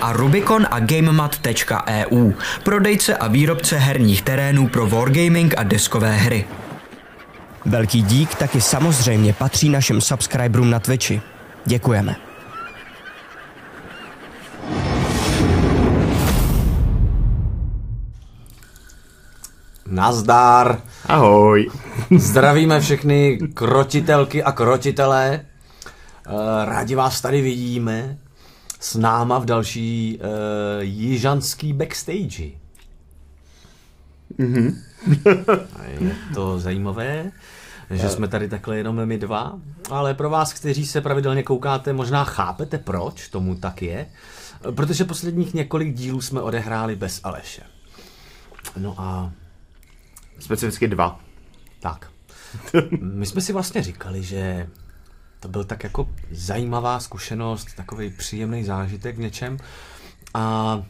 a Rubicon a GameMat.eu, prodejce a výrobce herních terénů pro wargaming a deskové hry. Velký dík taky samozřejmě patří našim subscriberům na Twitchi. Děkujeme. Nazdár. Ahoj. Zdravíme všechny krotitelky a krotitelé. Eh, Rádi vás tady vidíme s náma v další uh, jižanský backstage. Mm-hmm. a je to zajímavé, že jsme tady takhle jenom my dva, ale pro vás, kteří se pravidelně koukáte, možná chápete, proč tomu tak je, protože posledních několik dílů jsme odehráli bez Aleše. No a... Specificky dva. Tak. My jsme si vlastně říkali, že to byl tak jako zajímavá zkušenost, takový příjemný zážitek v něčem. A,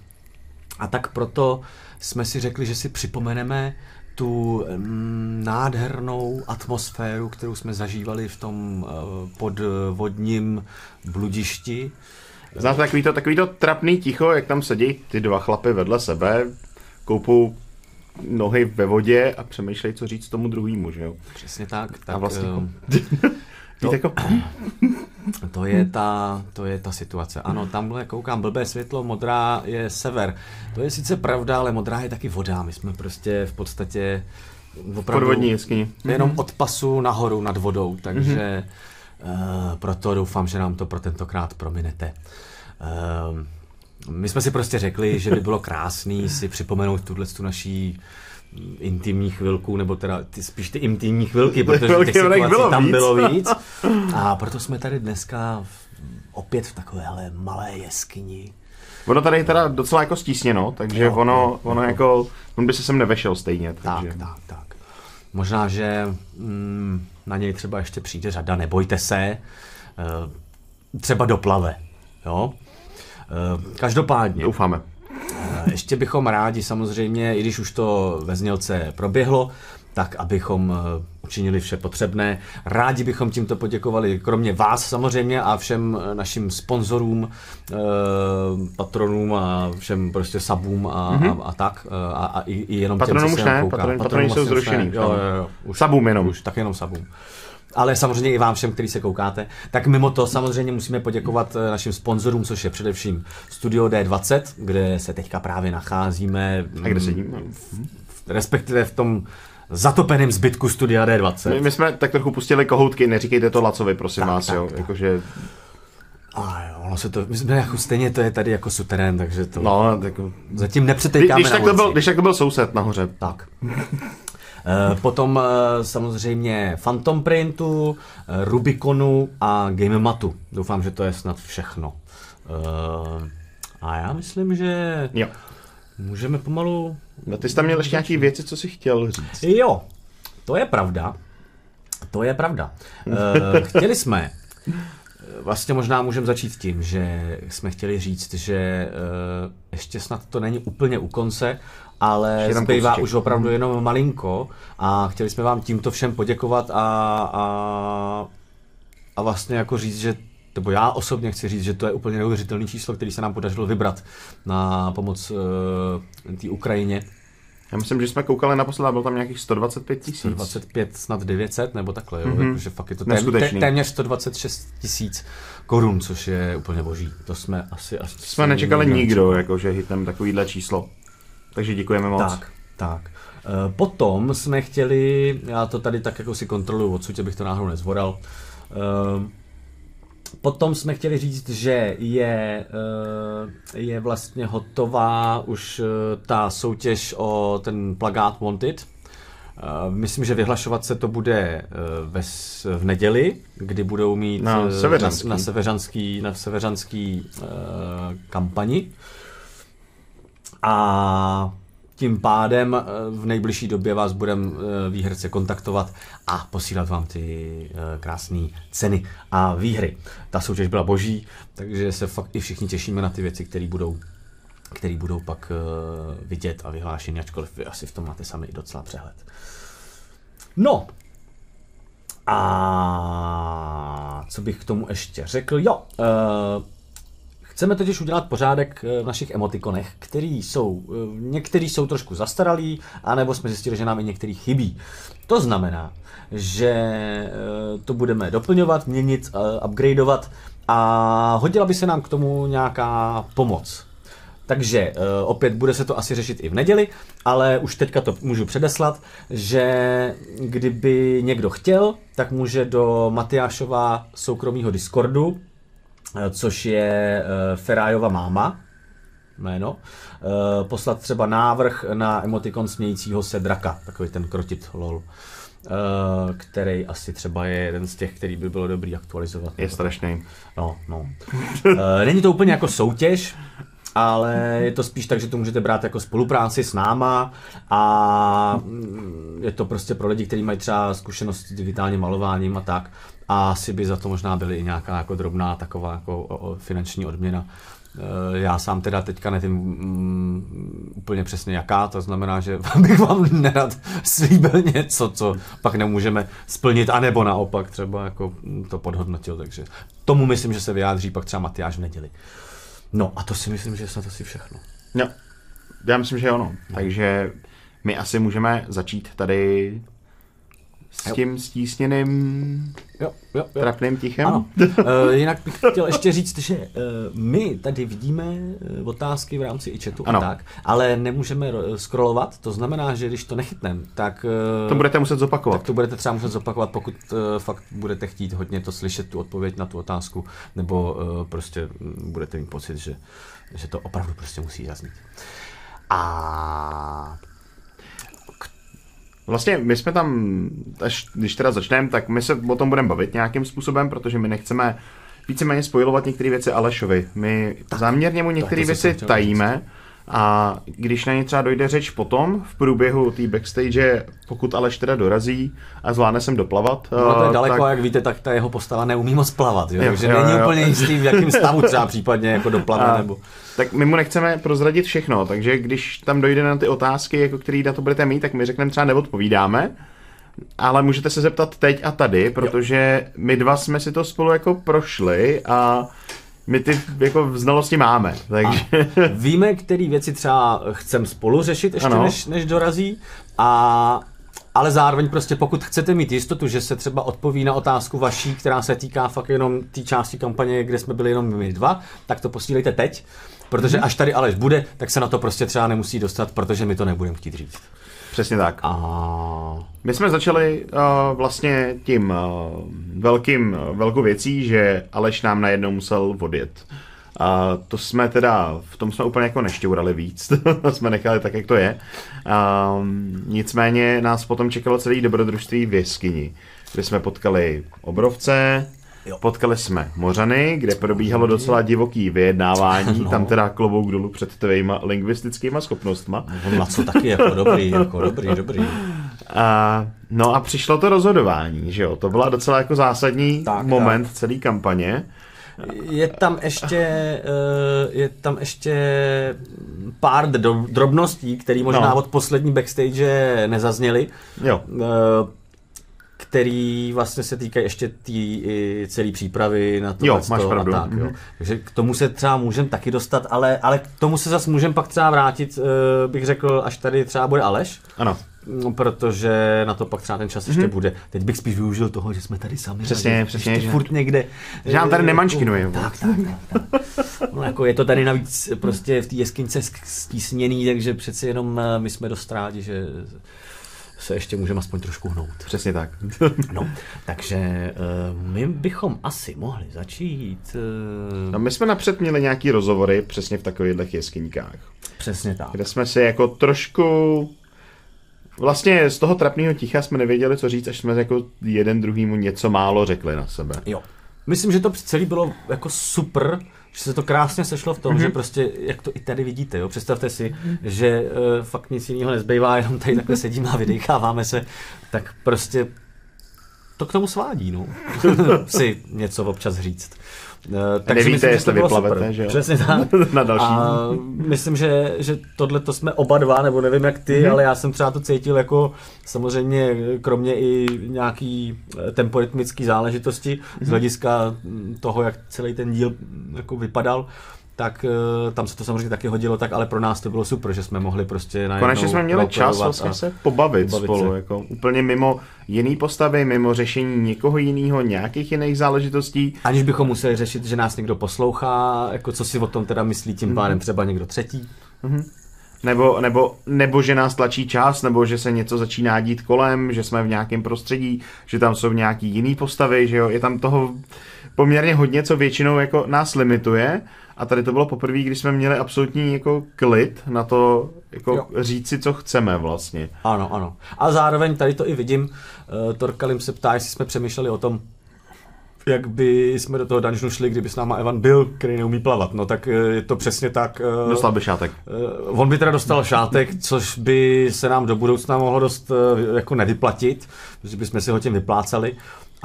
a tak proto jsme si řekli, že si připomeneme tu mm, nádhernou atmosféru, kterou jsme zažívali v tom uh, podvodním bludišti. Znáte takový to, takový to trapný ticho, jak tam sedí ty dva chlapy vedle sebe, koupou nohy ve vodě a přemýšlejí, co říct tomu druhému, že jo? Přesně tak. tak a vlastně to, jako... to, je ta, to je ta situace. Ano, tamhle koukám, blbé světlo, modrá je sever. To je sice pravda, ale modrá je taky voda. My jsme prostě v podstatě opravdu Podvodní jeskyni. jenom od pasu nahoru nad vodou, takže mm-hmm. uh, proto doufám, že nám to pro tentokrát prominete. Uh, my jsme si prostě řekli, že by bylo krásný si připomenout tuhle tu naší intimní chvilku, nebo teda ty, spíš ty intimní chvilky, protože těch situací bylo tam víc. bylo víc. A proto jsme tady dneska v, opět v takovéhle malé jeskyni. Ono tady je teda docela jako stísněno, takže jo, ono, jo, ono jo. jako, on by se sem nevešel stejně. Takže... Tak, tak, tak. Možná, že mm, na něj třeba ještě přijde řada, nebojte se, e, třeba doplave, jo. E, každopádně. Doufáme. Eh, ještě bychom rádi samozřejmě, i když už to ve znělce proběhlo, tak abychom eh, učinili vše potřebné. Rádi bychom tímto poděkovali, kromě vás samozřejmě a všem eh, našim sponzorům, patronům a všem prostě sabům a, mm-hmm. a, a tak. A, a i, i jenom patronům těm, už ne, patron, patroni jsou zrušený. Jo, jo, jo, už, sabům jenom. Už, tak jenom sabům ale samozřejmě i vám všem, kteří se koukáte. Tak mimo to samozřejmě musíme poděkovat eh, našim sponzorům, což je především Studio D20, kde se teďka právě nacházíme. A kde sedíme? Respektive v tom zatopeném zbytku Studia D20. My, my jsme tak trochu pustili kohoutky, neříkejte to Lacovi, prosím tak, vás, tak, jo. Tak. Jakože a jo, ono se to, my jsme jako stejně to je tady jako suterén, takže to no, tak, zatím nepřetejkáme když, tak to byl, když tak to byl soused nahoře. Tak. Eh, potom eh, samozřejmě Phantom Printu, eh, Rubiconu a Game Matu. Doufám, že to je snad všechno. A já myslím, že jo. můžeme pomalu... No ty jsi tam měl ještě nějaké věci, co jsi chtěl říct. Jo, to je pravda. To je pravda. Chtěli jsme Vlastně možná můžeme začít tím, že jsme chtěli říct, že ještě snad to není úplně u konce, ale zbývá už opravdu jenom malinko a chtěli jsme vám tímto všem poděkovat a, a, a vlastně jako říct, že nebo já osobně chci říct, že to je úplně neuvěřitelné číslo, který se nám podařilo vybrat na pomoc uh, té Ukrajině. Já myslím, že jsme koukali naposledy, bylo tam nějakých 125 tisíc. 125, snad 900, nebo takhle, jo, mm-hmm. protože fakt je to téměř, téměř 126 tisíc korun, což je úplně boží. To jsme asi... asi jsme nečekali nikdo, jako, že hitneme takovýhle číslo. Takže děkujeme moc. Tak, tak. Eh, potom jsme chtěli, já to tady tak jako si kontroluji odsud, abych to náhodou nezvoral. Eh, potom jsme chtěli říct, že je, eh, je vlastně hotová už ta soutěž o ten plagát Wanted. Myslím, že vyhlašovat se to bude ve, v neděli, kdy budou mít na severanský, na, na severanský, na severanský kampani. A tím pádem eh, v nejbližší době vás budeme eh, výherce kontaktovat a posílat vám ty eh, krásné ceny a výhry. Ta soutěž byla boží, takže se fakt i všichni těšíme na ty věci, které budou který budou pak vidět a vyhlášeny, ačkoliv vy asi v tom máte sami i docela přehled. No, a co bych k tomu ještě řekl? Jo, uh, Chceme totiž udělat pořádek eh, v našich emotikonech, který jsou, eh, některý jsou trošku zastaralí, anebo jsme zjistili, že nám i některý chybí. To znamená, že eh, to budeme doplňovat, měnit, upgradeovat a hodila by se nám k tomu nějaká pomoc. Takže opět bude se to asi řešit i v neděli, ale už teďka to můžu předeslat, že kdyby někdo chtěl, tak může do Matyášova soukromého Discordu, což je eh, Ferajova máma, jméno, eh, poslat třeba návrh na emotikon smějícího se draka, takový ten krotit lol, který asi třeba je jeden z těch, který by bylo dobrý aktualizovat. Je strašný. No, no. Není to úplně jako soutěž, ale je to spíš tak, že to můžete brát jako spolupráci s náma a mm, je to prostě pro lidi, kteří mají třeba zkušenost s digitálním malováním a tak a asi by za to možná byly i nějaká jako drobná taková jako finanční odměna. E, já sám teda teďka nevím mm, úplně přesně jaká, to znamená, že bych vám nerad slíbil něco, co pak nemůžeme splnit, anebo naopak třeba jako to podhodnotil, takže tomu myslím, že se vyjádří pak třeba Matyáš v neděli. No a to si myslím, že je snad asi všechno. No, já myslím, že ono. No. Takže my asi můžeme začít tady s tím stísněným jo, jo, jo. trapným tichem. Ano. uh, jinak bych chtěl ještě říct, že uh, my tady vidíme uh, otázky v rámci i chatu ano. a tak, ale nemůžeme scrollovat, to znamená, že když to nechytneme, tak... Uh, to budete muset zopakovat. Tak to budete třeba muset zopakovat, pokud uh, fakt budete chtít hodně to slyšet, tu odpověď na tu otázku, nebo uh, prostě budete mít pocit, že, že to opravdu prostě musí zaznít. A Vlastně my jsme tam, až když teda začneme, tak my se o tom budeme bavit nějakým způsobem, protože my nechceme víceméně spojovat některé věci Alešovi. My tak, záměrně mu některé věci tajíme, říct a když na ně třeba dojde řeč potom, v průběhu té backstage, pokud Aleš teda dorazí a zvládne sem doplavat. No to je eh, daleko, tak... jak víte, tak ta jeho postava neumí moc plavat, jo? jo takže jo, není jo. úplně jistý, v jakém stavu třeba případně jako doplave. Nebo... Tak my mu nechceme prozradit všechno, takže když tam dojde na ty otázky, jako který na to budete mít, tak my řekneme třeba neodpovídáme, ale můžete se zeptat teď a tady, protože jo. my dva jsme si to spolu jako prošli a my ty jako znalosti máme, takže... A víme, které věci třeba chcem spolu řešit ještě než, než dorazí a ale zároveň prostě pokud chcete mít jistotu, že se třeba odpoví na otázku vaší, která se týká fakt jenom té části kampaně, kde jsme byli jenom my dva, tak to posílejte teď, protože mm-hmm. až tady Aleš bude, tak se na to prostě třeba nemusí dostat, protože my to nebudeme chtít říct. Přesně tak. A... My jsme začali uh, vlastně tím uh, velkým, uh, velkou věcí, že Aleš nám najednou musel odjet. A to jsme teda, v tom jsme úplně jako nešťourali víc, to jsme nechali tak, jak to je. Um, nicméně nás potom čekalo celý dobrodružství v jeskyni, kde jsme potkali obrovce, Jo. Potkali jsme Mořany, kde probíhalo docela divoký vyjednávání, no. tam teda klobouk dolů před tvýma lingvistickýma schopnostma. No, na co taky jako dobrý, jako dobrý, dobrý. A, no a přišlo to rozhodování, že jo, to byla docela jako zásadní tak, moment tak. celé kampaně. Je tam ještě, eh, je tam ještě pár drobností, které možná no. od poslední backstage nezazněly. Jo. Eh, který vlastně se týkají ještě té celé přípravy na to. Jo, máš pravdu. tak, jo. Mm-hmm. Takže k tomu se třeba můžeme taky dostat, ale, ale k tomu se zase můžeme pak třeba vrátit, uh, bych řekl, až tady třeba bude Aleš. Ano. No, protože na to pak třeba ten čas mm-hmm. ještě bude. Teď bych spíš využil toho, že jsme tady sami. Přesně, tady, přesně. Že furt někde. Že nám tady eh, nemanškinuje. Tak, tak, tak, tak. No, jako je to tady navíc prostě v té jeskyňce stísněný, takže přeci jenom eh, my jsme dost rádi, že se ještě můžeme aspoň trošku hnout. Přesně tak. no, takže uh, my bychom asi mohli začít. Uh... No, my jsme napřed měli nějaký rozhovory přesně v takových jeskyníkách. Přesně tak. Kde jsme si jako trošku Vlastně z toho trapného ticha jsme nevěděli, co říct, až jsme jako jeden druhýmu něco málo řekli na sebe. Jo. Myslím, že to celé bylo jako super, že se to krásně sešlo v tom, mm-hmm. že prostě, jak to i tady vidíte, jo, představte si, mm-hmm. že uh, fakt nic jiného nezbývá, jenom tady takhle sedíme a vydecháváme se, tak prostě to k tomu svádí, no. si něco občas říct. Uh, tak Nevíte, myslím, jestli vyplavete, že jo? Přesně tak. Na další. A myslím, že, že tohle to jsme oba dva, nebo nevím jak ty, mm-hmm. ale já jsem třeba to cítil jako samozřejmě kromě i nějaký eh, temporytmický záležitosti mm-hmm. z mhm. hlediska toho, jak celý ten díl jako vypadal, tak uh, tam se to samozřejmě taky hodilo, tak ale pro nás to bylo super, že jsme mohli prostě na Konečně jsme měli čas vlastně se pobavit, pobavit spolu, se. jako úplně mimo jiný postavy, mimo řešení někoho jiného, nějakých jiných záležitostí. Aniž bychom museli řešit, že nás někdo poslouchá, jako co si o tom teda myslí tím mm-hmm. pádem třeba někdo třetí. Mm-hmm. Nebo, nebo, nebo že nás tlačí čas, nebo že se něco začíná dít kolem, že jsme v nějakém prostředí, že tam jsou nějaký jiný postavy, že jo, je tam toho poměrně hodně, co většinou jako nás limituje a tady to bylo poprvé, když jsme měli absolutní jako klid na to jako jo. říct si, co chceme vlastně. Ano, ano. A zároveň tady to i vidím, uh, Torkalim se ptá, jestli jsme přemýšleli o tom, jak by jsme do toho dungeonu šli, kdyby s náma Evan byl, který neumí plavat. No tak eh, je to přesně tak. Eh, dostal by šátek. On by teda dostal šátek, což by se nám do budoucna mohlo dost jako nevyplatit, protože bychom si ho tím vypláceli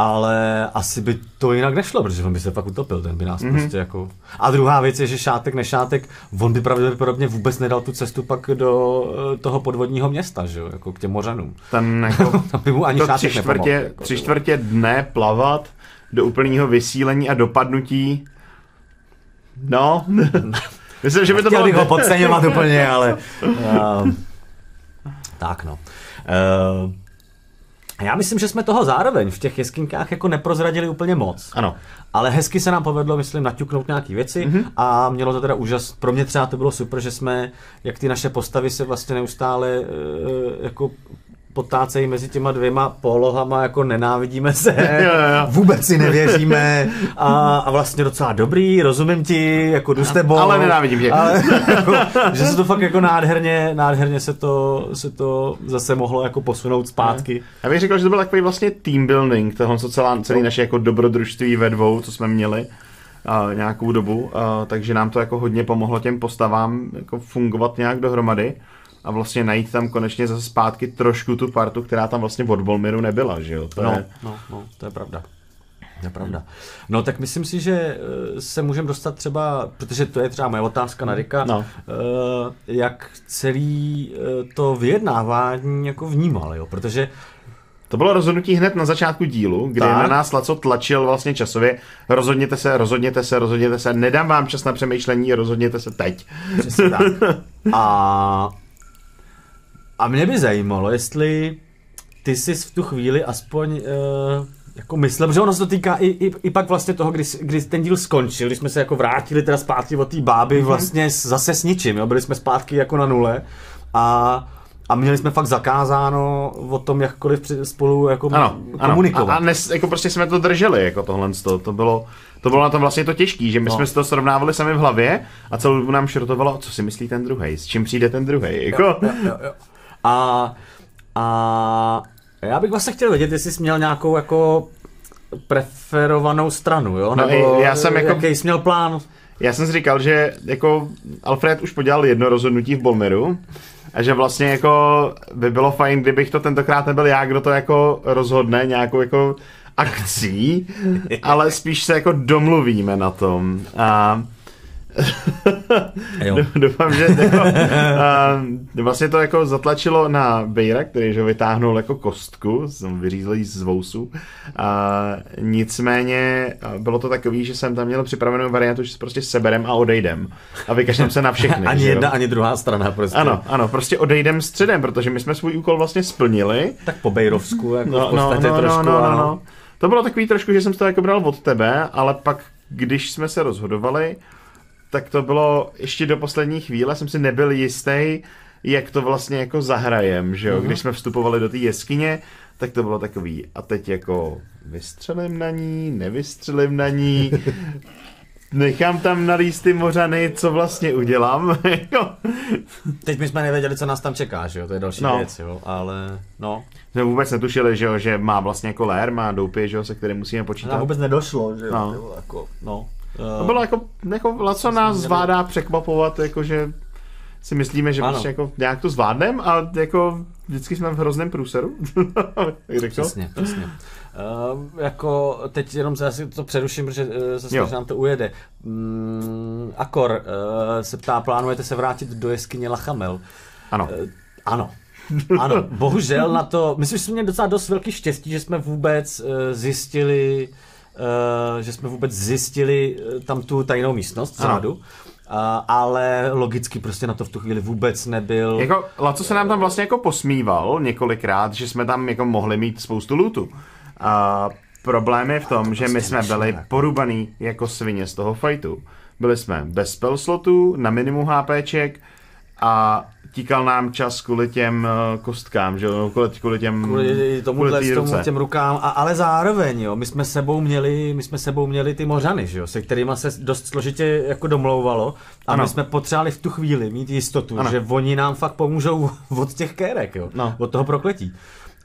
ale asi by to jinak nešlo, protože on by se fakt utopil, ten by nás mm-hmm. prostě jako... A druhá věc je, že šátek nešátek, on by pravděpodobně vůbec nedal tu cestu pak do eh, toho podvodního města, že jo, jako k těm mořanům. Ten jako... Tam by mu ani to šátek tři čtvrtě, nepomohl, jako, tři čtvrtě dne plavat do úplného vysílení a dopadnutí, no... Myslím, že by to bylo... bych ho podceňovat úplně, ale... Uh, tak no. Uh, já myslím, že jsme toho zároveň v těch jeskynkách jako neprozradili úplně moc. Ano. Ale hezky se nám povedlo, myslím, naťuknout nějaké věci mm-hmm. a mělo to teda úžas. Pro mě třeba to bylo super, že jsme, jak ty naše postavy se vlastně neustále uh, jako potácejí mezi těma dvěma polohama, jako nenávidíme se, jo, jo. vůbec si nevěříme a, a vlastně docela dobrý, rozumím ti, jako jdu s tebou. Ale nenávidím tě. Ale, jako, že se to fakt jako nádherně, nádherně se to, se to zase mohlo jako posunout zpátky. Já bych řekl, že to byl takový vlastně team building, toho, co celá, celý naše jako dobrodružství ve dvou, co jsme měli a, nějakou dobu, a, takže nám to jako hodně pomohlo těm postavám jako fungovat nějak dohromady a vlastně najít tam konečně zase zpátky trošku tu partu, která tam vlastně od Volmiru nebyla, že jo? To no, je... no, no, to je pravda. To je pravda. No tak myslím si, že eh, se můžeme dostat třeba, protože to je třeba moje otázka na Rika, no. Eh, jak celý eh, to vyjednávání jako vnímal, jo? protože to bylo rozhodnutí hned na začátku dílu, kdy tak. na nás Laco tlačil vlastně časově, rozhodněte se, rozhodněte se, rozhodněte se, nedám vám čas na přemýšlení, rozhodněte se teď. Přesně tak. A a mě by zajímalo, jestli ty jsi v tu chvíli aspoň uh, jako myslel, že ono se to týká i, i, i pak vlastně toho, kdy, kdy ten díl skončil, když jsme se jako vrátili teda zpátky od té báby mm-hmm. vlastně zase s ničím, jo? byli jsme zpátky jako na nule a a měli jsme fakt zakázáno o tom jakkoliv spolu jako ano, komunikovat. Ano. A, a nes, jako prostě jsme to drželi, jako tohle, to, to bylo, to bylo na tom vlastně to těžký, že my no. jsme si to srovnávali sami v hlavě a celou dobu nám šrotovalo, co si myslí ten druhý, s čím přijde ten druhý. Jako. Jo, jo, jo, jo. A, a já bych vlastně chtěl vědět, jestli jsi měl nějakou jako preferovanou stranu, jo? No Nebo já jsem jako... jaký jsi měl plán? Já jsem si říkal, že jako Alfred už podělal jedno rozhodnutí v Bolmeru a že vlastně jako by bylo fajn, kdybych to tentokrát nebyl já, kdo to jako rozhodne nějakou jako akcí, ale spíš se jako domluvíme na tom. A jo. Doufám, že uh, vlastně to jako zatlačilo na Bejra, který že vytáhnul jako kostku, jsem vyřízl jí z vousu. Uh, nicméně bylo to takový, že jsem tam měl připravenou variantu, že se prostě seberem a odejdem. A vykašlem se na všechny. ani jedna, jo? ani druhá strana prostě. Ano, ano, prostě odejdem středem, protože my jsme svůj úkol vlastně splnili. Tak po Bejrovsku, jako no, v no, podstatě no, no, trošku, no, no, no. To bylo takový trošku, že jsem to jako bral od tebe, ale pak, když jsme se rozhodovali, tak to bylo ještě do poslední chvíle, jsem si nebyl jistý, jak to vlastně jako zahrajem, že jo, uh-huh. když jsme vstupovali do té jeskyně, tak to bylo takový, a teď jako vystřelím na ní, nevystřelím na ní, nechám tam nalíst ty mořany, co vlastně udělám. teď my jsme nevěděli, co nás tam čeká, že jo, to je další no. věc, jo, ale no. Jsme vůbec netušili, že jo, že má vlastně jako lér, má doupě, že jo, se kterým musíme počítat. A vůbec nedošlo, že jo, no. jako, no. To bylo jako, jako Laco nás zvládá překvapovat, jakože si myslíme, že ano. prostě jako nějak to zvládnem a jako vždycky jsme v hrozném průseru. přesně, přesně. Uh, jako teď jenom zase to přeruším, protože uh, zase jo. nám to ujede. Mm, Akor uh, se ptá, plánujete se vrátit do jeskyně Lachamel? Ano. Uh, ano. Ano, bohužel na to, myslím, že jsme měli docela dost velký štěstí, že jsme vůbec uh, zjistili, uh, že jsme vůbec zjistili uh, tam tu tajnou místnost vzadu. Uh, ale logicky prostě na to v tu chvíli vůbec nebyl. Jako, Laco se nám tam vlastně jako posmíval několikrát, že jsme tam jako mohli mít spoustu lootu. A problém je v tom, že my prostě jsme byli porubaný jako svině z toho fightu. Byli jsme bez spell slotu, na minimum HPček a tíkal nám čas kvůli těm eh, kostkám, že jo, kvůli, kvůli těm kvůli tomu kvůli tomu těm rukám, a, ale zároveň, jo, my jsme sebou měli, my jsme sebou měli ty mořany, že jo, se kterými se dost složitě jako domlouvalo a ano. my jsme potřebovali v tu chvíli mít jistotu, ano. že oni nám fakt pomůžou od těch kérek, jo, no. od toho prokletí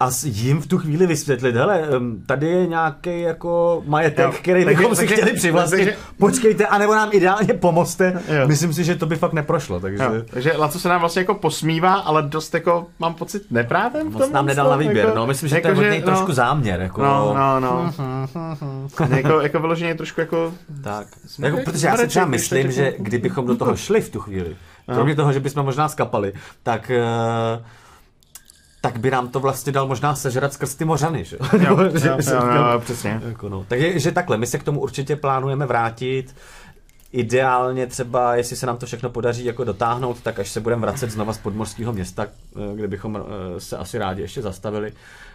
a jim v tu chvíli vysvětlit, hele, tady je nějaký jako majetek, jo, který takže, bychom si chtěli přivlastnit, takže, počkejte, anebo nám ideálně pomozte. Jo. Myslím si, že to by fakt neprošlo. Takže, jo, takže Laco se nám vlastně jako posmívá, ale dost jako, mám pocit, neprávem v tom. nám nedal na výběr, jako, no, myslím, že jako, to je že, no, trošku záměr. Jako, no, no, no. jako, jako vyloženě trošku jako... Tak, jako, protože já si třeba myslím, že kdybychom do toho šli v tu chvíli, kromě toho, že bychom možná skapali, tak uh, tak by nám to vlastně dal možná sežrat skrz ty mořany, že? Jo, jo, jo, jo, jo, přesně. Jako no. Takže takhle, my se k tomu určitě plánujeme vrátit. Ideálně třeba, jestli se nám to všechno podaří jako dotáhnout, tak až se budeme vracet znova z podmorského města, eh, kde bychom eh, se asi rádi ještě zastavili,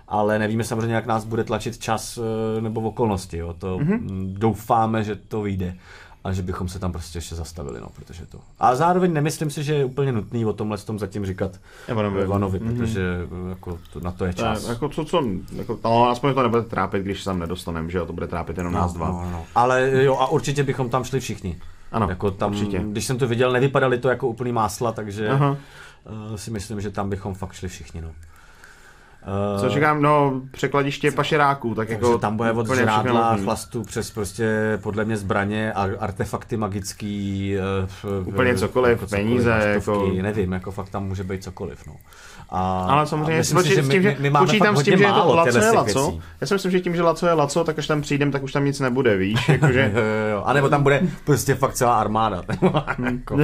ale nevíme samozřejmě, jak nás bude tlačit čas eh, nebo okolnosti. Jo. To mm-hmm. doufáme, že to vyjde a že bychom se tam prostě ještě zastavili, no, protože to. A zároveň nemyslím si, že je úplně nutný o tomhle tom zatím říkat Ivanovi, Ivanovi mm-hmm. protože jako to, na to je čas. Tak, jako co, co, jako, no, aspoň to nebude trápit, když se tam nedostaneme, že jo, to bude trápit jenom no, nás dva. No, no. Ale jo, a určitě bychom tam šli všichni. Ano, jako tam, určitě. Když jsem to viděl, nevypadaly to jako úplný másla, takže Aha. Uh, si myslím, že tam bychom fakt šli všichni, no. Co říkám, no, překladiště pašeráků, tak jako... tam bude od žrádla, chlastu přes prostě podle mě zbraně a artefakty magický. Uh, úplně cokoliv, jako peníze, cokoliv, jako... Nevím, jako fakt tam může být cokoliv, no. A, ale samozřejmě, a myslím si, že, my, tím, že my máme počítám s tím, že je to Laco je Laco. Já si myslím, že tím, že Laco je Laco, tak až tam přijdem, tak už tam nic nebude, víš? Jakože... A nebo tam bude prostě fakt celá armáda. jako.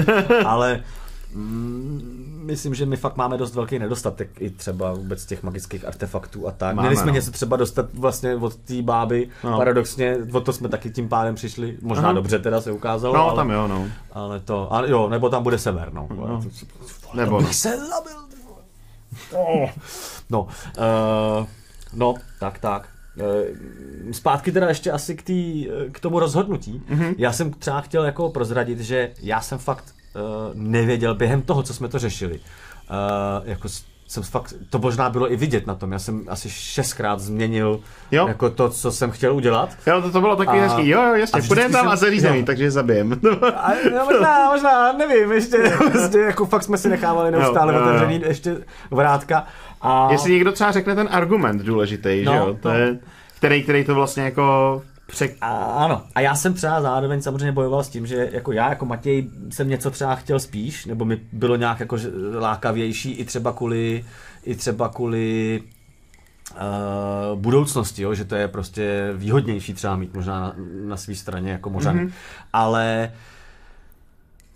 ale Mm, myslím, že my fakt máme dost velký nedostatek i třeba vůbec těch magických artefaktů a tak. Máme, Měli jsme no. něco třeba dostat vlastně od té báby, no. paradoxně, o to jsme taky tím pádem přišli, možná Aha. dobře teda se ukázalo. No, ale, tam jo, no. Ale to, a jo, nebo tam bude sever, no. no. Nebo bych se zabil. Oh. No, uh, no, tak, tak. Uh, zpátky teda ještě asi k, tý, k tomu rozhodnutí. Mm-hmm. Já jsem třeba chtěl jako prozradit, že já jsem fakt nevěděl během toho, co jsme to řešili. Uh, jako jsem fakt, to možná bylo i vidět na tom, já jsem asi šestkrát změnil jo. jako to, co jsem chtěl udělat. Jo, to, to bylo takový a, hezký, jo, jo, jasně, půjdeme tam jsem, a zařízený, takže zabijem. a, no, možná, možná, nevím, ještě, ještě jako fakt jsme si nechávali neustále jo, jo, otevřený jo. ještě vrátka. A... Jestli někdo třeba řekne ten argument důležitý, no, že jo, to no. je, který, který to vlastně jako Přek... A, ano. A já jsem třeba zároveň samozřejmě bojoval s tím, že jako já, jako Matěj, jsem něco třeba chtěl spíš, nebo mi bylo nějak jako lákavější i třeba kvůli, i třeba kvůli uh, budoucnosti, jo? že to je prostě výhodnější třeba mít možná na, na své straně jako Mořany. Mm-hmm. Ale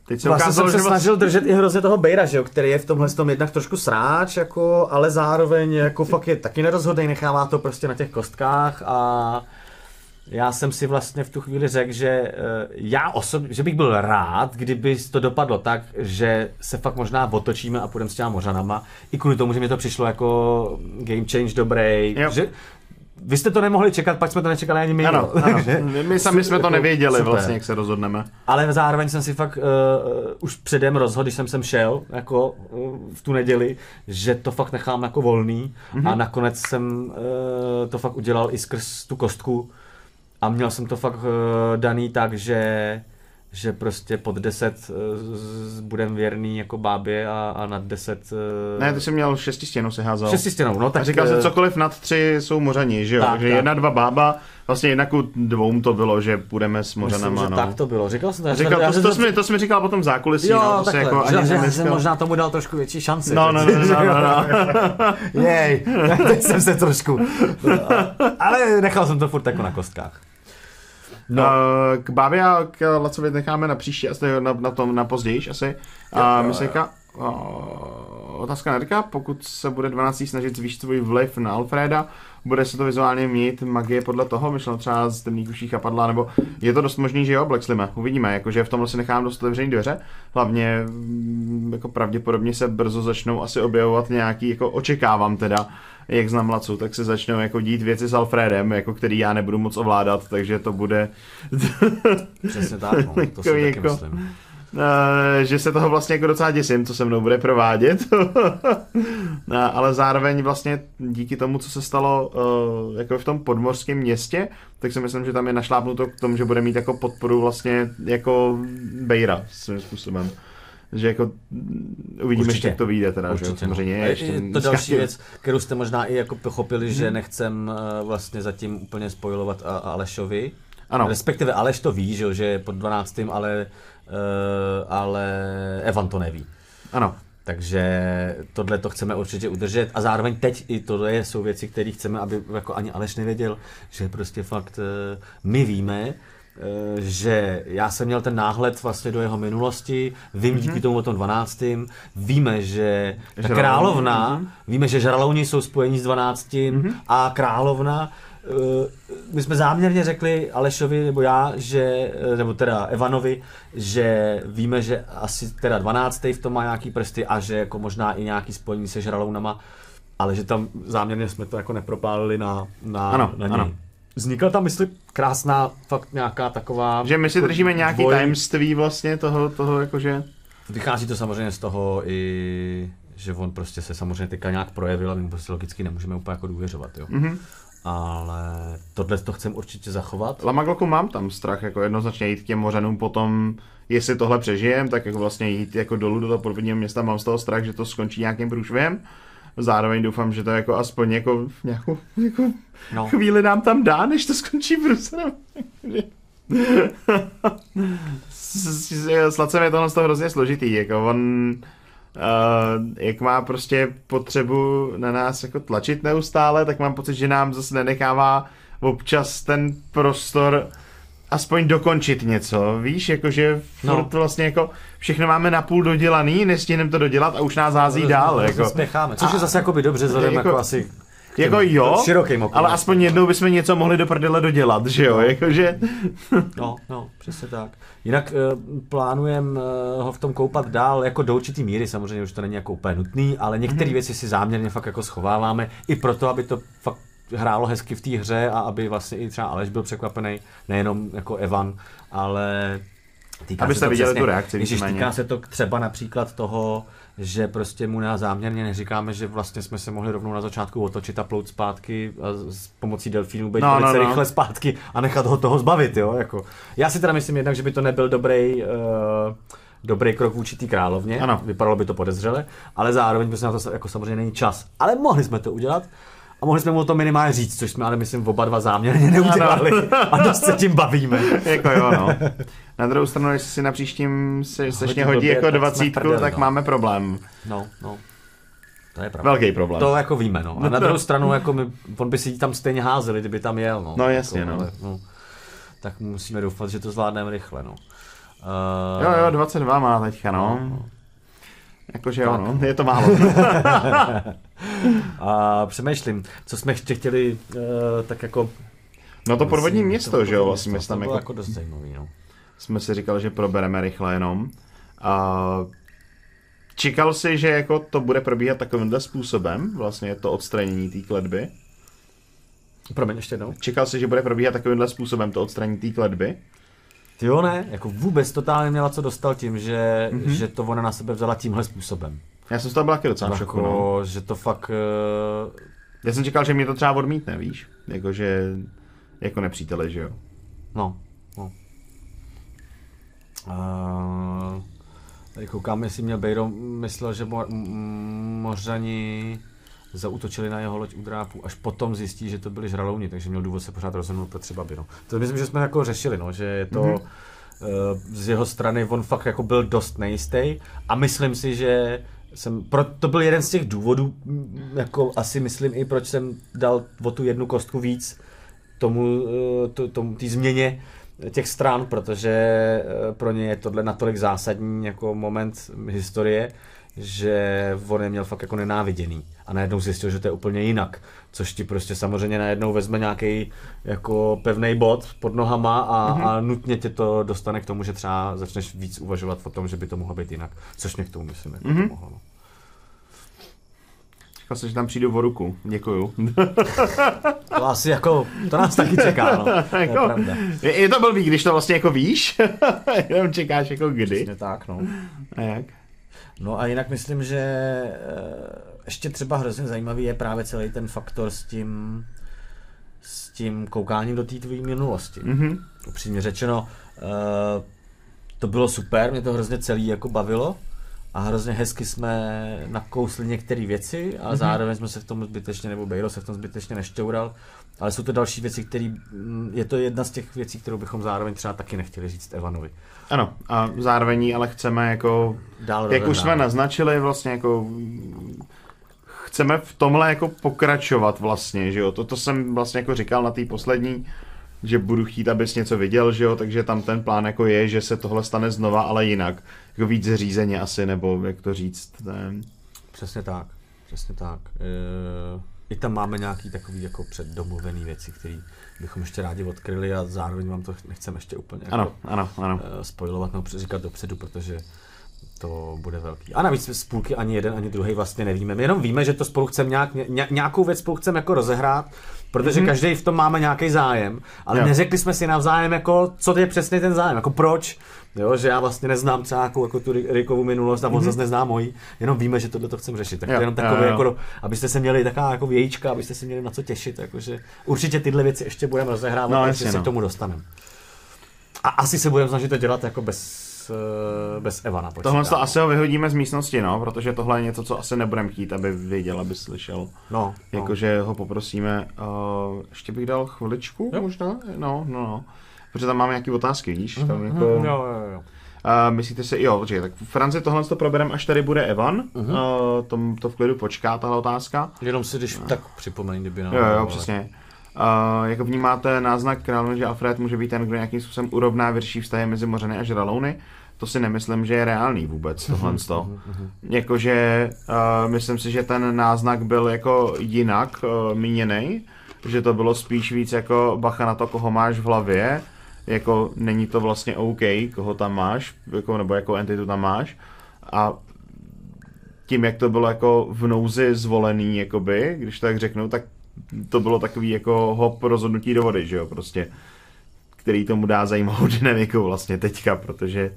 Teď se vlastně jsem se vlastně... snažil držet i hrozně toho Bejra, že jo, který je v tomhle tom jednak trošku sráč, jako, ale zároveň jako fakt je taky nerozhodný, nechává to prostě na těch kostkách a já jsem si vlastně v tu chvíli řekl, že eh, já osobně, že bych byl rád, kdyby to dopadlo tak, že se fakt možná otočíme a půjdeme s těma mořanama. I kvůli tomu, že mi to přišlo jako game change dobrý. Jo. Že, vy jste to nemohli čekat, pak jsme to nečekali ani my. Ano, ano. My sami jsme to nevěděli super. vlastně, jak se rozhodneme. Ale zároveň jsem si fakt uh, už předem rozhodl, když jsem sem šel, jako uh, v tu neděli, že to fakt nechám jako volný mm-hmm. a nakonec jsem uh, to fakt udělal i skrz tu kostku, a měl jsem to fakt uh, daný tak, že že prostě pod 10 budem věrný jako bábě a, a nad 10... Ne, ty jsi měl šestistěnou si házel. Šestistěnou, no tak... A říkal jsi, cokoliv nad tři jsou mořani, že jo? Tak, Takže tak. jedna, dva bába, vlastně jedna ku dvou to bylo, že půjdeme s Myslím, mořanama, že no. tak to bylo. Říkal jsem to. Říkal, to, jsem to, jsi to jsi mi říkal potom v zákulisí, Jo, no, to se takhle, jako že, ani že, jsem možná tomu dal trošku větší šanci. No, no, no, no, no, no. Jej, teď jsem se trošku... Ale nechal jsem to furt jako na kostkách. No. k Bábě a k Lacovi necháme na příští, asi na, na tom, na později asi. A Mysejka, otázka Nerka, pokud se bude 12. snažit zvýšit svůj vliv na Alfreda, bude se to vizuálně mít magie podle toho, myšleno třeba z temných uší chapadla, nebo je to dost možný, že jo, Black Slime, uvidíme, jakože v tomhle si nechám dost otevřený dveře, hlavně mm, jako pravděpodobně se brzo začnou asi objevovat nějaký, jako očekávám teda, jak znám Lacu, tak se začnou jako dít věci s Alfredem, jako který já nebudu moc ovládat, takže to bude Přesně tak, no, to si Takový taky jako- myslím. Eh, že se toho vlastně jako docela děsím, co se mnou bude provádět. No, ale zároveň vlastně díky tomu, co se stalo eh, jako v tom podmořském městě, tak si myslím, že tam je našlápnuto k tomu, že bude mít jako podporu vlastně jako Bejra svým způsobem. Že jako uvidíme, Určitě. jak to vyjde teda, že Určitě, no. samozřejmě. A ještě je to další věc, kterou jste možná i jako pochopili, Mhm. že nechcem eh, vlastně zatím úplně spojovat a- Alešovi. Ano. Respektive Aleš to ví, že, že je pod 12. ale, eh, ale Evan to neví. Ano. Takže tohle to chceme určitě udržet a zároveň teď i tohle jsou věci, které chceme, aby jako ani Aleš nevěděl, že prostě fakt eh, my víme, že já jsem měl ten náhled vlastně do jeho minulosti, vím díky tomu o tom 12. Víme, že ta Žralouni, královna, víme, že žralouni jsou spojení s 12. a královna eh, my jsme záměrně řekli Alešovi nebo já, že, eh, nebo teda Evanovi, že víme, že asi teda 12. v tom má nějaký prsty a že jako možná i nějaký spojení se žralounama, ale že tam záměrně jsme to jako nepropálili na, na, Ano, na něj. ano. Vznikla tam, myslím, krásná fakt nějaká taková... Že my si držíme nějaký dvoj- tajemství vlastně toho, toho jakože... Vychází to samozřejmě z toho i, že on prostě se samozřejmě teďka nějak projevil a my prostě logicky nemůžeme úplně jako důvěřovat, jo. Mhm. Ale tohle to chcem určitě zachovat. Lamagloku mám tam strach, jako jednoznačně jít k těm mořanům potom, jestli tohle přežijem, tak jako vlastně jít jako dolů do toho podvodního města, mám z toho strach, že to skončí nějakým průšvihem. Zároveň doufám, že to jako aspoň jako nějakou jako No. chvíli nám tam dá, než to skončí průserem. S- s- Lacem je tohle z toho hrozně složitý, jako on Uh, jak má prostě potřebu na nás jako tlačit neustále, tak mám pocit, že nám zase nenechává občas ten prostor aspoň dokončit něco, víš, jakože No. vlastně jako všechno máme napůl dodělaný, nestihneme to dodělat a už nás hází dál, jako. Spěcháme, což A- je zase jakoby dobře, vzhledem jako- jako, asi Jako jo, širokým oknem. ale aspoň jednou bychom něco mohli do prdele dodělat, že jo, jakože... No, no, přesně tak. Jinak uh, plánujeme uh, ho v tom koupat dál, jako do určitý míry, samozřejmě už to není jako úplně nutný, ale některé Mhm. věci si záměrně fakt jako schováváme, i proto, aby to fakt hrálo hezky v té hře a aby vlastně i třeba Aleš byl překvapený, nejenom jako Evan, ale týká Abyste se viděli přesně, tu reakci víceméně. týká se to třeba například toho, že prostě mu nás záměrně neříkáme, že vlastně jsme se mohli rovnou na začátku otočit a plout zpátky a s pomocí delfínů být No, no, no, velice no. no, rychle zpátky a nechat ho toho zbavit, jo, jako. Já si teda myslím jednak, že by to nebyl dobrý, uh, dobrý krok vůči té královně, Ano. vypadalo by to podezřele, ale zároveň prostě na to jako samozřejmě není čas. Ale mohli jsme to udělat a mohli jsme mu to minimálně říct, což jsme ale myslím oba dva záměrně neudělali a dost se tím bavíme. jako jo, no. Na druhou stranu, jestli si na příštím se strašně hodí blbě, jako tak dvacítku, prdeli, tak no. máme problém. No, no. To je pravda. Velký problém. To jako víme, no. A na druhou stranu, jako my, on by si ji tam stejně házeli, kdyby tam jel, no. No, jasně, jako, no. Ale, no. Tak musíme doufat, že to zvládneme rychle, no. Uh, Jo, jo, 22 má teďka, no. Jakože jo, no, je to málo. A přemýšlím, co jsme ještě chtěli uh, tak jako... No to podvodní město, to že jo, vlastně město, jsme tam to bylo jako, jako dost zajímavý, no. jsme si říkali, že probereme rychle jenom. A čekal si, že jako to bude probíhat takovýmhle způsobem, vlastně to odstranění té kledby? Promiň, ještě jednou. Čekal si, že bude probíhat takovýmhle způsobem to odstranění té kledby? Ty jo, ne, jako vůbec totálně měla co dostal tím, že, mm-hmm. že to ona na sebe vzala tímhle způsobem. Já jsem z toho byl taky docela šoku, no. Jako, že to fakt... Uh, Já jsem čekal, že mě to třeba odmítne, víš? Jakože jako nepřítele, že jo? no, no. Uh, tady koukám, jestli měl Bejro myslel, že mo- Mořani zautočili na jeho loď u drápu, až potom zjistí, že to byli žralouni, takže měl důvod se pořád rozhodnout pro třeba by. No. To myslím, že jsme jako řešili, no, že je to mm-hmm. z jeho strany on fakt jako byl dost nejistý a myslím si, že jsem, pro, to byl jeden z těch důvodů, jako asi myslím i proč jsem dal o tu jednu kostku víc tomu, eh, to, tomu té změně těch stran, protože eh, pro ně je tohle natolik zásadní jako moment historie, že on je měl fakt jako nenáviděný a najednou zjistil, že to je úplně jinak, což ti prostě samozřejmě najednou vezme nějaký jako pevný bod pod nohama a, mm-hmm. a nutně tě to dostane k tomu, že třeba začneš víc uvažovat o tom, že by to mohlo být jinak, což mě k tomu myslím, jako mm-hmm. to mohlo. No. Čekal jsem, že tam přijdu o ruku. Děkuju. to asi jako, to nás taky čeká, no. jako, je, je, to blbý, když to vlastně jako víš, jenom čekáš jako kdy. Přesně tak, no. A jak? No a jinak myslím, že eh, ještě třeba hrozně zajímavý je právě celý ten faktor s tím, s tím koukáním do té tvojí minulosti. Mm-hmm. Upřímně řečeno, eh, to bylo super, mě to hrozně celý jako bavilo a hrozně hezky jsme nakousli některé věci a mm-hmm. zároveň jsme se v tom zbytečně, nebo Bejro se v tom zbytečně nešťoural, ale jsou to další věci, které, mm, je to jedna z těch věcí, kterou bychom zároveň třeba taky nechtěli říct Evanovi. Ano, a zároveň ale chceme jako, Dál jak už jsme naznačili, vlastně jako chceme v tomhle jako pokračovat vlastně, že jo, to, to jsem vlastně jako říkal na té poslední, že budu chtít, abys něco viděl, že jo, takže tam ten plán jako je, že se tohle stane znova, ale jinak, jako víc řízeně asi, nebo jak to říct. Ne? Přesně tak, přesně tak. E, I tam máme nějaký takový jako předdomluvený věci, které bychom ještě rádi odkryli a zároveň vám to nechceme ještě úplně ano, jako, ano, ano. Uh, spojovat nebo říkat dopředu, protože to bude velký. A navíc z půlky ani jeden, ani druhý vlastně nevíme. My jenom víme, že to spolu chceme nějak, ně, nějakou věc spolu chceme jako rozehrát, protože mm-hmm. každý v tom máme nějaký zájem, ale jo. neřekli jsme si navzájem, jako, co je přesně ten zájem, jako proč. Jo, že já vlastně neznám třeba jako, jako tu Rickovu minulost a on mm-hmm. zase nezná moji, jenom víme, že tohle to chceme řešit. Tak jo, jenom takové, jako, abyste se měli taková jako vějíčka, abyste se měli na co těšit. Jakože určitě tyhle věci ještě budeme rozehrávat, no, se no. k tomu dostaneme. A asi se budeme snažit to dělat jako bez bez Evana. Počítá. Tohle to asi ho vyhodíme z místnosti, no, protože tohle je něco, co asi nebudeme chtít, aby věděl, aby slyšel. No. Jakože no. ho poprosíme. Uh, ještě bych dal chviličku, jo. možná? No, no, no. Protože tam máme nějaké otázky, víš? Mm-hmm. Tam jako... Jo, jo, jo. Uh, myslíte si, jo, počkej, tak v Franci tohle to probereme, až tady bude Evan, uh-huh. uh, tom, to v klidu počká, tahle otázka. Jenom si, když uh. tak připomeň, kdyby nám... Jo, jo, přesně. Uh, jako vnímáte náznak královny, že Alfred může být ten, kdo nějakým způsobem urovná vyšší vztahy mezi Mořany a Žralouny? To si nemyslím, že je reálný vůbec tohle. to. Jakože uh, myslím si, že ten náznak byl jako jinak uh, míněný, že to bylo spíš víc jako bacha na to, koho máš v hlavě, jako není to vlastně OK, koho tam máš, jako, nebo jako entitu tam máš. A tím, jak to bylo jako v nouzi zvolený, jakoby, když tak řeknu, tak to bylo takový jako hop rozhodnutí do vody, že jo, prostě, který tomu dá zajímavou dynamiku vlastně teďka, protože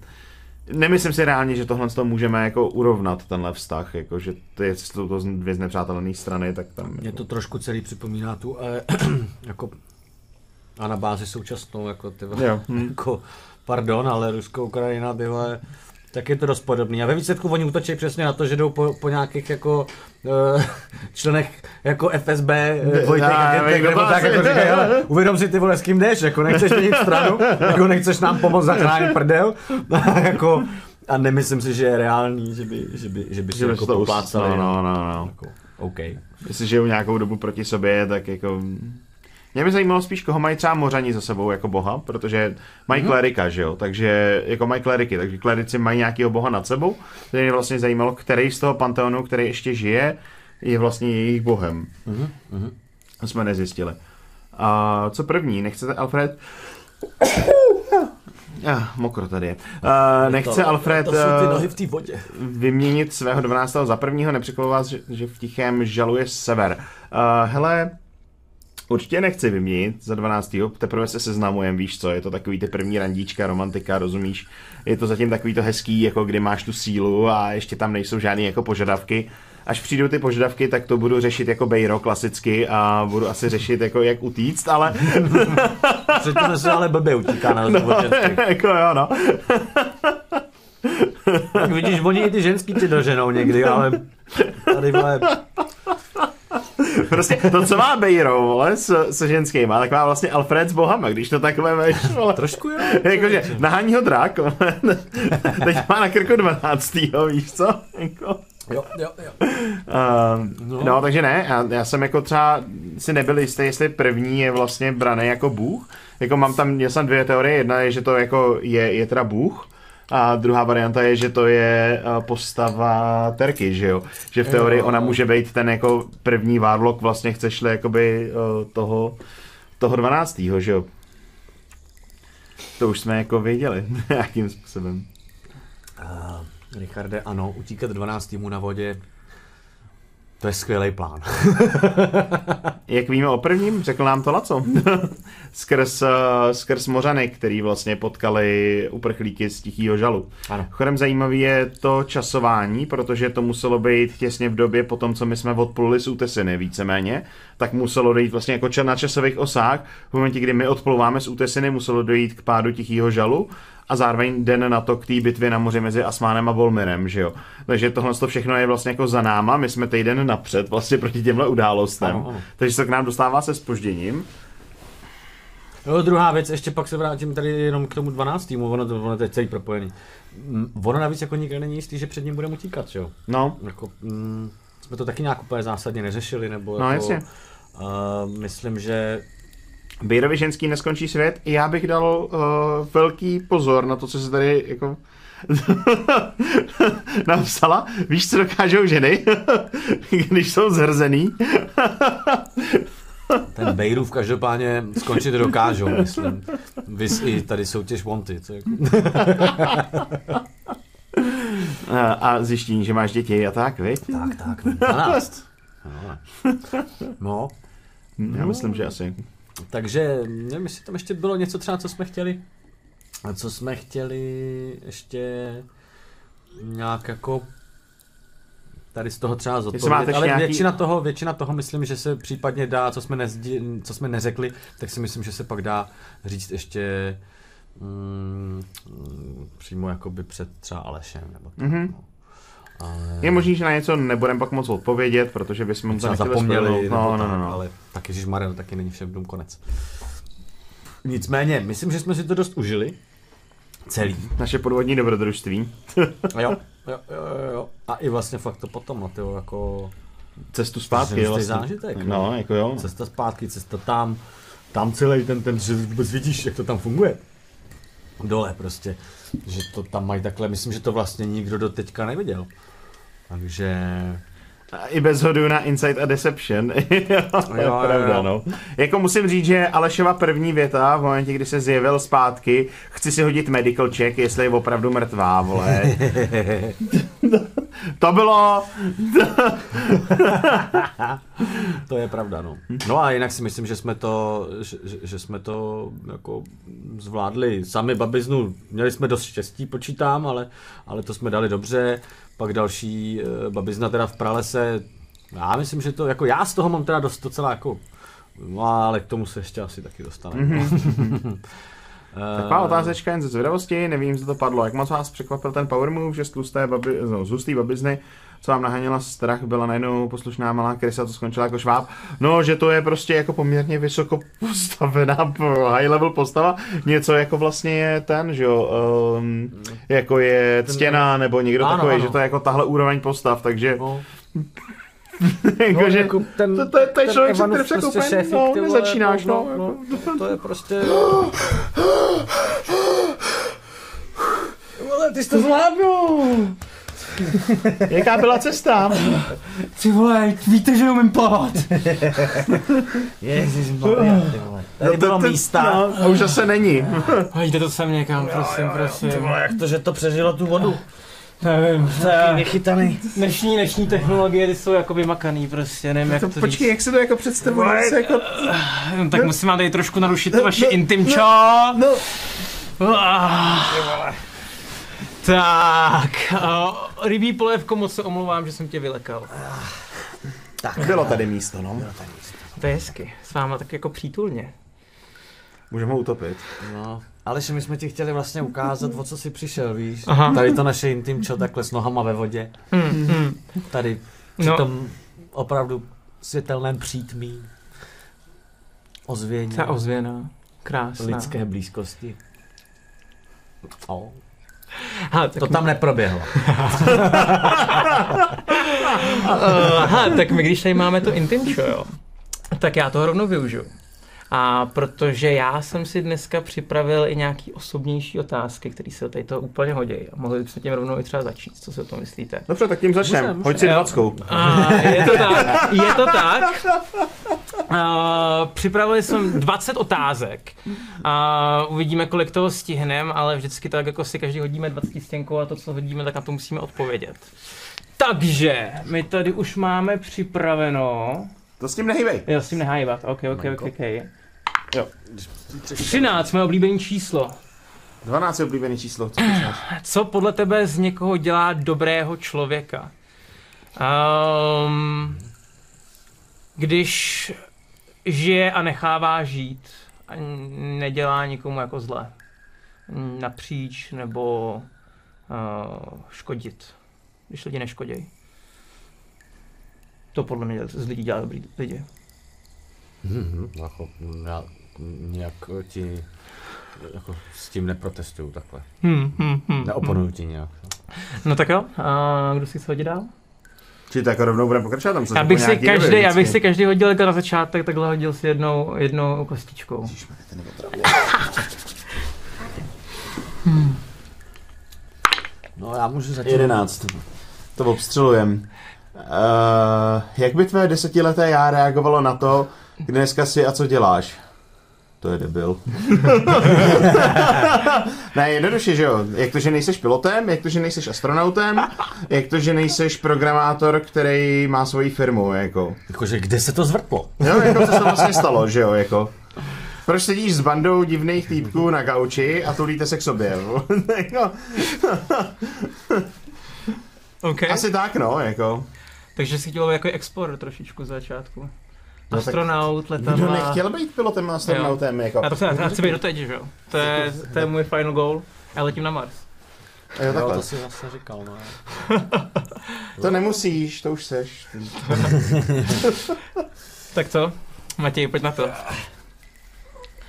nemyslím si reálně, že tohle to můžeme jako urovnat, tenhle vztah, jako, že to je to, to dvě znepřátelené strany, tak tam... Mě jako... to trošku celý připomíná tu, eh, jako a na bázi současnou, jako ty jako, pardon, ale Rusko, Ukrajina, tyhle, tak je to dost podobný. A ve výsledku oni útočí přesně na to, že jdou po, po nějakých jako uh, členech jako FSB, uh, Vojtek, agentek, nebo tak jako říkají, ale uvědom si ty vole, s kým jdeš, jako nechceš měnit stranu, jako nechceš nám pomoct zachránit prdel, jako, a nemyslím si, že je reálný, že by, že by, že by si že jako poplácali. No, no, no, no. Jako, OK. Jestli žijou nějakou dobu proti sobě, tak jako mě by zajímalo spíš, koho mají třeba mořani za sebou jako boha, protože mají mm-hmm. klerika, že jo, takže jako mají kleriky, takže klerici mají nějakého boha nad sebou, takže mě vlastně zajímalo, který z toho panteonu, který ještě žije, je vlastně jejich bohem. Mm-hmm. To jsme nezjistili. A co první, nechcete Alfred? Ah, mokro tady je. Uh, nechce to, Alfred to jsou ty nohy v té vodě. vyměnit svého 12. za prvního, nepřekvapilo vás, že, že v tichém žaluje sever. Uh, hele, Určitě nechci vyměnit za 12. Teprve se seznamujem, víš co, je to takový ty první randíčka, romantika, rozumíš? Je to zatím takový to hezký, jako kdy máš tu sílu a ještě tam nejsou žádné jako požadavky. Až přijdou ty požadavky, tak to budu řešit jako Bejro klasicky a budu asi řešit jako jak utíct, ale... Předtím se ale blbě utíká na no, jako jo, no. Tak vidíš, oni i ty ženský ti doženou někdy, ale tady vole, Prostě to, co má Bejro, vole, s, s ženskýma, tak má vlastně Alfred s bohama, když to takhle veš, vole. trošku jo. Jakože nahání ho drák, vole. Teď má na krku 12. víš co? Jako. Jo, jo, jo. Uh, no. no, takže ne, já, já jsem jako třeba si nebyl jistý, jestli první je vlastně braný jako bůh. Jako mám tam, měl jsem dvě teorie, jedna je, že to jako je, je teda bůh, a druhá varianta je, že to je eh, postava Terky, že jo? Že v teorii ona může být ten jako první Warlock, vlastně chceš-li jakoby eh, toho, toho 12. že jo? To už jsme jako věděli, jakým způsobem. Uh, Richarde, ano, utíkat 12 týmů na vodě, to je skvělý plán. Jak víme o prvním, řekl nám to Laco. skrz, uh, skrz Mořany, který vlastně potkali uprchlíky z Tichýho žalu. Ano. Chodem zajímavý je to časování, protože to muselo být těsně v době po tom, co my jsme odpluli z Útesiny víceméně, tak muselo dojít vlastně jako na časových osách. V momentě, kdy my odplouváme z Útesiny, muselo dojít k pádu Tichýho žalu a zároveň den na to k té bitvě na moři mezi Asmánem a Volmirem, že jo. Takže tohle to všechno je vlastně jako za náma, my jsme týden napřed vlastně proti těmhle událostem, Ano, ano. takže se k nám dostává se spožděním. No, druhá věc, ještě pak se vrátím tady jenom k tomu 12. týmu, ono to, ono to je celý propojený. Ono navíc jako nikdy není jistý, že před ním budeme utíkat, že jo? No, Jako, mm, jsme to taky nějak úplně zásadně neřešili, nebo No, jako, jasně. Uh, myslím, že Bejrovi ženský neskončí svět. Já bych dal uh, velký pozor na to, co se tady jako napsala. Víš, co dokážou ženy, když jsou zhrzený? ten Bejrův každopádně skončit dokážou, myslím. Vys i tady soutěž Wanted. Jako. A zjištění, že máš děti a tak, viď? tak, tak, 12. No, no, Já myslím, že asi. Takže nevím, jestli tam ještě bylo něco třeba, co jsme chtěli, co jsme chtěli ještě nějak jako tady z toho třeba zodpovědět, ale nějaký- většina toho, většina toho myslím, že se případně dá, co jsme, nezdi, co jsme neřekli, tak si myslím, že se pak dá říct ještě mm, přímo jakoby před třeba Alešem. Nebo tak, Mhm. no. Ale Je možný, že na něco nebudeme pak moc odpovědět, protože bychom to třeba nechtěli zapomněli, No, no, no, no. ale tak Ježíš Maria, taky není všem dům konec. Nicméně, myslím, že jsme si to dost užili. Celý. Naše podvodní dobrodružství. Jo, jo, jo, jo, jo. A i vlastně fakt to potom, no, tyjo, jako Cestu zpátky. Ženský Vlastně. zážitek, no. No, jako jo. cesta zpátky, cesta tam, tam celý ten, ten, že vůbec vidíš, jak to tam funguje. Dole prostě, že to tam mají takhle, myslím, že to vlastně nikdo do teďka neviděl. Takže A I bez hodu na Insight a Deception. jo, Jo, jo, pravda, jo. no. Jako musím říct, že Alešova první věta v momentě, kdy se zjevil zpátky, chci si hodit medical check, jestli je opravdu mrtvá, vole. to bylo... To je pravda, no. No a jinak si myslím, že jsme to, že, že- jsme to jako zvládli sami babiznu. Měli jsme dost štěstí, počítám, ale, ale to jsme dali dobře. Pak další eh, babizna teda v pralese. Já myslím, že to, jako já z toho mám teda dost docela jako, no ale k tomu se ještě asi taky dostaneme. Eh, Taková otázečka jen ze zvědavosti, nevím, co to padlo. Jak moc vás překvapil ten power move, že z tlusté babi, no, z hustý babizny, co vám naháněla strach, byla najednou poslušná malá krysa, co skončila jako šváb. No, že to je prostě jako poměrně vysoko postavená high level postava. Něco jako vlastně je ten, že jo, um, jako je ctěná, nebo někdo Ano, takový, ano. že to je jako tahle úroveň postav, takže No, jako, no, že jako ten, to, to, je- to je ten člověk, který prostě prostě šéfík, no, ty vole, nezačínáš, no. no, no, to je prostě... Vole, ty jsi to zvládnul! Jaká byla cesta? Ty vole, víte, že umím plavat. Ježišmarja, ty vole. Tady bylo místa. No, a už zase není. Hejte to sem někam, prosím, prosím. jak to, že to přežilo tu vodu? Nevím, to je- Nechytaný. dnešní, dnešní technologie, ty jsou jako vymakaný prostě, nevím jak to, To, počkej, jak se to jako představuje? Vole, se jako... říct. Tak musím vám tady trošku narušit vaši no, intim čo. No, Ah. Tak, uh, rybí polévko, moc se omlouvám, že jsem tě vylekal. bylo tady místo, no. To je hezky, s váma tak jako přítulně. Můžeme ho utopit. No, Ale že my jsme ti chtěli vlastně ukázat, o co jsi přišel, víš? Aha. Tady to naše intimčo takhle s nohama ve vodě. Hmm, hmm. Tady při No. tom opravdu světelném přítmí. Ozvění. Ta ozvěna. Krásná. lidské blízkosti. O, Ha, tak to tam neproběhlo. Aha, tak my když tady máme to intimčo, jo, tak já to rovnou využiju. A protože já jsem si dneska připravil i nějaký osobnější otázky, které se tady to úplně hodí. A mohli bychom tím rovnou i třeba začít. Co si o tom myslíte? Dobře, tak tím začneme. Hoď si dvackou. A je to tak, je to tak. Uh, připravili jsem 20 otázek. A uvidíme, kolik toho stihneme, ale vždycky tak jako si každý hodíme 20 stěnkou a to, co hodíme, tak na to musíme odpovědět. Takže, my tady už máme připraveno. To s tím nehýbej. Já s tím nehájivat. OK, OK, OK, OK. Jo. 13, moje oblíbené číslo. 12 je oblíbený číslo. Co počítáš? Co podle tebe z někoho dělá dobrého člověka? Um, když žije a nechává žít a nedělá nikomu jako zle. Napříč nebo uh, škodit. Když lidi neškodějí. To podle mě z lidí dělá dobrý lidi. Mhm, jako, já nějak ti jako s tím neprotestuju takhle. Hmm, hmm, hmm, Neoponuju ti nějak. No tak jo, a kdo si chce hodit dál? Či tak rovnou budeme pokračovat tam. se Já bych si každý, já bych si každý hodil jako na začátek, takhle hodil si jednou, jednou kostičkou. Ježišmarja, ten je otravný. No já můžu začít. 11. To obstřelujem. Uh, jak by tvé desetileté já reagovalo na to, kde dneska jsi a co děláš? To je debil. ne, jednoduše, že jo. Jak to, že nejseš pilotem, jak to, že nejseš astronautem, jak to, že nejseš programátor, který má svoji firmu, jako. Jakože kde se to zvrtlo? Jo, jako co se vlastně stalo, že jo, jako. Proč sedíš s bandou divných týpků na gauči a tulíte se k sobě? Jako, Okay. Asi tak, no, jako. Takže si chtěl být jako explorer trošičku z začátku. No Astronaut, Kdo letadla. nechtěl být pilotem a astronautem, jako. Já to chci, já chci být doteď, že jo? To je, to je můj final goal. Já letím na Mars. Jo, Jo, takhle. to si zase říkal, no. To nemusíš, to už seš. Tak co? Matěj, pojď na to.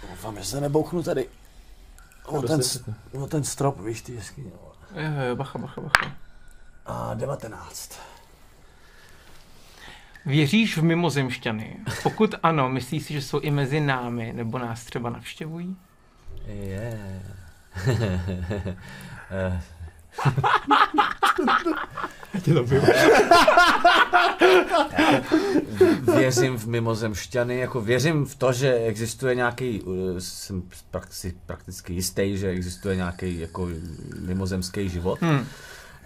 Doufám, že se nebouchnu tady. O ten, o ten strop, víš, ty jeskyně. Jo, jo, bacha, bacha, bacha. A 19. Věříš v mimozemšťany? Pokud ano, myslíš si, že jsou i mezi námi, nebo nás třeba navštěvují? Je. věřím v mimozemšťany, jako věřím v to, že existuje nějaký, uh, jsem prak- si prakticky jistý, že existuje nějaký jako mimozemský život. Hmm.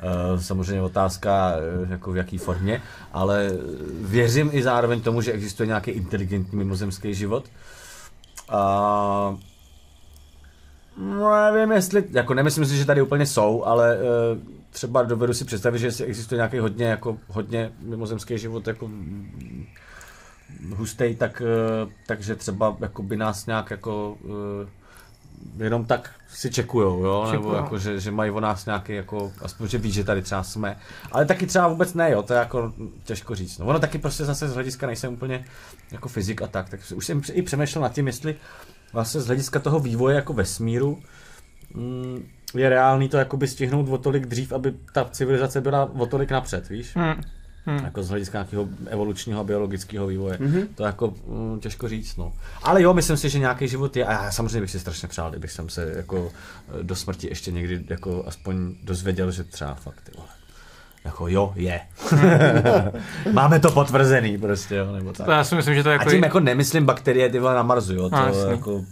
Uh, samozřejmě otázka, uh, jako v jaký formě, ale věřím i zároveň tomu, že existuje nějaký inteligentní mimozemský život. A No, nevím, jestli, jako nemyslím si, že tady úplně jsou, ale uh, třeba dovedu si představit, že existuje nějaký hodně, jako hodně mimozemský život, jako hustej, tak, takže třeba jako by nás nějak jako jenom tak si čekujou, jo, nebo Čekujou. jako, že, že mají o nás nějaký, jako, aspoň, že ví, že tady třeba jsme, ale taky třeba vůbec ne, jo, to je jako těžko říct, no, ono taky prostě zase z hlediska nejsem úplně jako fyzik a tak, tak už jsem i přemýšlel nad tím, jestli vlastně z hlediska toho vývoje jako vesmíru mm, je reálný to jakoby stihnout o tolik dřív, aby ta civilizace byla o tolik napřed, víš? Hmm. Hmm. Jako z hlediska nějakého evolučního a biologického vývoje. Mm-hmm. To je jako mm, těžko říct, no. Ale jo, myslím si, že nějaký život je, a já samozřejmě bych si strašně přál, kdybych jsem se jako eh, do smrti ještě někdy jako aspoň dozvěděl, že třeba fakt, ty vole, jako jo, je. Máme to potvrzený prostě, jo, nebo tak. To já si myslím, že to je A jako... tím jako nemyslím bakterie ty vole na Marsu, jo, to, A, jasně. jako,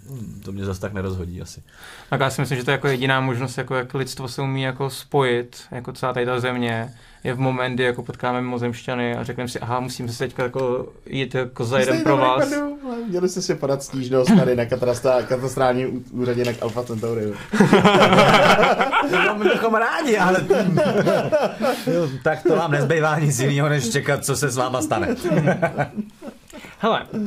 to mě zase tak nerozhodí asi. Tak já si myslím, že to je jako jediná možnost, jako jak lidstvo se umí jako spojit, jako celá tady ta země, je v moment, kdy jako potkáme mimozemšťany a řekneme si, aha, musíme se teďka jako jít jako za jeden pro vás. Měli jste si podat stížnost tady na katastra- katastrálním ú- úřadě na Alpha Centauri. My bychom rádi, ale jo, tak to vám nezbývá nic jiného, než čekat, co se s váma stane. Hele, uh,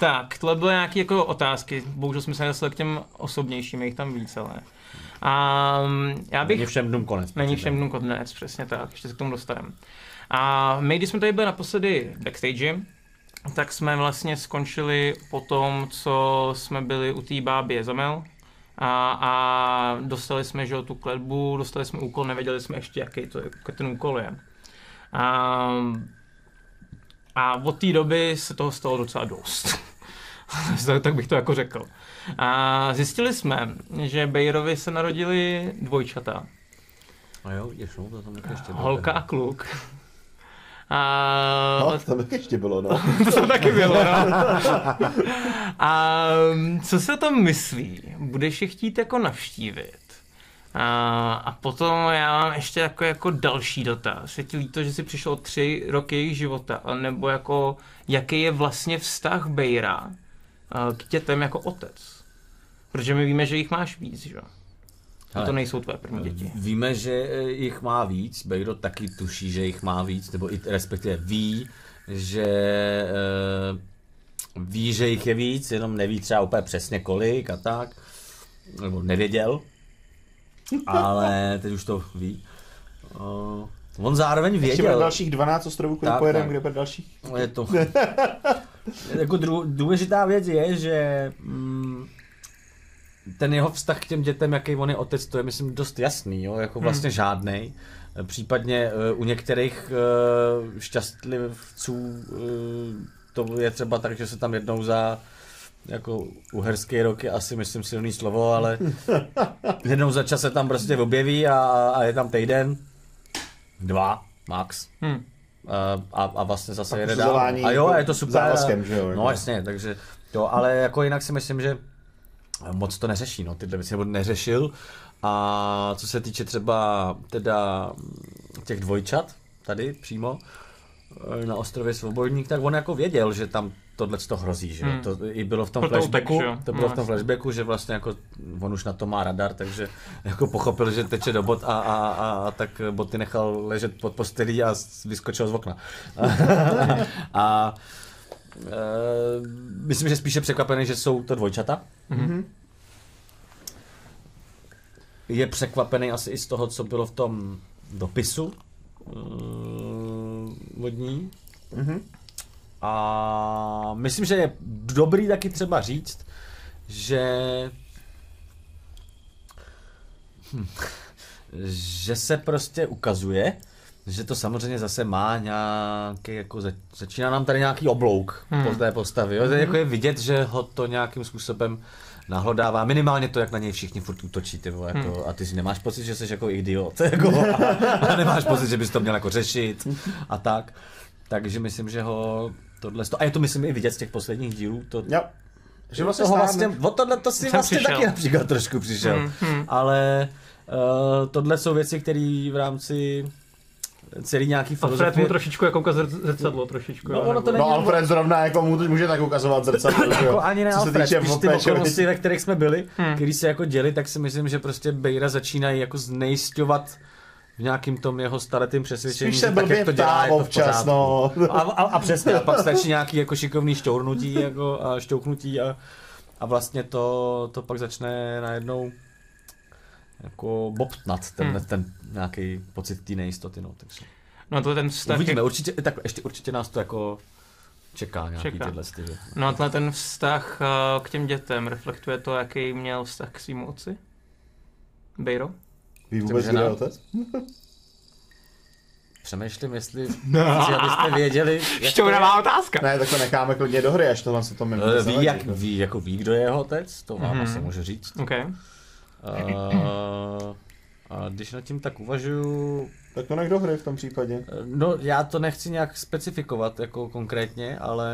tak, tohle byly nějaké jako otázky, bohužel jsme se nedostali k těm osobnějším, je jich tam víc, ale. Um, já bych... Není všem dnům konec. Není všem dnům konec, přesně tak, ještě se k tomu dostaneme. A my, když jsme tady byli naposledy backstage, tak jsme vlastně skončili po tom, co jsme byli u té bábě Zamel, a, a dostali jsme že, tu kletbu, dostali jsme úkol, nevěděli jsme ještě, jaký to je, jaký ten úkol je. A, a od té doby se toho stalo docela dost. tak bych to jako řekl. A zjistili jsme, že Bejrovi se narodili dvojčata. A jo, vidíš, no, to tam ještě Holka a kluk. A... No, to tam ještě bylo, no. to tam taky bylo, no. A co se o tom myslí? Budeš je chtít jako navštívit? A, a potom já mám ještě jako, jako další dotaz. Je ti líto, že jsi přišel tři roky jejich života, nebo jako jaký je vlastně vztah Bejra k dětem jako otec? Protože my víme, že jich máš víc, že? A to nejsou tvé první děti. Víme, že jich má víc, Bejro taky tuší, že jich má víc, nebo i respektive ví, že uh, ví, že jich je víc, jenom neví třeba úplně přesně kolik a tak, nebo nevěděl, ale teď už to ví. Uh, on zároveň věděl. Ještě dalších 12 ostrovů, kudy pojedeme, kde bude další. Je to. jako důležitá věc je, že mm, ten jeho vztah k těm dětem, jaký on je otec, to je myslím dost jasný, jo? jako vlastně hmm. žádnej. Případně uh, u některých uh, šťastlivců uh, to je třeba tak, že se tam jednou za jako uherský rok je asi myslím silný slovo, ale jednou za čas se tam prostě objeví a, a je tam týden, dva, max. Hmm. A, a vlastně zase jede dál. A jo, je to super. Závazkem, že jo? No jasně, takže to, ale jako jinak si myslím, že moc to neřeší, no, tyhle věci, nebo neřešil. A co se týče třeba teda těch dvojčat, tady přímo, eh, na ostrově Svobodník, tak on jako věděl, že tam tohle to hrozí, že hmm. to i bylo v tom Proto flashbacku, utek, to bylo no, v tom flashbacku, že vlastně jako on už na to má radar, takže jako pochopil, že teče do bot a, a, a, a tak boty nechal ležet pod postelí a vyskočil z okna. a Uh, myslím, že spíše překvapený, že jsou to dvojčata. Mm-hmm. Je překvapený asi i z toho, co bylo v tom dopisu uh, vodní. Mm-hmm. A myslím, že je dobrý taky třeba říct, že hm, že se prostě ukazuje, že to samozřejmě zase má nějaký, jako začíná nám tady nějaký oblouk hmm. po té postavě. Jo? Hmm. Jako je vidět, že ho to nějakým způsobem nahlodává. Minimálně to, jak na něj všichni furt útočí, ty vole, jako, hmm. a ty si nemáš pocit, že jsi jako idiot, jako, a, a nemáš pocit, že bys to měl jako řešit a tak. Takže myslím, že ho tohle, a je to myslím i vidět z těch posledních dílů, to, jo. Že vlastně, vlastně o tohle to si vlastně přišel. taky například trošku přišel. Hmm, hmm. Ale uh, tohle jsou věci, které v rámci celý nějaký filozofie. Alfred mu trošičku jako ukazuje zrcadlo, trošičku. No, ono to no Alfred zrovna jako mu může tak ukazovat zrcadlo. jako ani ne Alfred, spíš ty okolnosti, ve kterých jsme byli, hmm. který se jako děli, tak si myslím, že prostě Bejra začínají jako znejistovat v nějakým tom jeho staletým přesvědčení, Spíš se tak, jak to dělá, je to občas, no. a, a, a, přesně, a pak stačí nějaký jako šikovný šťournutí jako, a šťouknutí a, a vlastně to, to pak začne najednou jako bobtnat ten, hmm. ten nějaký pocit té nejistoty. No, takže. no to ten vztah... Uvidíme, je... určitě, tak ještě určitě nás to jako čeká nějaký čeká. tyhle styly. No a ten vztah uh, k těm dětem reflektuje to, jaký měl vztah k svým otci? Bejro? Ví vůbec, kdo je otec? Přemýšlím, jestli no. chci, abyste věděli. Šťouravá otázka. Ne, tak to necháme klidně do hry, až tohle se to mi ví, jak, ví, jako ví, kdo je jeho otec, to vám mm-hmm. asi může říct. Okay. Uh, a když nad tím tak uvažuju... Tak to nech do hry v tom případě. No, já to nechci nějak specifikovat jako konkrétně, ale...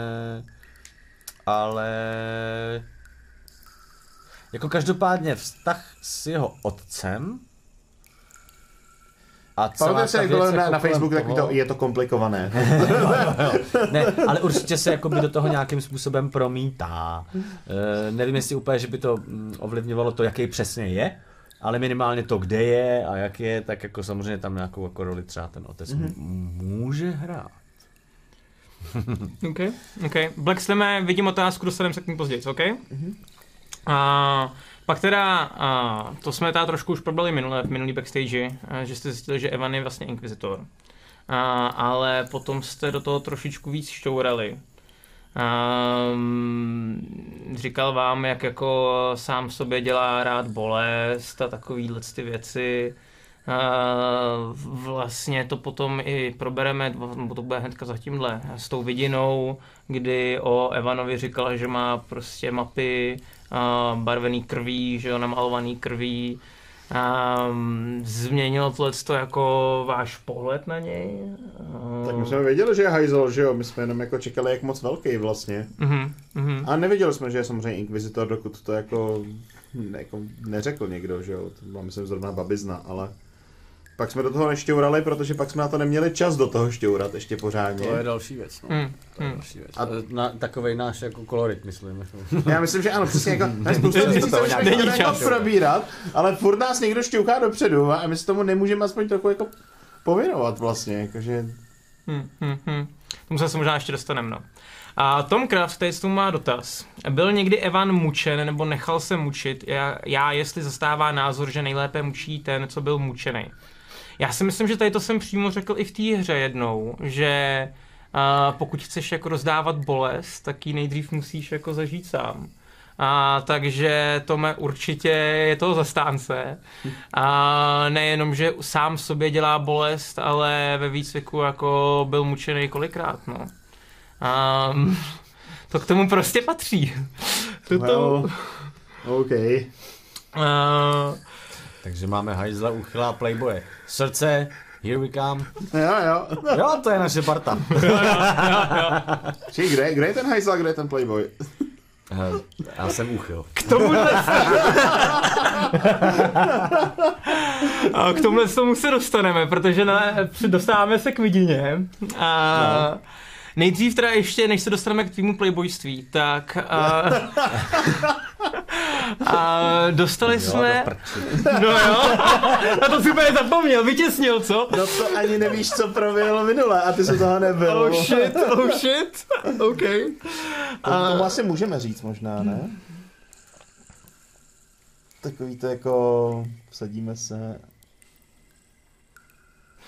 Ale... Jako každopádně vztah s jeho otcem a se, jak bylo na, na Facebooku, tak to, je to komplikované. ne, ale určitě se jako by do toho nějakým způsobem promítá. E, nevím, jestli úplně, že by to mm, ovlivňovalo to, jaký přesně je, ale minimálně to, kde je a jak je, tak jako samozřejmě tam nějakou jako roli třeba ten otec mm-hmm. může hrát. OK, OK. Black Slime, vidím otázku, dostaneme se k ní později, OK? A pak teda, a, to jsme teda trošku už probrali minule, v minulý backstage, a, že jste zjistili, že Evan je vlastně Inquisitor. A, ale potom jste do toho trošičku víc šťourali. Um, říkal vám, jak jako sám sobě dělá rád bolest a takovýhle ty věci. Uh, vlastně to potom i probereme, to bude hnedka za tímhle, s tou vidinou, kdy o Evanovi říkala, že má prostě mapy uh, barvený krví, že jo, namalovaný krví, Um, změnilo tohle to jako váš pohled na něj? Uh... Tak my jsme věděli, že je hajzel, že jo? My jsme jenom jako čekali, jak moc velký vlastně. Uh-huh, uh-huh. A nevěděli jsme, že je samozřejmě inkvizitor, dokud to jako, ne, jako neřekl někdo, že jo? To byla myslím zrovna babizna, ale... Pak jsme do toho nešťourali, protože pak jsme na to neměli čas do toho šťourat ještě pořádně. To je další věc. No. Mm, To je mm. další věc. A na, takovej náš jako kolorit, myslím. Já myslím, že ano, přesně jako, na spoustu věcí se už Není jako čas. probírat, ale furt nás někdo šťouká dopředu a my se tomu nemůžeme aspoň trochu jako pověnovat vlastně, jakože... Hmm, hmm, hmm. Tomu se možná ještě dostaneme, no. A Tom Kraft tady s tomu má dotaz. Byl někdy Evan mučen nebo nechal se mučit? Já, já jestli zastává názor, že nejlépe mučí ten, co byl mučený. Já si myslím, že tady to jsem přímo řekl i v té hře jednou, že uh, pokud chceš jako rozdávat bolest, tak ji nejdřív musíš jako zažít sám. A, takže Tome určitě je to zastánce. A nejenom, že sám sobě dělá bolest, ale ve výcviku jako byl mučený kolikrát, no. A, to k tomu prostě patří. Toto, Well, OK. a, Takže máme hajzla, uchylá playboye. Srdce, here we come. Jo, jo. Jo, to je naše parta. Či, kde, kde je ten hajzla, kde je ten playboy? Eh, Já jsem uchyl. k tomuhle A k tomuhle tomu se dostaneme, protože na, dostáváme se k vidině. A No. Nejdřív teda ještě, než se dostaneme k tvýmu playboyství, tak a, a dostali jsme... No jo, na to si úplně zapomněl, vytěsnil, co? No to ani nevíš, co proběhlo minule a ty se toho nebyl. Oh shit, oh shit, OK. To, tomu asi můžeme říct možná, ne? Takový to jako... Vsadíme se...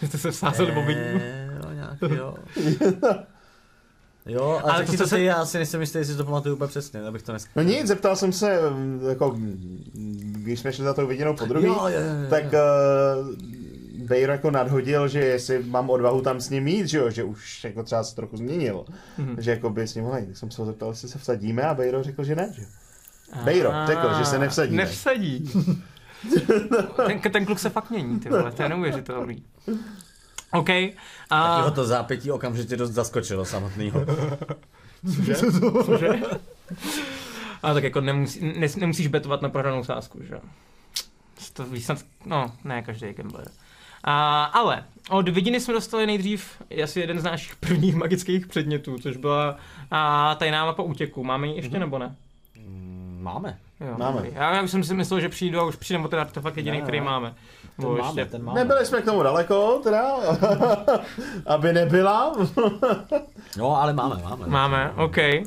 Jste se vsázeli po. Eh, Jo, nějak, jo. Jo, Ale ale to, to, co se- ty, já si nejsem jistý, jestli to pamatuju úplně přesně, abych to nesk... No nic, zeptal jsem se, jako, když jsme šli za tou viděnou po druhý, Jo, jo, jo, jo. tak uh, Bejro jako nadhodil, že jestli mám odvahu tam s ním jít, že jo, že už jako třeba se trochu změnil, Mhm. že jako by s ním mohli, tak jsem se ho zeptal, jestli se vsadíme a Bejro řekl, že ne, že. Bejro řekl, že se nevsadíme. Nevsadí. ten, ten kluk se fakt mění, ty vole, to je neuvěřitelný. OK. Taky A, ho to zápětí okamžitě dost zaskočilo samotného. cože? A tak jako nemusí, ne, nemusíš betovat na prohranou sázku, že jo? To víš snad, no, ne každý gambler. A, ale od vidiny jsme dostali nejdřív asi jeden z našich prvních magických předmětů, což byla a, tajná mapa útěku. Máme ji ještě nebo ne? Mm, Máme. Jo, Máme. Já, já už jsem si myslel, že přijdu a už přijde o ten artefakt jediný, Ne, který ne. máme. Ten máme, ještě- ten máme. Nebyli jsme k tomu daleko, teda, aby nebyla. Jo, ale máme, máme. Máme, OK. A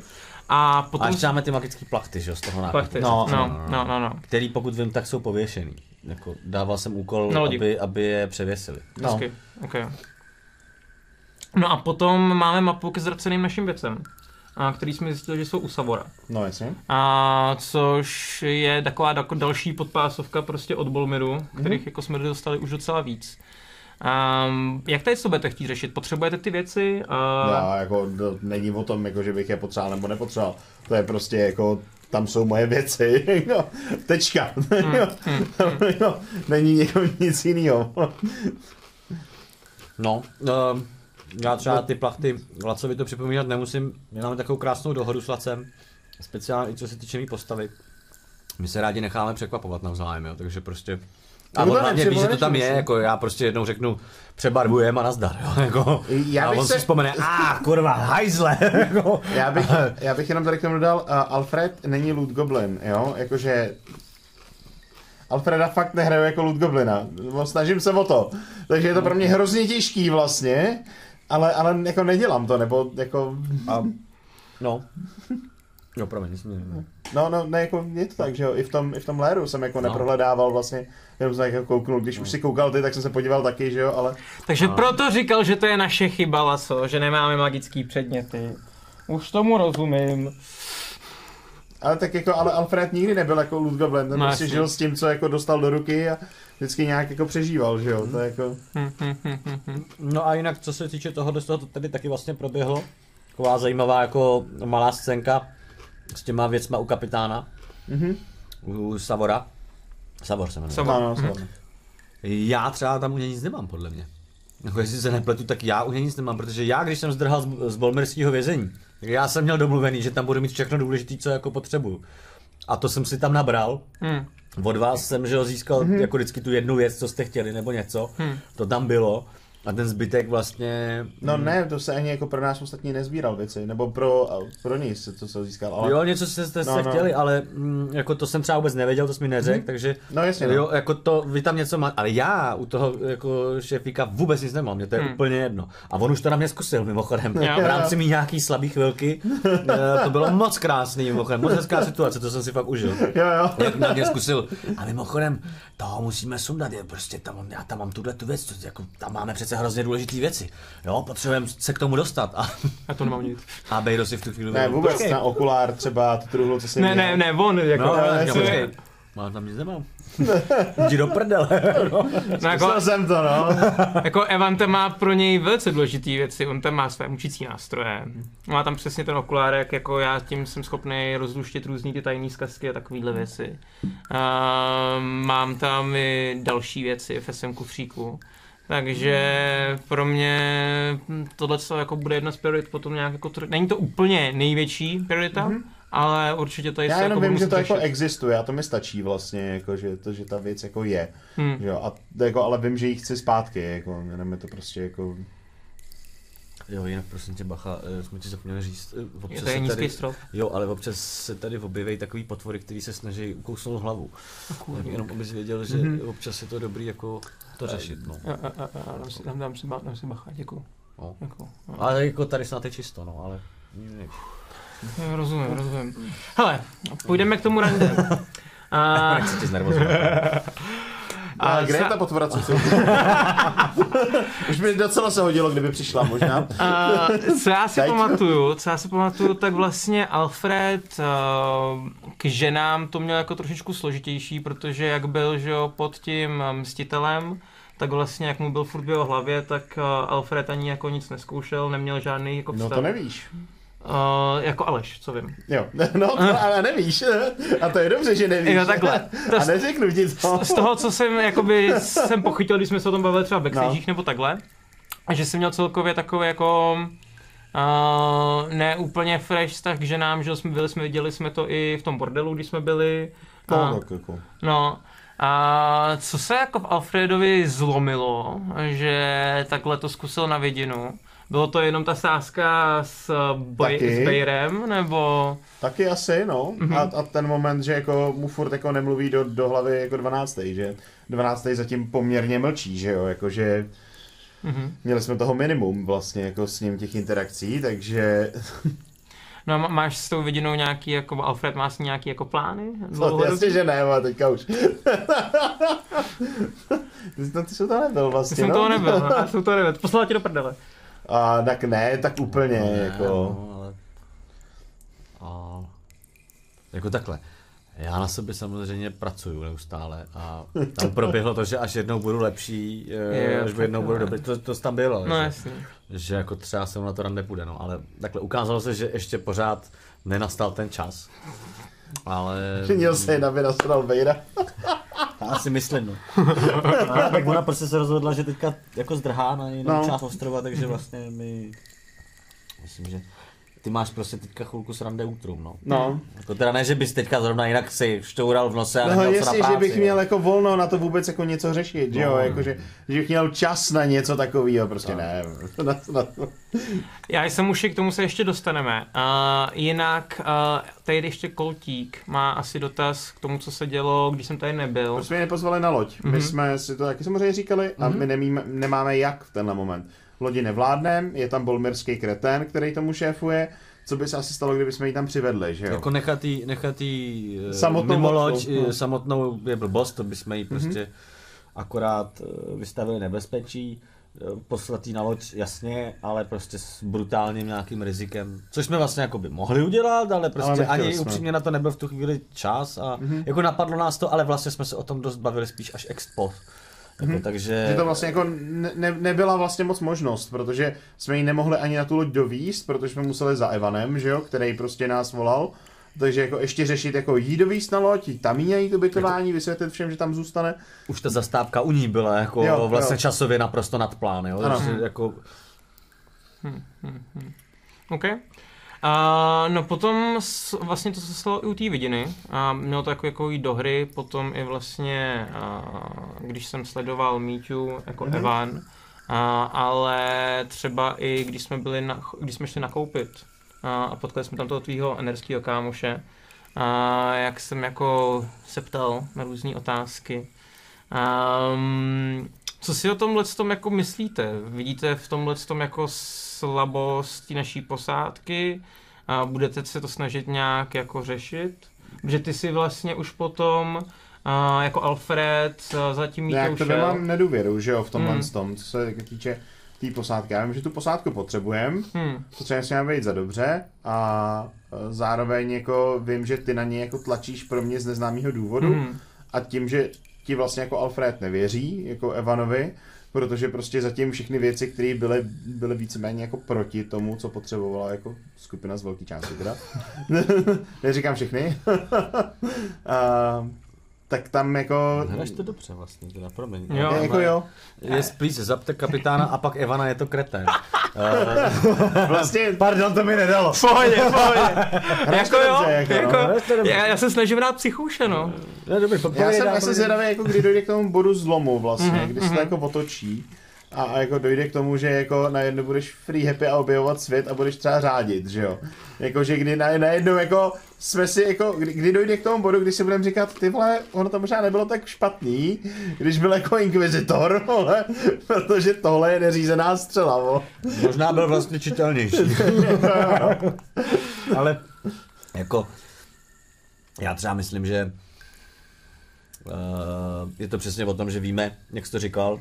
A potom... ještě máme ty magické plachty, že jo, z toho nákupu. Plachty. No. No, no, no, no. Který pokud vím, tak jsou pověšený. Jako, dával jsem úkol, lodi. aby, aby je převěsili. No. Hezky. Okay. No a potom máme mapu ke ztraceným našim věcem, a který jsme zjistili, že jsou u Savora. No jasně. A což je taková další podpásovka prostě od Bolmiru, kterých Mhm. jako jsme dostali už docela víc. Um, jak tady to budete chtít řešit? Potřebujete ty věci? Uh, Já jako, to není o tom, jako, že bych je potřeboval nebo nepotřeboval. To je prostě jako, tam jsou moje věci. jako, Tečka. Jo, není jako nic jiného. No, uh, já třeba ty plachty Lacovi to připomínat nemusím. My máme takovou krásnou dohodu s Lacem, speciálně i co se týče mý postavy. My se rádi necháme překvapovat navzájem, jo, takže prostě... A on hlavně ví, že to tam je, jako já prostě jednou řeknu, přebarvujeme a nazdar, jo, jako. Já a bych on se- si vzpomene, a kurva, hajzle, jako. Já bych, já bych jenom tady k tomu dodal, uh, Alfred není loot goblin, jo, jakože Alfreda fakt nehraju jako loot goblina, snažím se o to, takže je to pro mě hrozně těžký vlastně, Ale, ale jako nedělám to, nebo jako... A, no. No, promiň, jsem No, no, ne, jako je to tak, že jo, i v tom, i v tom léru jsem jako no. neprohledával vlastně, jenom jsem jako kouknul, když no. už si koukal ty, tak jsem se podíval taky, že jo, ale... Takže no. proto říkal, že to je naše chyba, Laso, že nemáme magický předměty. Už tomu rozumím. Ale tak jako, ale Alfred nikdy nebyl jako Lud Goblin, ten No, prostě žil s tím, co jako dostal do ruky a vždycky nějak jako přežíval, že jo, to je jako... Hm, hm, hm, hm, hm. No a jinak, co se týče toho, to tady taky vlastně proběhlo. Taková zajímavá jako malá scénka s těma věcma u kapitána, Mhm. u Savora. Savor se jmenuje. Savor. No, no, Mhm. mm Já třeba tam u něj nic nemám, podle mě. Jako jestli se nepletu, tak já u něj nic nemám, protože já, když jsem zdrhal z, z Bolmerského vězení, já jsem měl domluvený, že tam budu mít všechno důležité, co jako potřebuju. A to jsem si tam nabral. Hm. Od vás jsem, že ho získal mm-hmm. jako vždycky tu jednu věc, co jste chtěli, nebo něco. Hm. To tam bylo. A ten zbytek vlastně... No ne, to se ani jako pro nás ostatní nezbíral věci, nebo pro, pro ní se to se získal, ale... Jo, něco jste, jste No, no, no. chtěli, ale mm, jako to jsem třeba vůbec nevěděl, to jsi mi neřekl, mm-hmm. takže No jasně, no. jo, jako to, vy tam něco máte, ale já u toho jako šéfíka vůbec nic nemám, mě to je Hmm. hmm. úplně jedno. A on už to na mě zkusil mimochodem, Jo. v rámci mý nějaký slabý chvilky, Eh, to bylo moc krásný mimochodem, moc hezká situace, to jsem si fakt užil. Jo, jo. Jak na mě zkusil. A mimochodem, toho musíme sundat, je prostě tam, já tam mám tuhle tu věc, to, jako, tam máme přece hrozně důležité věci. Jo, potřebujeme se k tomu dostat. A, Já to nemám nic. a Bejro si v tu chvíli Ne, vůbec, počkej. na okulár třeba, tu truhlu, co jsi Ne, měl. ne, ne, on, jako, No, no, jasně. počkej. Mám tam nic nemám. Jdi do prdele. no. no, jako, jsem to, no. jako Evan tam má pro něj velice důležité věci, on tam má své mučící nástroje. Má tam přesně ten okulárek, jako já tím jsem schopný rozluštit různý ty tajné zkazky a takovéhle věci. Uh, mám tam i další věci v SM kufříku. Takže pro mě tohle jako bude jedna z priorit potom nějak jako, není to úplně největší priorita, mm-hmm. ale určitě to je Já jenom jako vím, že to jako řešit. existuje a to mi stačí vlastně, jako, že, to, že ta věc jako je. Hmm. Že jo, a jako, ale vím, že ji chci zpátky, jako, jenom je to prostě jako... Jo, jinak prosím tě, bacha, eh, jsme ti zapomněli říct. eh, Občas Je to je se nízký tady, strop. jo, ale občas se tady objeví takový potvory, který se snaží ukousnout hlavu. Jenom abys věděl, že Mhm. občas je to dobrý jako to řešit, no. Jo, jo, jo, jo, Dám si, dám, dám si, ba- dám si bacha, děkuju. no. děkuju. Jo. Ale jako tady snad je čisto, no, ale... ne. Jo, rozumím, rozumím. Hele, půjdeme k tomu rande. A, Nechci tě znervozovat. A, A kde je ta potvora, co Už mi docela se hodilo, kdyby přišla možná. a, co já si pamatuju, co já si pamatuju, tak vlastně Alfred uh, k ženám to měl jako trošičku složitější, protože jak byl že jo, pod tím eh, mstitelem, tak vlastně jak mu byl furt v jeho hlavě, tak uh, Alfred ani jako nic neskoušel, neměl žádný jako No vztah. to nevíš. Uh, jako Aleš, co vím. Jo, no to ale nevíš. A to je dobře, že nevíš. Jo, takhle. To A neřeknu ti to. z, toho, co jsem jakoby jsem pochytil, když jsme se o tom bavili třeba backstage No. nebo takhle, a že jsem měl celkově takový jako uh, ne úplně fresh vztah k ženám, že jsme byli, jsme viděli jsme to i v tom bordelu, když jsme byli. No, A- tak jako. No, a co se jako v Alfredovi zlomilo, že takhle to zkusil na vidinu? Bylo to jenom ta sázka s, boj, Taky. s Bejrem, nebo... Taky asi, no. Mhm. A, a ten moment, že jako mu furt jako nemluví do, do hlavy jako 12. že 12. zatím poměrně mlčí, že jo, jakože Mhm. měli jsme toho minimum vlastně jako s ním těch interakcí, takže No a má- máš s tou vidinou nějaký, jako Alfred má s ní nějaký jako plány? to, Dlouhodobý? jasně, že ne, ale teďka už. ty, no, ty jsi to nebyl vlastně, Ty jsem no. toho nebyl, no, já jsem toho nebyl. Poslala tě do prdele. A tak ne, tak úplně, Ne, jako... No, ale... A... Jako takhle. Já na sobě samozřejmě pracuju neustále a tam proběhlo to, že až jednou budu lepší, eh, Je, až jednou budu dobrý, to, to tam bylo, No že, jasně. že jako třeba se mu na to rande půjde, no, ale takhle ukázalo se, že ještě pořád nenastal ten čas. Ale... Měl se na vynasral Vejra. Já si myslím, no. A tak ona prostě se rozhodla, že teďka jako zdrhá na jinou No. no. část ostrova, takže vlastně my... Myslím, že ty máš prostě teďka chvilku srande útrum, no. No. Jako teda ne, že bys teďka zrovna jinak si štoural v nose a No co na práci, že bych jo. měl jako volno na to vůbec jako něco řešit, že jo, No. jako, že, že bych měl čas na něco takového, prostě No. ne. Na, na, Já jsem už k tomu se ještě dostaneme. Uh, jinak, uh, tady ještě Koltík má asi dotaz k tomu, co se dělo, když jsem tady nebyl. prostě mě nepozvali na loď. My Mhm. jsme si to taky samozřejmě říkali a Mhm. my nemíme, nemáme jak v tenhle moment. Lodi nevládnem, je tam bolmirský kretén, který tomu šéfuje, co by se asi stalo, kdyby jsme ji tam přivedli, že jo? Jako nechat jí, nechat jí eh, Samotnou mimo loď, loď, no. eh, samotnou je blbost, to bychom jí prostě Mhm. akorát eh, vystavili nebezpečí, poslat jí na loď, jasně, ale prostě s brutálním nějakým rizikem, což jsme vlastně jako by mohli udělat, ale prostě nechtěli ani jsme. Mhm. upřímně na to nebyl v tu chvíli čas a jako napadlo nás to, ale vlastně jsme se o tom dost bavili spíš až ex post. Jako, takže... Mhm. Že to vlastně jako ne, ne, nebyla vlastně moc možnost, protože jsme ji nemohli ani na tu loď dovíst, protože jsme museli za Evanem, že jo, který prostě nás volal. Takže jako ještě řešit jako jí dovíst na loď, tam jí najít ubytování, vysvětlit všem, že tam zůstane. Už ta zastávka u ní byla jako Jo, vlastně jo. časově naprosto nad plán, jo? Ano. Takže jako, OK. A, no potom vlastně to se stalo i u té vidiny a mělo to jako, jako jít do hry, potom i vlastně, a, když jsem sledoval Míťu jako mm-hmm. Evan, a, ale třeba i když jsme byli na, když jsme šli nakoupit a, a potkali jsme tam toho tvýho enerského kámoše, a jak jsem jako se ptal na různé otázky. Um, co si o tomhle tom jako myslíte? Vidíte v tomhle tom jako slabost té naší posádky? A budete se to snažit nějak jako řešit? Že ty si vlastně už potom a jako Alfred zatím Já k tebe šel. mám nedůvěru, že jo, v tomhle Hmm. tom, co se týče té posádky. Já vím, že tu posádku potřebujeme, Hmm. potřebujeme s ní být za dobře a e, zároveň jako vím, že ty na ně jako tlačíš pro mě z neznámého důvodu Hmm. a tím, že ti vlastně jako Alfred nevěří, jako Evanovi, protože prostě zatím všechny věci, které byly, byly víceméně jako proti tomu, co potřebovala jako skupina z velké části teda. Neříkám všechny. a, tak tam jako... Hráš to dobře vlastně, teda, promiň. Jo. je, jako jo. Jest, please, zapte kapitána a pak Evana je to kretén. Vlastně Pardon, to mi nedalo. Pohodě, pohodě. Hraješ jako to jo, dobře, jako, jako, no. Hraješ dobře. já, já se snažím rád psychouše, no. No, dobrý, Já jsem, já jsem zvědavý, jako kdy dojde k tomu bodu zlomu vlastně, Mhm, mm-hmm, kdy se to jako otočí a, a jako dojde k tomu, že jako najednou budeš free happy a objevovat svět a budeš třeba řádit, že jo. Jako, že kdy na, najednou jako jsme si jako, kdy, kdy dojde k tomu bodu, kdy si budeme říkat, ty vole, ono to možná nebylo tak špatný, když byl jako inkvizitor, vole, protože tohle je neřízená střela, vole. Možná byl vlastně čitelnější. Ale jako, já třeba myslím, že je to přesně o tom, že víme, jak jsi to říkal,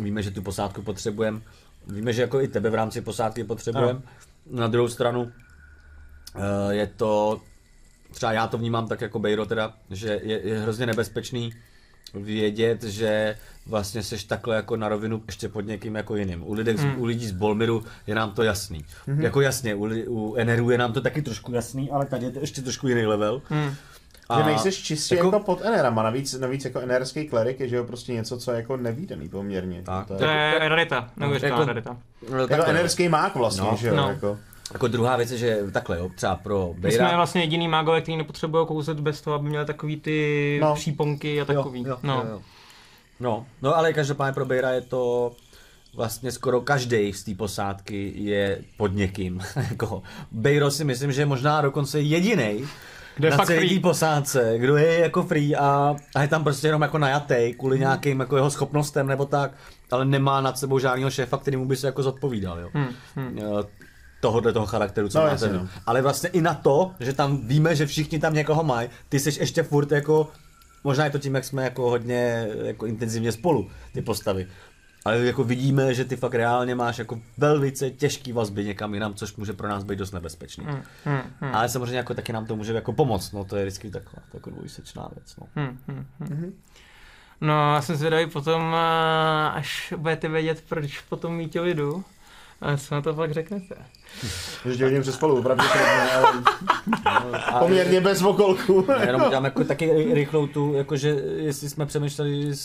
víme, že tu posádku potřebujeme, víme, že jako i tebe v rámci posádky potřebujeme. Na druhou stranu uh, je to, třeba já to vnímám tak jako Bejro teda, že je, je hrozně nebezpečný vědět, že vlastně seš takhle jako na rovinu ještě pod někým jako jiným. U, lidek, Hmm. u lidí z Bolmiru je nám to jasný. Jako jasně, u, u NRu je nám to taky trošku jasný, ale tady je to ještě trošku jiný level. Hmm. Že nejseš čistě jako- jako, jako pod NRama, navíc, navíc jako NRský klerik je, že jo, prostě něco, co je jako nevýdaný poměrně. Tak. to To je, je rarita, neuvěřitelná Jako- rarita. No, jako NRský mák vlastně, No. že jo, No. jako. jako druhá věc je, že takhle jo, třeba pro My jsme Bejra, vlastně jediný mágové, kteří nepotřebují kouzet bez toho, aby měli takový ty No. příponky a takový. Jo, jo, no. jo, jo. No, no, ale každopádně pro Bejra je to vlastně skoro každý z té posádky je pod někým. jako Bejro si myslím, že je možná dokonce jediný Kdo je na fakt celé free. té posádce, kdo je jako free a, a je tam prostě jenom jako najatej kvůli nějakým jako jeho schopnostem nebo tak, ale nemá nad sebou žádného šéfa, kterýmu by se jako zodpovídal, jo. Hmm, hmm. Eh, tohohle toho charakteru, co No, no, jasně, máte. no. Ale vlastně i na to, že tam víme, že všichni tam někoho mají, ty jsi ještě furt jako, možná je to tím, jak jsme jako hodně jako intenzivně spolu, ty postavy. Ale jako vidíme, že ty fakt reálně máš jako velice těžký vazby někam jinam, což může pro nás být dost nebezpečný. Hmm, hmm, hmm. Ale samozřejmě jako taky nám to může jako pomoct, no to je vždycky taková, taková dvojsečná věc, no. Hmm, hmm, hmm. No, já jsem zvědavý potom, a až budete vědět, proč potom Míťovi jdu. A co na to fakt řeknete? Že tě vidím přes spolu, pravděpodobně, ale A poměrně bez okolku. jenom udělám jako taky ry- rychlou tu, jakože jestli jsme přemýšleli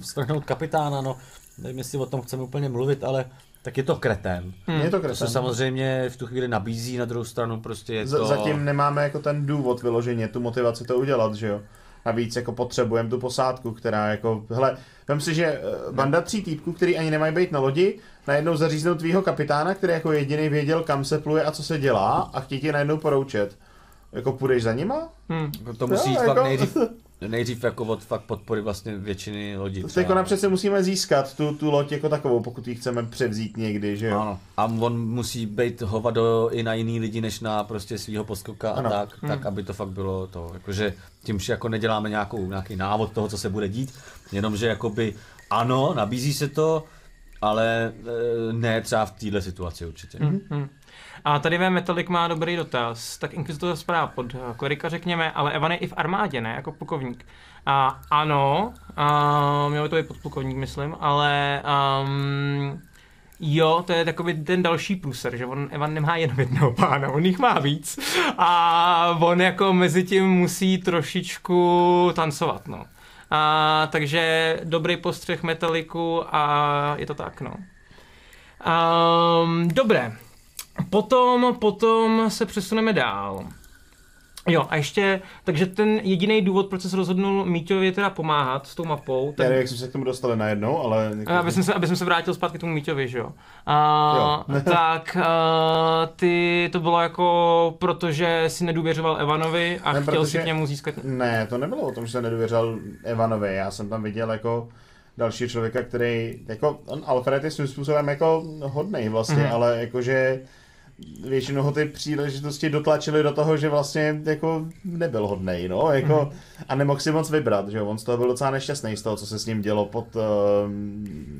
svrhnout kapitána, no nevím, jestli o tom chceme úplně mluvit, ale tak je to kretén. Je to To se samozřejmě v tu chvíli nabízí, na druhou stranu prostě je Z- to... Zatím nemáme jako ten důvod vyloženě, tu motivaci to udělat, že jo. Navíc jako potřebujeme tu posádku, která jako, hele, vem si, že eh, banda tří týpků, který ani nemají být na lodi, najednou zaříznou tvýho kapitána, který jako jediný věděl, kam se pluje a co se dělá a chtějí ti najednou poroučet. Jako půjdeš za nima? Hmm. To musí jít jako- nejdřív nejdřív jako od fakt podpory vlastně většiny lodí. Teď jako přece musíme získat tu, tu loď jako takovou, pokud ji chceme převzít někdy, že jo? Ano. A on musí být hovado i na jiný lidi, než na prostě svého poskoka Ano. a tak, tak, aby to fakt bylo to, jakože tím, že jako neděláme nějakou, nějaký návod toho, co se bude dít, jenom, že jakoby ano, nabízí se to, ale eh, ne třeba v téhle situaci určitě. Mm-hmm. A tady ve Metalik má dobrý dotaz. Tak Inquisitor spadá pod eh, klerika, řekněme, ale Evan je i v armádě, ne? Jako plukovník. A ano, a měl by to být podplukovník, myslím, ale um, jo, to je takový ten další pluser, že on, Evan nemá jenom jednoho pána, on jich má víc. A on jako mezi tím musí trošičku tancovat, no. A, takže dobrý postřeh Metaliku a je to tak, no. Um, dobré, Potom, potom se přesuneme dál. Jo, a ještě, takže ten jediný důvod, proč se rozhodnul Míťovi teda pomáhat s tou mapou, Já tak, nevím, jak jsme se k tomu dostali najednou, ale... Jako, aby, jsem se, aby jsem se vrátil zpátky k tomu Míťovi, že jo. A, Jo. tak a, ty, to bylo jako, protože si nedůvěřoval Evanovi a Ne, chtěl si protože- k němu získat... Ne, to nebylo o tom, že jsem nedůvěřal Evanovi, já jsem tam viděl jako další člověka, který, jako, on Alfred je svým způsobem jako hodnej vlastně, Mhm. mm. ale jakože většinou ho ty příležitosti dotlačily do toho, že vlastně jako nebyl hodnej, no, jako, Mhm. a nemohl si moc vybrat, že jo, on z toho byl docela nešťastný z toho, co se s ním dělo pod uh,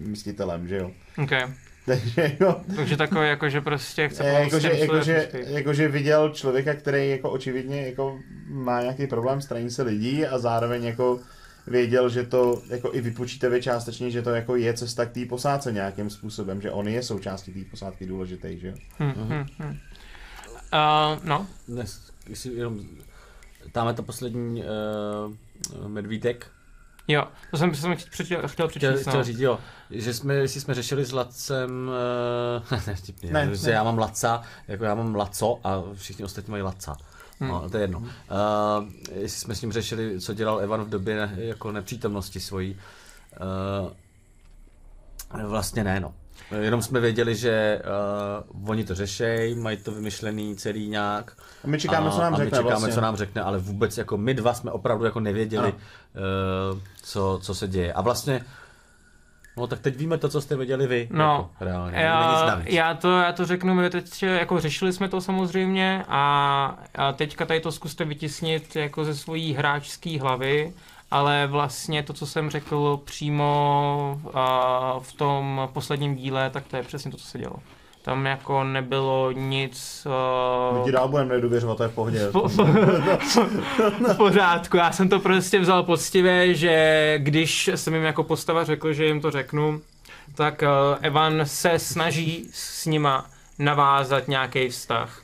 místitelem, že jo. Okay. Takže jo, Takže takový, jako, že prostě chce Eh, pomoct jakože, těm jakože, studentům. jakože viděl člověka, který jako očividně jako má nějaký problém straní se lidí a zároveň jako věděl, že to jako i vypočítavě částečně, že to jako je cesta k té posádce nějakým způsobem, že on je součástí té posádky důležitý, že jo. Hm, hm, hm. Uh, no, Dnes, jestli jenom, tamhle ta poslední uh, medvídek, jo, to jsem, jsem chtěl, chtěl chtěl, přečíst. chtěl no. říct, jo, že jsme, jestli jsme řešili s Lacem, uh, ne, vtipně, Ne, ne, že ne. já mám Laca, jako já mám Laco a všichni ostatní mají Laca. No, to je jedno. Uh, jestli jsme s ním řešili, co dělal Evan v době ne, jako nepřítomnosti svojí. Uh, vlastně ne, no. Jenom jsme věděli, že uh, oni to řešejí, mají to vymyšlený celý nějak. A my čekáme, co nám a my řekne čekáme, vlastně. co nám řekne, ale vůbec jako my dva jsme opravdu jako nevěděli, uh, co, co se děje. A vlastně, no tak teď víme to, co jste věděli vy. No, jako, reálně. Já, já, to, já to řeknu, my teď jako řešili jsme to samozřejmě a, a teďka tady to zkuste vytisnit jako ze svojí hráčské hlavy, ale vlastně to, co jsem řekl přímo a, v tom posledním díle, tak to je přesně to, co se dělo. Tam jako nebylo nic... My ti Uh, dál budeme nedůvěřovat, to je v pohodě. po, po, v pořádku, já jsem to prostě vzal poctivě, že když jsem jim jako postava řekl, že jim to řeknu, tak uh, Evan se snaží s nima navázat nějaký vztah.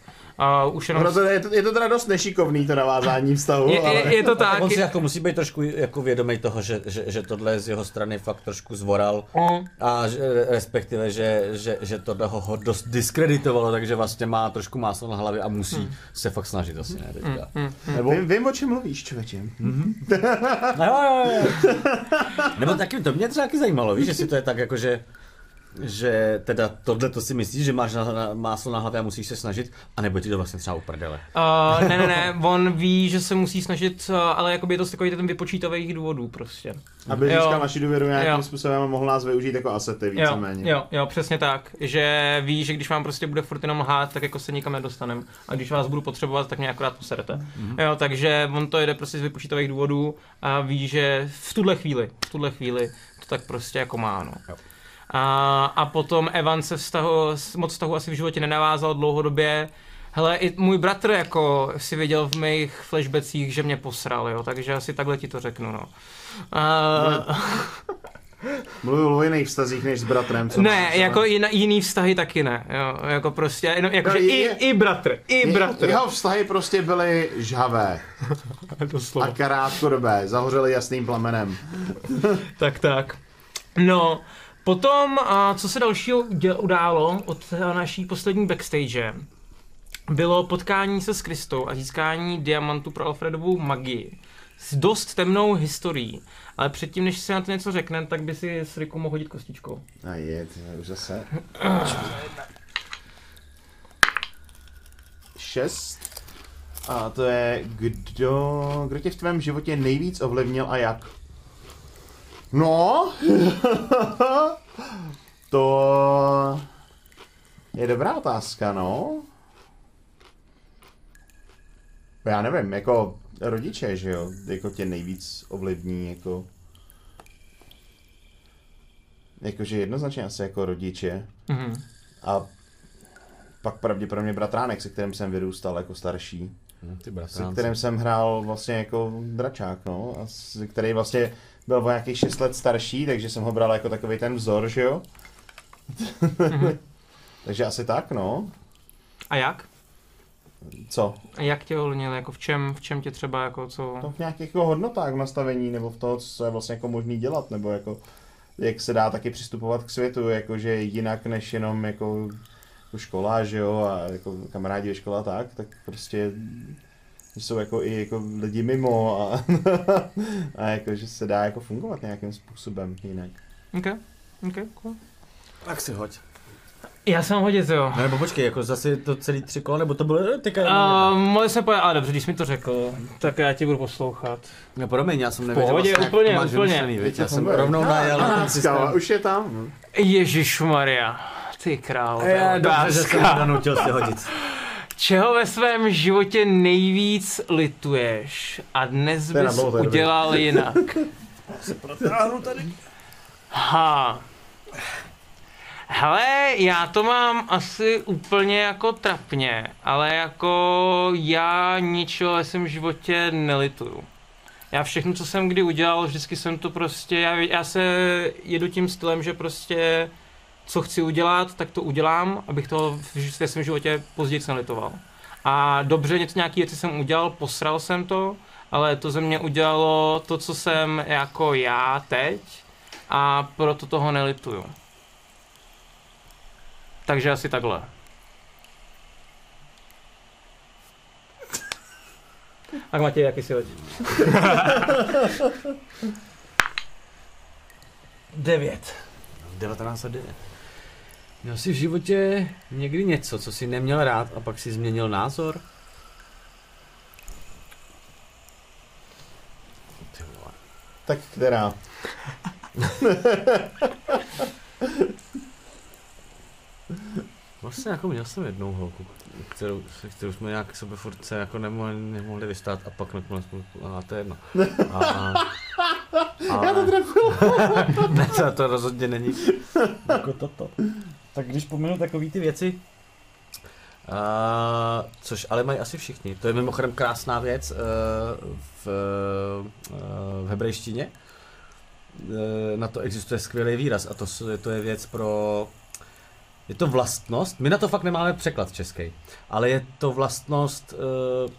Uh, už jenom... Ono to, je, to, je to teda dost nešikovný, to navázání vztahu, Je, ale... je, je to tak. on si jako musí být trošku jako vědomý toho, že, že, že tohle z jeho strany fakt trošku zvoral Mm. a že, respektive, že, že, že tohle ho, dost diskreditovalo, takže vlastně má trošku máslo na hlavě a musí Hmm. se fakt snažit asi, ne teďka. Nebo, Vím, vím, o čem mluvíš, člověče. no, jo, jo, jo. Nebo taky, to mě třeba taky zajímalo, víš, jestli to je tak jako, že že teda tohle to si myslíš, že máš na, na, máslo na hlavě a musíš se snažit, anebo ti to vlastně třeba uprdele. Uh, ne, ne, ne, on ví, že se musí snažit, ale jakoby je to z takových ten vypočítavých důvodů prostě. Aby Jo. získal naši důvěru nějakým Jo. způsobem a mohl nás využít jako asety Jo, víceméně. jo, jo, přesně tak. Že ví, že když vám prostě bude furt jenom lhát, tak jako se nikam nedostanem. A když vás budu potřebovat, tak mě akorát poserete. Mm-hmm. Jo, takže on to jede prostě z vypočítavých důvodů a ví, že v tuhle chvíli, v tuhle chvíli to tak prostě jako má, no. Jo. A, a potom Evan se vztahu, moc vztahu asi v životě nenavázal dlouhodobě. Hele, i můj bratr jako si viděl v mých flashbackích, že mě posral, jo, takže asi takhle ti to řeknu, no. A, Mluvil o jiných vztazích než s bratrem. Co ne, máš, jako ale- jiný, jiný vztahy taky ne, jo, jako prostě, jenom, jako, No, že je- i, je- i bratr, i bratr. Jeho vztahy prostě byly žhavé a krátkodobé, zahořely jasným plamenem. Tak, tak. No, potom, a co se dalšího událo od naší poslední backstage, bylo potkání se s Kristou a získání diamantu pro Alfredovou magii. S dost temnou historií. Ale předtím, než si na to něco řekne, tak by si s Rikou mohl hodit kostičkou. A je, to je už zase. Šest. A to je, kdo, kdo tě v tvém životě nejvíc ovlivnil a jak? No, to je dobrá otázka, no. Já nevím, jako rodiče, že jo, jako tě nejvíc ovlivní, jako... Jakože jednoznačně asi jako rodiče. Mhm. A pak pravděpodobně bratránek, se kterým jsem vyrůstal jako starší. Hm, Ty Se bratránci. kterým jsem hrál vlastně jako dračák, no. A s- který vlastně byl o nějakých 6 let starší, takže jsem ho bral jako takový ten vzor, že jo. takže asi tak, no. A jak? Co? A jak tě ovlivnil, jako v čem, v čem tě třeba jako co? To v nějakých jako hodnotách v nastavení, nebo v toho, co je vlastně jako možný dělat, nebo jako jak se dá taky přistupovat k světu, jakože jinak než jenom jako, škola, že jo, a jako kamarádi ve škole a tak, tak prostě že jsou jako i jako lidi mimo a, a jako, že se dá jako fungovat nějakým způsobem jinak. OK, OK, cool. Tak si hoď. Já jsem hodit, jo. Ne, nebo počkej, jako zase to celý tři kola, nebo to bylo teďka Uh, mohli jsme pojít, ale dobře, když jsi mi to řekl, tak já ti budu poslouchat. No promiň, já jsem nevěděl, pohodě, vlastně, jak úplně, to máš úplně. vymyšlený, viď? Já jsem rovnou najel na ten systém. už je tam. Ježíš Maria, ty král. je Je, dobře, že jsem donutil si hodit. Čeho ve svém životě nejvíc lituješ a dnes bys dlouho, to je dobrý. udělal jinak? Ha. Hele, já to mám asi úplně jako trapně, ale jako já ničeho ve svém životě nelituju. Já všechno, co jsem kdy udělal, vždycky jsem to prostě, já, já se jedu tím stylem, že prostě co chci udělat, tak to udělám, abych to v- ve svém životě později nelitoval. A dobře, něco nějaký věci jsem udělal, posral jsem to, ale to ze mě udělalo to, co jsem jako já teď a proto toho nelituju. Takže asi takhle. Tak Matěj, jaký si hoď? Devět. 1909. Měl jsi v životě někdy něco, co jsi neměl rád a pak si změnil názor? Tak která? Vlastně jako měl jsem jednou holku, kterou, kterou jsme nějak sebe furt se jako nemohli, nemohli vystát a pak nakonec jsme, a to je jedno. A, a, Já to Ne, to, to rozhodně není jako toto. Tak když pominu takový ty věci, Uh, což ale mají asi všichni. To je mimochodem krásná věc uh, v, uh, v hebrejštině. Uh, na to existuje skvělý výraz a to, to je věc pro je to vlastnost, my na to fakt nemáme překlad český, ale je to vlastnost uh,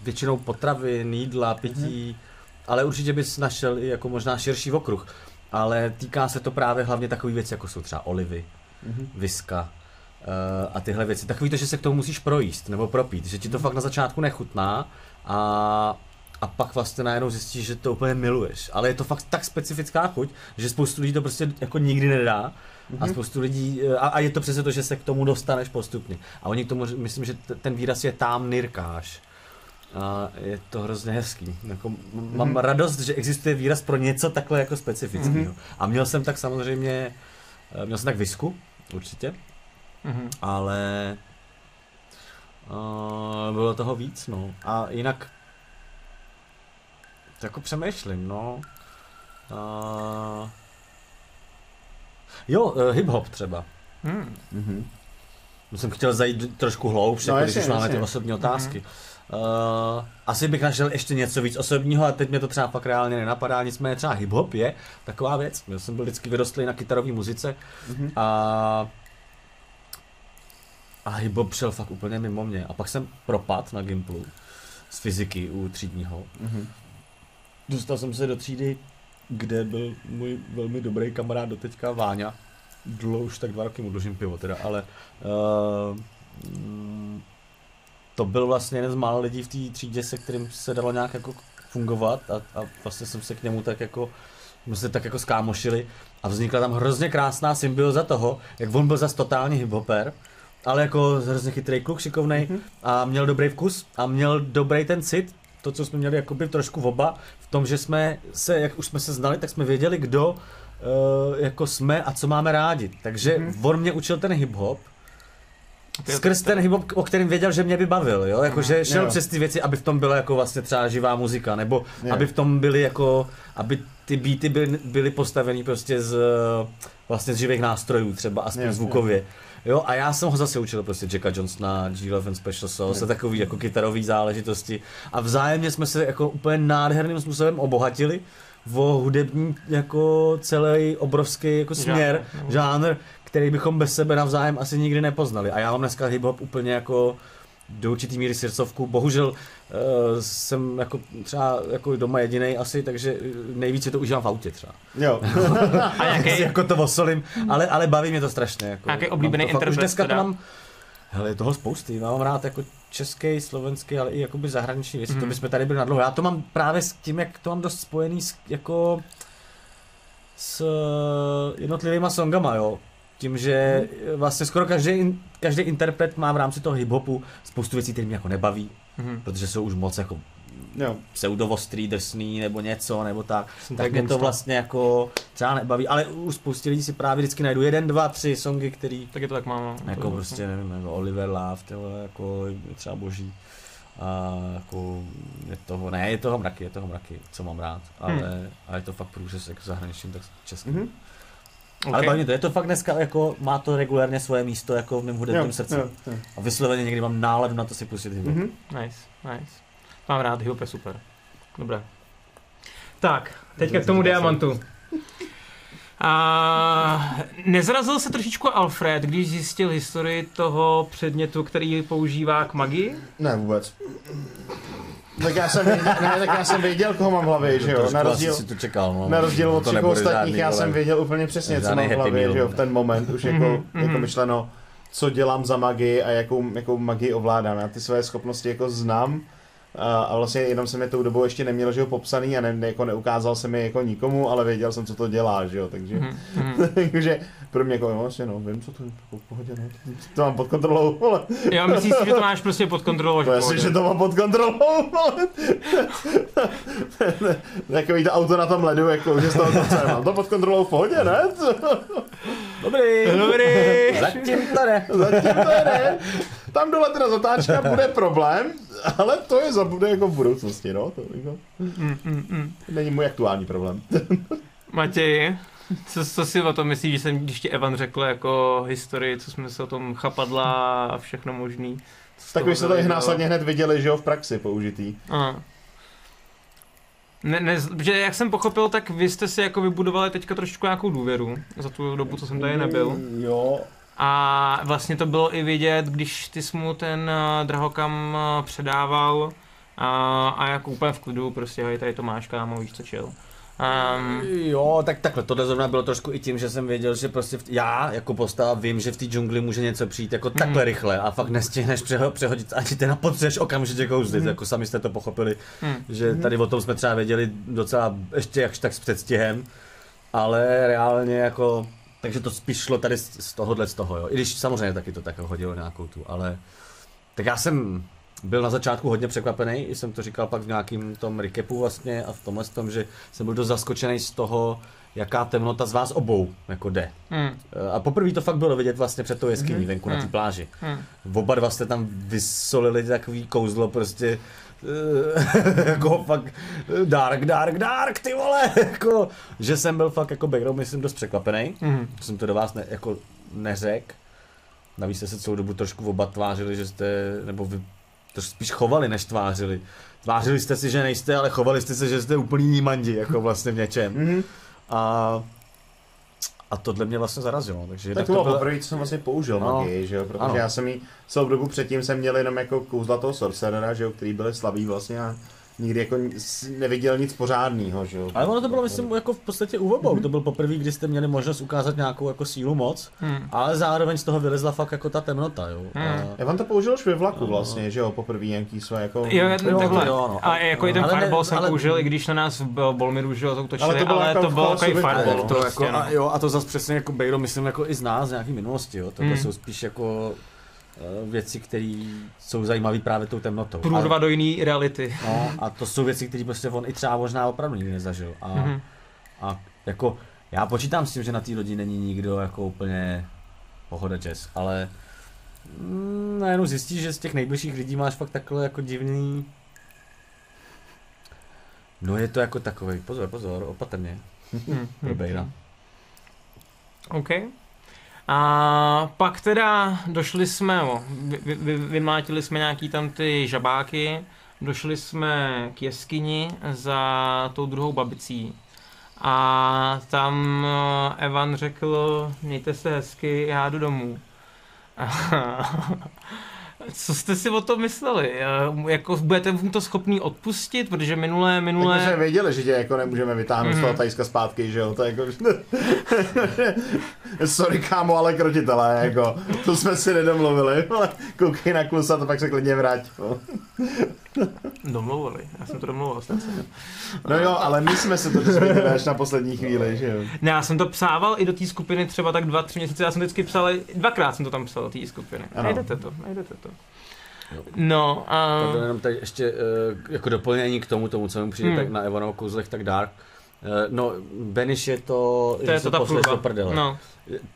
většinou potravin, jídla, pití, ale určitě bys našel i jako možná širší okruh. Ale týká se to právě hlavně takových věcí, jako jsou třeba olivy, viska uh, a tyhle věci. Takový to, že se k tomu musíš projíst nebo propít, že ti to fakt na začátku nechutná a a pak vlastně najednou zjistíš, že to úplně miluješ. Ale je to fakt tak specifická chuť, že spoustu lidí to prostě jako nikdy nedá. A spoustu lidí, eh, a, a je to přesně to, že se k tomu dostaneš postupně. A oni k tomu, myslím, že t- ten výraz je tam nirkáš. A je to hrozně hezký. Jako, m- mám radost, že existuje výraz pro něco takhle jako specifického. A měl jsem tak samozřejmě, eh, měl jsem tak visku, určitě, Mhm. ale uh, bylo toho víc, no. A jinak to jako přemýšlím, no. Uh, jo, uh, hip-hop třeba. Hmm. Mhm. Já jsem chtěl zajít trošku hloubš, No, jako když už máme ty osobní otázky. Uh, asi bych našel ještě něco víc osobního, ale teď mě to třeba fakt reálně nenapadá, nicméně třeba hip-hop je taková věc. Já jsem byl vždycky vyrostlý na kytarové muzice Mhm. a a hip-hop šel fakt úplně mimo mě. A pak jsem propad na Gimplu z fyziky u třídního. Mhm. Dostal jsem se do třídy, kde byl můj velmi dobrý kamarád doteďka Váňa. Dlouho už tak dva roky mu dlužím pivo teda, ale uh, mm, to byl vlastně jeden z mála lidí v té třídě, se kterým se dalo nějak jako fungovat a, a vlastně jsem se k němu tak jako jsme se tak jako skámošili a vznikla tam hrozně krásná symbioza toho, jak on byl zas totální hiphoper ale jako hrozně chytrý kluk, šikovnej mm-hmm. a měl dobrý vkus a měl dobrý ten cit, to, co jsme měli jakoby trošku v oba, v tom, že jsme se, jak už jsme se znali, tak jsme věděli, kdo uh, jako jsme a co máme rádi. Takže mm-hmm. on mě učil ten hip-hop, Skrz ten hip o kterém věděl, že mě by bavil, jo? Jako, že šel jo. přes ty věci, aby v tom byla jako vlastně třeba živá muzika, nebo jo. aby v tom byly jako, aby ty beaty byly, byly postavený prostě z vlastně z živých nástrojů třeba, aspoň jo, zvukově. Jo. Jo, a já jsem ho zase učil prostě Jacka Johnsona, G11 Special Sauce a takový jako kytarový záležitosti. A vzájemně jsme se jako úplně nádherným způsobem obohatili o hudební jako celý obrovský jako směr, žánr, no. žánr, který bychom bez sebe navzájem asi nikdy nepoznali. A já mám dneska hip-hop úplně jako do určitý míry srdcovku. Bohužel uh, jsem jako třeba jako doma jediný asi, takže nejvíce to užívám v autě třeba. Jo. a jaký... jako to osolím, ale, ale baví mě to strašně. Jako, a jaký oblíbený interpret Už dneska to mám, hele, je toho spousty. Mám rád jako český, slovenský, ale i jakoby zahraniční věci. Mm. To mhm. bychom tady byli na dlouho. Já to mám právě s tím, jak to mám dost spojený s, jako s jednotlivýma songama, jo tím, že vlastně skoro každý, každý interpret má v rámci toho hip-hopu spoustu věcí, které mě jako nebaví, mm-hmm. protože jsou už moc jako jo. pseudovostrý, drsný nebo něco, nebo tak, Jsem tak mě to vlastně jako třeba nebaví, ale u spousty lidí si právě vždycky najdu jeden, dva, tři songy, který... Tak je to tak mám. No. Jako to prostě, nevím, jako Oliver Love, tyhle, jako třeba boží. A jako je toho, ne, je toho mraky, je toho mraky, co mám rád, ale, hmm. ale je to fakt průřez jak zahraničním, tak českým. Mm-hmm. Okay. Ale baví to, je to fakt dneska jako, má to regulárně svoje místo jako v mém hudebním srdci. Jo, jo. A vysloveně někdy mám nálev na to si pustit hip mm-hmm. Nice, nice. Mám rád, hip je super. Dobré. Tak, teďka k tomu diamantu. A nezrazil se trošičku Alfred, když zjistil historii toho předmětu, který používá k magii? Ne, vůbec. Tak já jsem věděl, ne, tak já jsem věděl, koho mám v hlavě, že jo, na rozdíl, si to čekal, no. na rozdíl od všech ostatních, já jsem věděl úplně přesně, co mám v hlavě, že jo, v ten moment, už jako, mm-hmm. jako myšleno, co dělám za magii a jakou, jakou magii ovládám, já ty své schopnosti jako znám, a, a vlastně jenom jsem je tou dobou ještě neměl, že ho popsaný a ne, jako neukázal jsem je jako nikomu, ale věděl jsem, co to dělá, že jo, takže, mm-hmm. takže pro mě jako, no, vlastně, no, vím, co to je, jako v pohodě, no, to mám pod kontrolou, ale... Jo, myslíš si, že to máš prostě pod kontrolou, že Myslím, že to mám pod kontrolou, ale... Takový to auto na tom ledu, jako, že z toho to mám to pod kontrolou v pohodě, ne? Dobrý. Dobrý. Zatím to ne. Zatím to ne. Tam dole teda zatáčka bude problém, ale to je za bude jako v budoucnosti, no. To jako, mm, mm, mm. není můj aktuální problém. Matěj, co, co si o tom myslíš, že jsem, když ti Evan řekl jako historii, co jsme se o tom chapadla a všechno možný. Tak vy jste to následně hned viděli, že jo, v praxi použitý. Aha. Ne, ne, že jak jsem pochopil, tak vy jste si jako vybudovali teďka trošičku nějakou důvěru za tu dobu, co jsem tady nebyl. Mm, jo. A vlastně to bylo i vidět, když ty jsi mu ten uh, drahokam uh, předával a, a jako úplně v klidu, prostě hej, tady to máš, kámo, víš co čil. Um, jo, tak takhle, tohle zrovna bylo trošku i tím, že jsem věděl, že prostě v, já jako postava vím, že v té džungli může něco přijít jako mm. takhle rychle a fakt nestihneš přeho, přehodit, ani ty napotřeš okamžitě kouzlit, mm. jako sami jste to pochopili, mm. že mhm. tady o tom jsme třeba věděli docela ještě jakž tak s předstihem, ale reálně jako, takže to spíš šlo tady z, z tohohle z toho, jo, i když samozřejmě taky to tak hodilo nějakou tu, ale tak já jsem byl na začátku hodně překvapený, jsem to říkal pak v nějakým tom recapu vlastně a v tomhle tom, že jsem byl dost zaskočený z toho, jaká temnota z vás obou jako jde. Hmm. A poprvé to fakt bylo vidět vlastně před tou jeskyní hmm. venku hmm. na té pláži. Hmm. Oba dva jste tam vysolili takový kouzlo prostě eh, jako fakt dark, dark, dark, ty vole, jako, že jsem byl fakt jako background, myslím, dost překvapený, mm. jsem to do vás ne, jako neřekl. Navíc jste se celou dobu trošku oba tvářili, že jste, nebo vy to spíš chovali, než tvářili. Tvářili jste si, že nejste, ale chovali jste se, že jste úplný nímandi, jako vlastně v něčem. Mm-hmm. A a tohle mě vlastně zarazilo. Takže tak to bylo poprvé, co jsem vlastně použil no, magii, že jo? protože ano. já jsem jí celou dobu předtím jsem měl jenom jako kouzla toho sorcerera, že jo? který byly slabý vlastně a nikdy jako neviděl nic pořádného, že jo. Ale ono to bylo, myslím, jako v podstatě u obou. Mm-hmm. To byl poprvé, kdy jste měli možnost ukázat nějakou jako sílu moc, mm. ale zároveň z toho vylezla fakt jako ta temnota, jo. Mm. A... Já vám to použil už ve vlaku vlastně, že jo, poprvé nějaký své jako... Jo, jo, takhle. Jo, no. A jako i ten ale fireball ne, jsem ale... použil, i když na nás v Bolmiru, že jo, to utočili, ale to bylo, ale jako to bylo jako fireball. To jako, a, jo, a to zase přesně jako Bejro, myslím, jako i z nás, z nějaký minulosti, jo. To mm. jsou spíš jako věci, které jsou zajímavé právě tou temnotou. Průrva do jiný reality. No, a to jsou věci, které prostě on i třeba možná opravdu nikdy nezažil. A, mm-hmm. a jako já počítám s tím, že na té lodi není nikdo jako úplně pohoda jazz, ale mm, najednou zjistíš, že z těch nejbližších lidí máš fakt takhle jako divný No je to jako takový, pozor, pozor, opatrně. Hmm, Probejra. OK. A pak teda došli jsme, o, vy, vy, vymlátili jsme nějaký tam ty žabáky, došli jsme k jeskyni za tou druhou babicí. A tam Evan řekl, mějte se hezky, já jdu domů. Co jste si o tom mysleli? Jako budete mu to schopný odpustit? Protože minulé, minulé... Tak jsme věděli, že tě jako nemůžeme vytáhnout mm. z toho mhm. tajska zpátky, že jo? To jako... Sorry kámo, ale krotitelé, jako. To jsme si nedomluvili, ale koukej na klusa, to pak se klidně vrátí. Domluvili, já jsem to domluvil. No jo, ale my jsme se to dozvěděli až na poslední chvíli, že jo? Ne, já jsem to psával i do té skupiny třeba tak dva, tři měsíce, já jsem vždycky psal, dvakrát jsem to tam psal do té skupiny. Ano. Najdete to, najdete to. No a... Uh... jenom tady ještě uh, jako doplnění k tomu, tomu, co mi přijde hmm. tak na Evanovo kouzlech tak dark. Uh, no, Benish je to, to je to ta do prdele. No.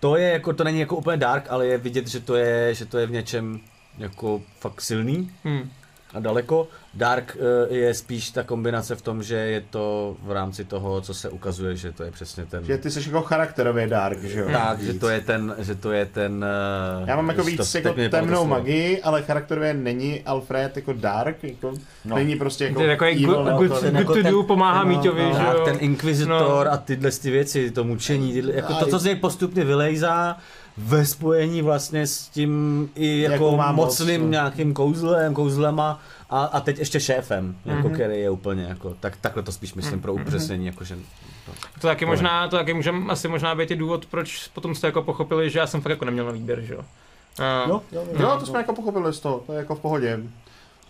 To je jako, to není jako úplně dark, ale je vidět, že to je, že to je v něčem jako fakt silný. Hmm a daleko. Dark uh, je spíš ta kombinace v tom, že je to v rámci toho, co se ukazuje, že to je přesně ten... Že ty jsi jako charakterově dark, že jo? Tak, že to je ten, že to je ten... Uh, Já mám jako víc jako temnou magii, ale charakterově není Alfred jako dark, jako no. není prostě jako... Ten jako je good, good, good, good to do, pomáhá no, Míťovi, no, že jo? Ten Inquisitor no. a tyhle ty věci, to mučení, tyhle, jako to, co z něj postupně vylejzá, ve spojení vlastně s tím i jako mocným moc, no. nějakým kouzlem, kouzlema a, a teď ještě šéfem, mm-hmm. jako mhm. který je úplně jako, tak, takhle to spíš myslím pro mhm. upřesnění, jako že to, to taky možná, to taky může asi možná být i důvod, proč potom jste jako pochopili, že já jsem fakt jako neměl na výběr, že jo. Uh, jo, jo, jo, to jsme jako pochopili z toho, to je jako v pohodě.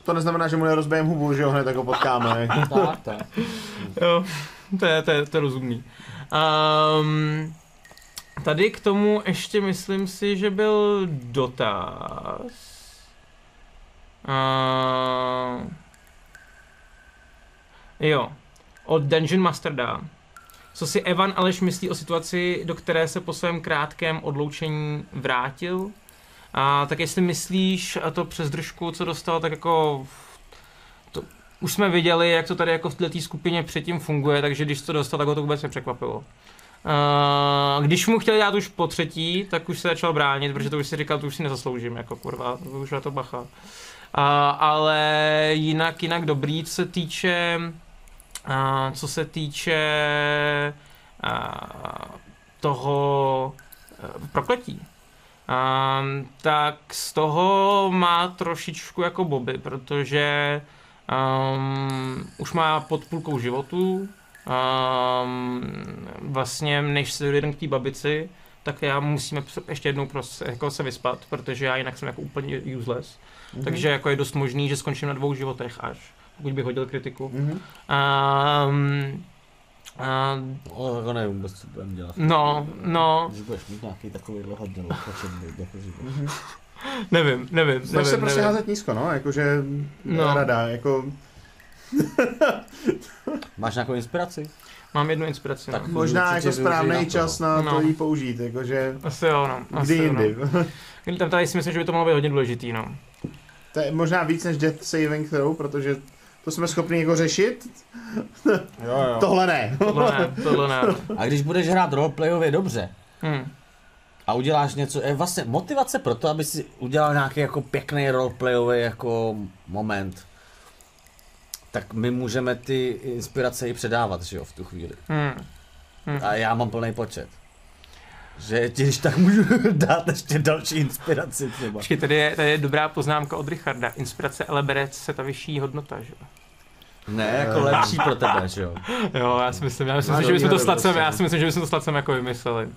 To neznamená, že mu nerozbijem hubu, že jo, hned jako potkáme. tak, tak. jo, to je, to je, to je rozumný. Um, Tady k tomu ještě myslím si, že byl dotaz. Uh, jo, od Dungeon Masterda. Co si Evan Aleš myslí o situaci, do které se po svém krátkém odloučení vrátil? A tak jestli myslíš, a to přes držku, co dostal, tak jako to, už jsme viděli, jak to tady jako v této skupině předtím funguje, takže když to dostal, tak ho to vůbec nepřekvapilo. Uh, když mu chtěl dát už po třetí, tak už se začal bránit, protože to už si říkal, to už si nezasloužím, jako kurva, už je to bacha. Uh, ale jinak, jinak dobrý, co se týče, uh, co se týče uh, toho uh, prokletí, uh, tak z toho má trošičku jako Bobby, protože um, už má pod půlkou životu, um, vlastně než se dojedem k té babici, tak já musíme ještě jednou prostě jako se vyspat, protože já jinak jsem jako úplně useless. Mm-hmm. Takže jako je dost možný, že skončím na dvou životech až, pokud bych hodil kritiku. Mm-hmm. Um, Uh, no, nevím vůbec, co budeme dělat. No, no. Když budeš mít nějaký takový hodně jako mm-hmm. Nevím, nevím. Snaž se prostě házet nízko, no, jakože no. rada, jako Máš nějakou inspiraci? Mám jednu inspiraci. Tak no. možná jako správný čas na no. to jí použít, jakože... Asi jo, no. Asi kdy jindy. No. Tam tady si myslím, že by to mohlo být hodně důležitý, no. To je možná víc než Death Saving Throw, protože to jsme schopni jako řešit. jo, jo. Tohle ne. tohle ne, tohle ne. A když budeš hrát roleplayově dobře, hmm. a uděláš něco, je vlastně motivace pro to, aby si udělal nějaký jako pěkný roleplayový jako moment tak my můžeme ty inspirace i předávat, že jo, v tu chvíli. Hmm. Hmm. A já mám plný počet. Že ti, když tak můžu dát ještě další inspiraci třeba. Počkej, tady je, tady je dobrá poznámka od Richarda. Inspirace ale bere se ta vyšší hodnota, že jo? Ne, jako lepší pro tebe, že jo? Jo, já si myslím, já myslím, že bychom to slacem, já si myslím, že bychom to slacem jako vymysleli.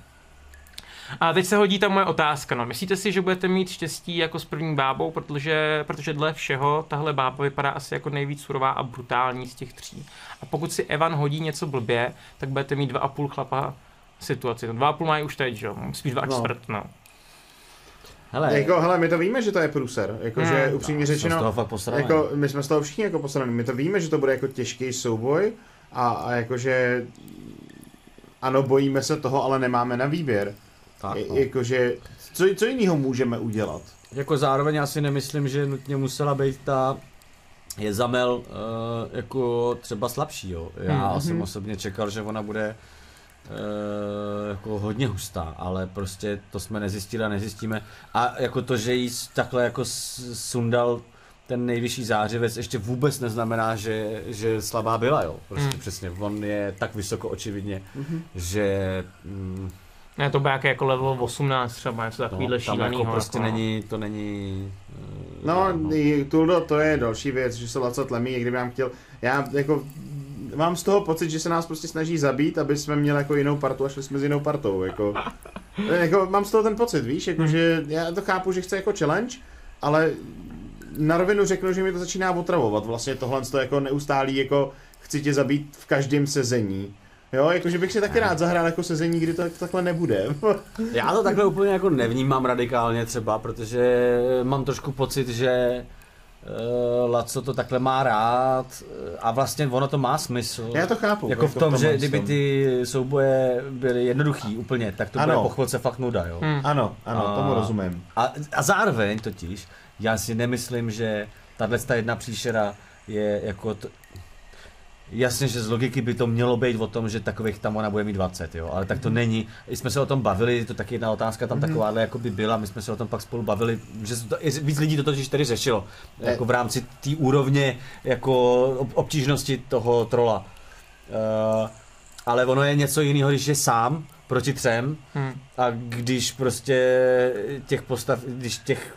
A teď se hodí ta moje otázka. No. Myslíte si, že budete mít štěstí jako s první bábou, protože, protože dle všeho tahle bába vypadá asi jako nejvíc surová a brutální z těch tří. A pokud si Evan hodí něco blbě, tak budete mít dva a půl chlapa situaci. No, dva a půl mají už teď, že jo? Spíš dva a no. čtvrt, no. Hele, jako, hele, my to víme, že to je pruser, jako, hmm. že upřímně řečeno, z toho fakt jako, my jsme z toho všichni jako posraný, my to víme, že to bude jako těžký souboj a, a jakože ano, bojíme se toho, ale nemáme na výběr. Tak, no. Jakože, co, co jiného můžeme udělat? Jako zároveň já si nemyslím, že nutně musela být ta je zamel uh, jako třeba slabší, jo. Já hmm. jsem osobně čekal, že ona bude uh, jako hodně hustá, ale prostě to jsme nezjistili a nezjistíme. A jako to, že jí takhle jako sundal ten nejvyšší zářivec ještě vůbec neznamená, že, že slabá byla, jo. Prostě hmm. přesně, on je tak vysoko očividně, hmm. že... Mm, ne, to bude jako level 18 třeba, něco takovýhle no, tam jako prostě jako, není, to není... Uh, no, no. Tuldo, to je další věc, že se Laca tlemí, kdyby nám chtěl, já jako mám z toho pocit, že se nás prostě snaží zabít, aby jsme měli jako jinou partu a šli jsme s jinou partou, jako, jako mám z toho ten pocit, víš, jako, hmm. že já to chápu, že chce jako challenge, ale na rovinu řeknu, že mi to začíná otravovat, vlastně tohle to jako neustálý, jako chci tě zabít v každém sezení. Jo, jakože bych si taky rád zahrál jako sezení, kdy to takhle nebude. Já to takhle úplně jako nevnímám radikálně třeba, protože mám trošku pocit, že uh, Laco to takhle má rád a vlastně ono to má smysl. Já to chápu. Jako v tom, že kdyby ty souboje byly jednoduchý úplně, tak to ano. bude po chvilce fakt nuda, jo. Hmm. Ano, ano, a, tomu rozumím. A, a zároveň totiž, já si nemyslím, že tahle jedna příšera je jako t- Jasně, že z logiky by to mělo být o tom, že takových tam ona bude mít 20, jo, ale tak to mm-hmm. není. I jsme se o tom bavili, to taky jedna otázka tam mm-hmm. takováhle jako by byla, my jsme se o tom pak spolu bavili, že to, víc lidí to totiž tady řešilo, jako v rámci té úrovně jako obtížnosti toho trola. Uh, ale ono je něco jiného, když je sám proti třem hmm. a když prostě těch postav, když těch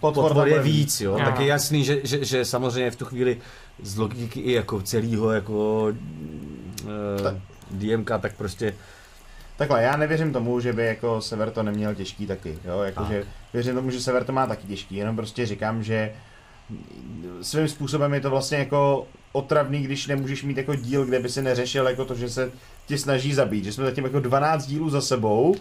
potvor, potvor je víc, jo, tak je jasný, že, že, že samozřejmě v tu chvíli z logiky i jako celého jako uh, tak. DMK, tak prostě Takhle, já nevěřím tomu, že by jako Sever to neměl těžký taky, jo, jakože věřím tomu, že Sever to má taky těžký, jenom prostě říkám, že svým způsobem je to vlastně jako otravný, když nemůžeš mít jako díl, kde by si neřešil jako to, že se tě snaží zabít, že jsme zatím jako 12 dílů za sebou,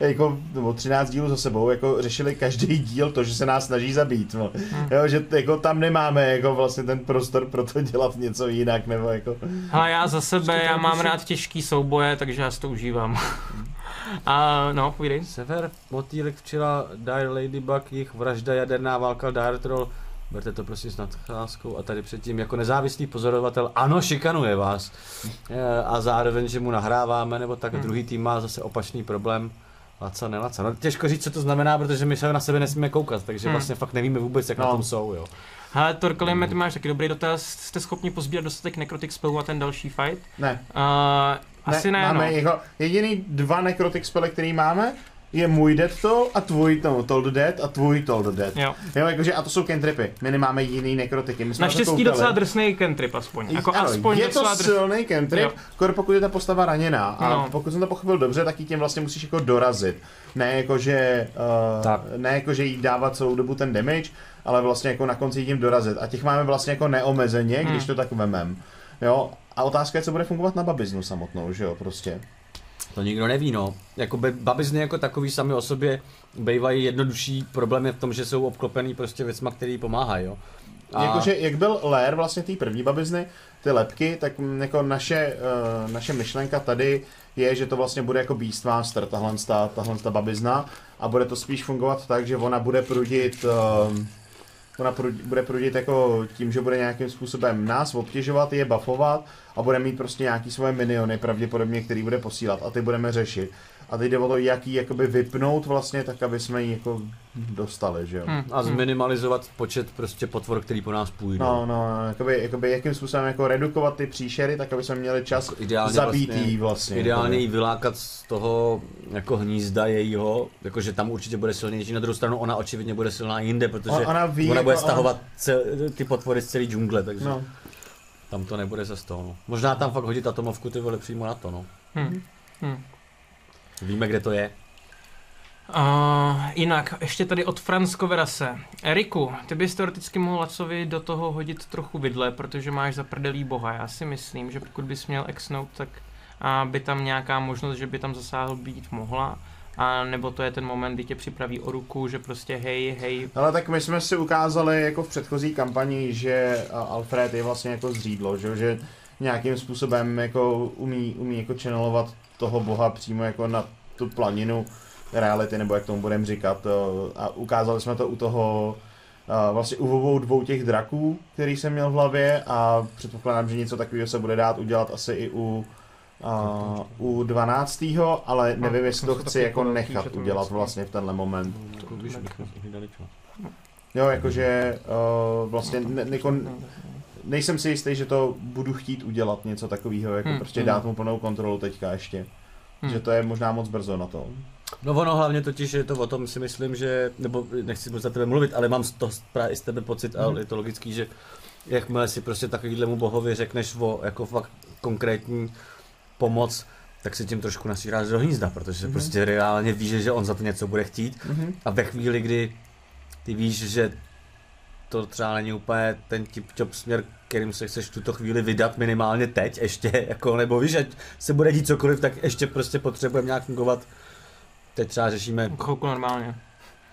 jako, nebo 13 dílů za sebou, jako řešili každý díl to, že se nás snaží zabít, no. hmm. jo, že jako tam nemáme jako vlastně ten prostor pro to dělat něco jinak, nebo jako... Ale já za sebe, já mám rád těžký souboje, takže já si to užívám. A no, půjdej. Sever, Motýlek včela, Dire Ladybug, jich vražda, jaderná válka, Dire Troll, berte to prostě s nadcházkou a tady předtím jako nezávislý pozorovatel, ano, šikanuje vás e, a zároveň, že mu nahráváme, nebo tak hmm. druhý tým má zase opačný problém, Laca, nelaca. No těžko říct, co to znamená, protože my se na sebe nesmíme koukat, takže hmm. vlastně fakt nevíme vůbec, jak no. na tom jsou, jo. Hele, Torkelime, ty máš taky dobrý dotaz. Jste schopni pozbírat dostatek nekrotik spelů a ten další fight? Ne. Uh, asi ne, ne máme no. jeho, jediný dva nekrotik spely, který máme, je můj Dead Toll a tvůj no, Told Dead a tvůj Told Dead. Jo. jo jakože, a to jsou cantripy. My nemáme jiný nekrotiky. My jsme Naštěstí docela drsný cantrip aspoň. Jako ano, aspoň je to drs... silný cantrip, skoro pokud je ta postava raněná. A no. pokud jsem to pochopil dobře, tak ji tím vlastně musíš jako dorazit. Ne jako, že, uh, tak. ne jako, že jí dávat celou dobu ten damage, ale vlastně jako na konci tím dorazit. A těch máme vlastně jako neomezeně, hmm. když to tak vemem. Jo, a otázka je, co bude fungovat na babiznu samotnou, že jo, prostě. To nikdo neví, no. Jako babizny jako takový sami o sobě bývají jednodušší problémy v tom, že jsou obklopený prostě věcma, který pomáhají, jo. A... Jakože, jak byl lér vlastně té první babizny, ty lepky, tak jako naše, uh, naše myšlenka tady je, že to vlastně bude jako Beastmaster, tahle, tahle ta babizna a bude to spíš fungovat tak, že ona bude prudit uh, ona bude prudit jako tím, že bude nějakým způsobem nás obtěžovat, je buffovat a bude mít prostě nějaký svoje miniony pravděpodobně, který bude posílat a ty budeme řešit. A teď jde o to, jak ji jakoby vypnout vlastně, tak aby jsme ji jako dostali, že jo. Hmm. A zminimalizovat počet prostě potvor, který po nás půjde. No, no, jakoby, jakoby jakým způsobem jako redukovat ty příšery, tak aby jsme měli čas jako ideálně zabít vlastně, jí vlastně. Ideálně jí vylákat z toho jako hnízda jejího, jakože tam určitě bude silnější. Na druhou stranu ona očividně bude silná jinde, protože ona, ona, ví, ona bude jako stahovat ona... cel, ty potvory z celé džungle, takže no. tam to nebude ze toho. No. Možná tam fakt hodit atomovku ty vole přímo na to, no. Hmm. Hmm. Víme, kde to je. Uh, jinak, ještě tady od Franz Koverase. Eriku, ty bys teoreticky mohl Lacovi do toho hodit trochu vidle, protože máš za prdelí boha. Já si myslím, že pokud bys měl exnout, tak uh, by tam nějaká možnost, že by tam zasáhl být mohla. A nebo to je ten moment, kdy tě připraví o ruku, že prostě hej, hej. Ale tak my jsme si ukázali jako v předchozí kampani, že Alfred je vlastně jako zřídlo, že, že nějakým způsobem jako umí, umí jako channelovat toho boha přímo jako na tu planinu reality, nebo jak tomu budeme říkat. A ukázali jsme to u toho vlastně u obou dvou těch draků, který jsem měl v hlavě a předpokládám, že něco takového se bude dát udělat asi i u uh, u 12. ale nevím, jestli to chci jako nechat udělat vlastně v tenhle moment. Jo, jakože uh, vlastně ne, jako, nejsem si jistý, že to budu chtít udělat něco takového, jako hmm, prostě hmm. dát mu plnou kontrolu teďka ještě. Hmm. Že to je možná moc brzo na to. No ono hlavně totiž je to o tom si myslím, že, nebo nechci za tebe mluvit, ale mám z toho právě i z tebe pocit, hmm. ale je to logický, že jakmile si prostě takovýhlemu bohovi řekneš o jako fakt konkrétní pomoc, tak si tím trošku nasíráš do hnízda, protože mm-hmm. prostě reálně víš, že on za to něco bude chtít mm-hmm. a ve chvíli, kdy ty víš, že to třeba není úplně ten tip top směr, kterým se chceš v tuto chvíli vydat minimálně teď ještě, jako, nebo víš, že se bude dít cokoliv, tak ještě prostě potřebujeme nějak fungovat. Teď třeba řešíme... Chvilku normálně.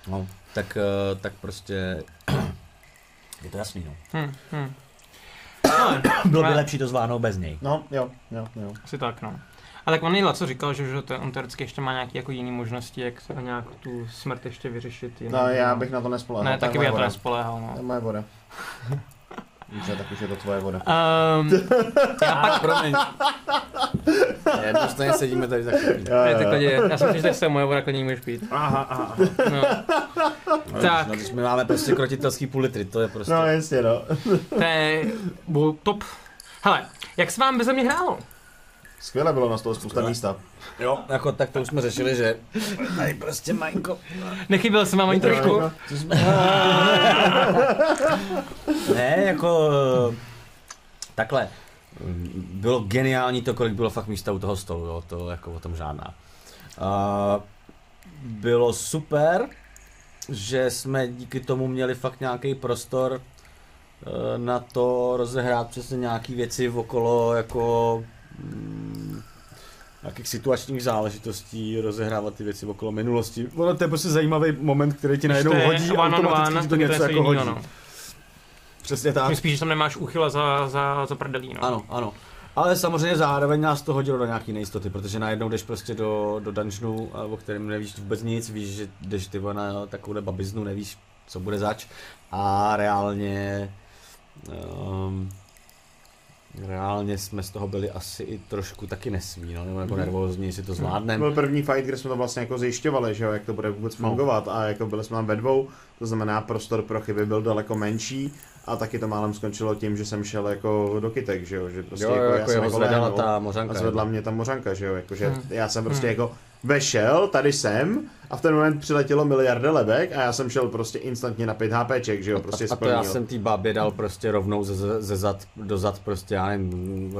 No, tak, eh, tak prostě je to jasný, no. Hmm, hmm. Bylo by lepší to zvládnout bez něj. No, jo, jo, jo. Asi tak, no. A tak on nejla, co říkal, že, že to, on teoreticky ještě má nějaké jako jiné možnosti, jak se nějak tu smrt ještě vyřešit. Jiný, no, já bych na to nespoléhal. Ne, taky bych na to nespoléhal, no. To je moje voda. Dobře, tak už je to tvoje voda. Um, já pak... Promiň. Jednostejně sedíme tady za Ne, tak tady Já jsem myslel, že to je moje voda, klidně můžeš pít. Aha, aha. No. no tak. No, když my máme prostě krotitelský půl litry, to je prostě... No jasně, no. to je top. Hele, jak se vám bez mě hrálo? Skvěle bylo na toho spousta Skvěle. místa. Jo, jako tak to už jsme řešili, že tady prostě Majko. Nechyběl jsem vám ani trošku? ne, jako takhle. Bylo geniální to, kolik bylo fakt místa u toho stolu, jo, to jako o tom žádná. Uh, bylo super, že jsme díky tomu měli fakt nějaký prostor uh, na to rozehrát přesně nějaký věci okolo jako nějakých situačních záležitostí, rozehrávat ty věci okolo minulosti. Ono to je prostě zajímavý moment, který ti najednou hodí a automaticky to něco jako hodí. No. Přesně tak. Spíš, že tam nemáš úchyla za, za, za prdelí, no. Ano, ano. Ale samozřejmě zároveň nás to hodilo do nějaké nejistoty, protože najednou jdeš prostě do, do dungeonu, o kterém nevíš vůbec nic, víš, že jdeš ty na takovou babiznu, nevíš, co bude zač a reálně um, Reálně jsme z toho byli asi i trošku taky nesmí, no, nebo jako nervózní, jestli to zvládneme. Byl první fight, kde jsme to vlastně jako zjišťovali, že jo, jak to bude vůbec no. fungovat no. a jako byli jsme tam ve dvou, to znamená prostor pro chyby byl daleko menší a taky to málem skončilo tím, že jsem šel jako do kytek, že jo, že prostě jo, jako, jako já jsem jako zvedala ta mořanka. A zvedla mě ta mořanka, že jo, jako, že hmm. já jsem prostě hmm. jako vešel, tady jsem a v ten moment přiletělo miliarda lebek a já jsem šel prostě instantně na 5 HPček, že jo, prostě A, a to já jsem tý bábě dal prostě rovnou ze, ze zad do zad prostě, já nevím,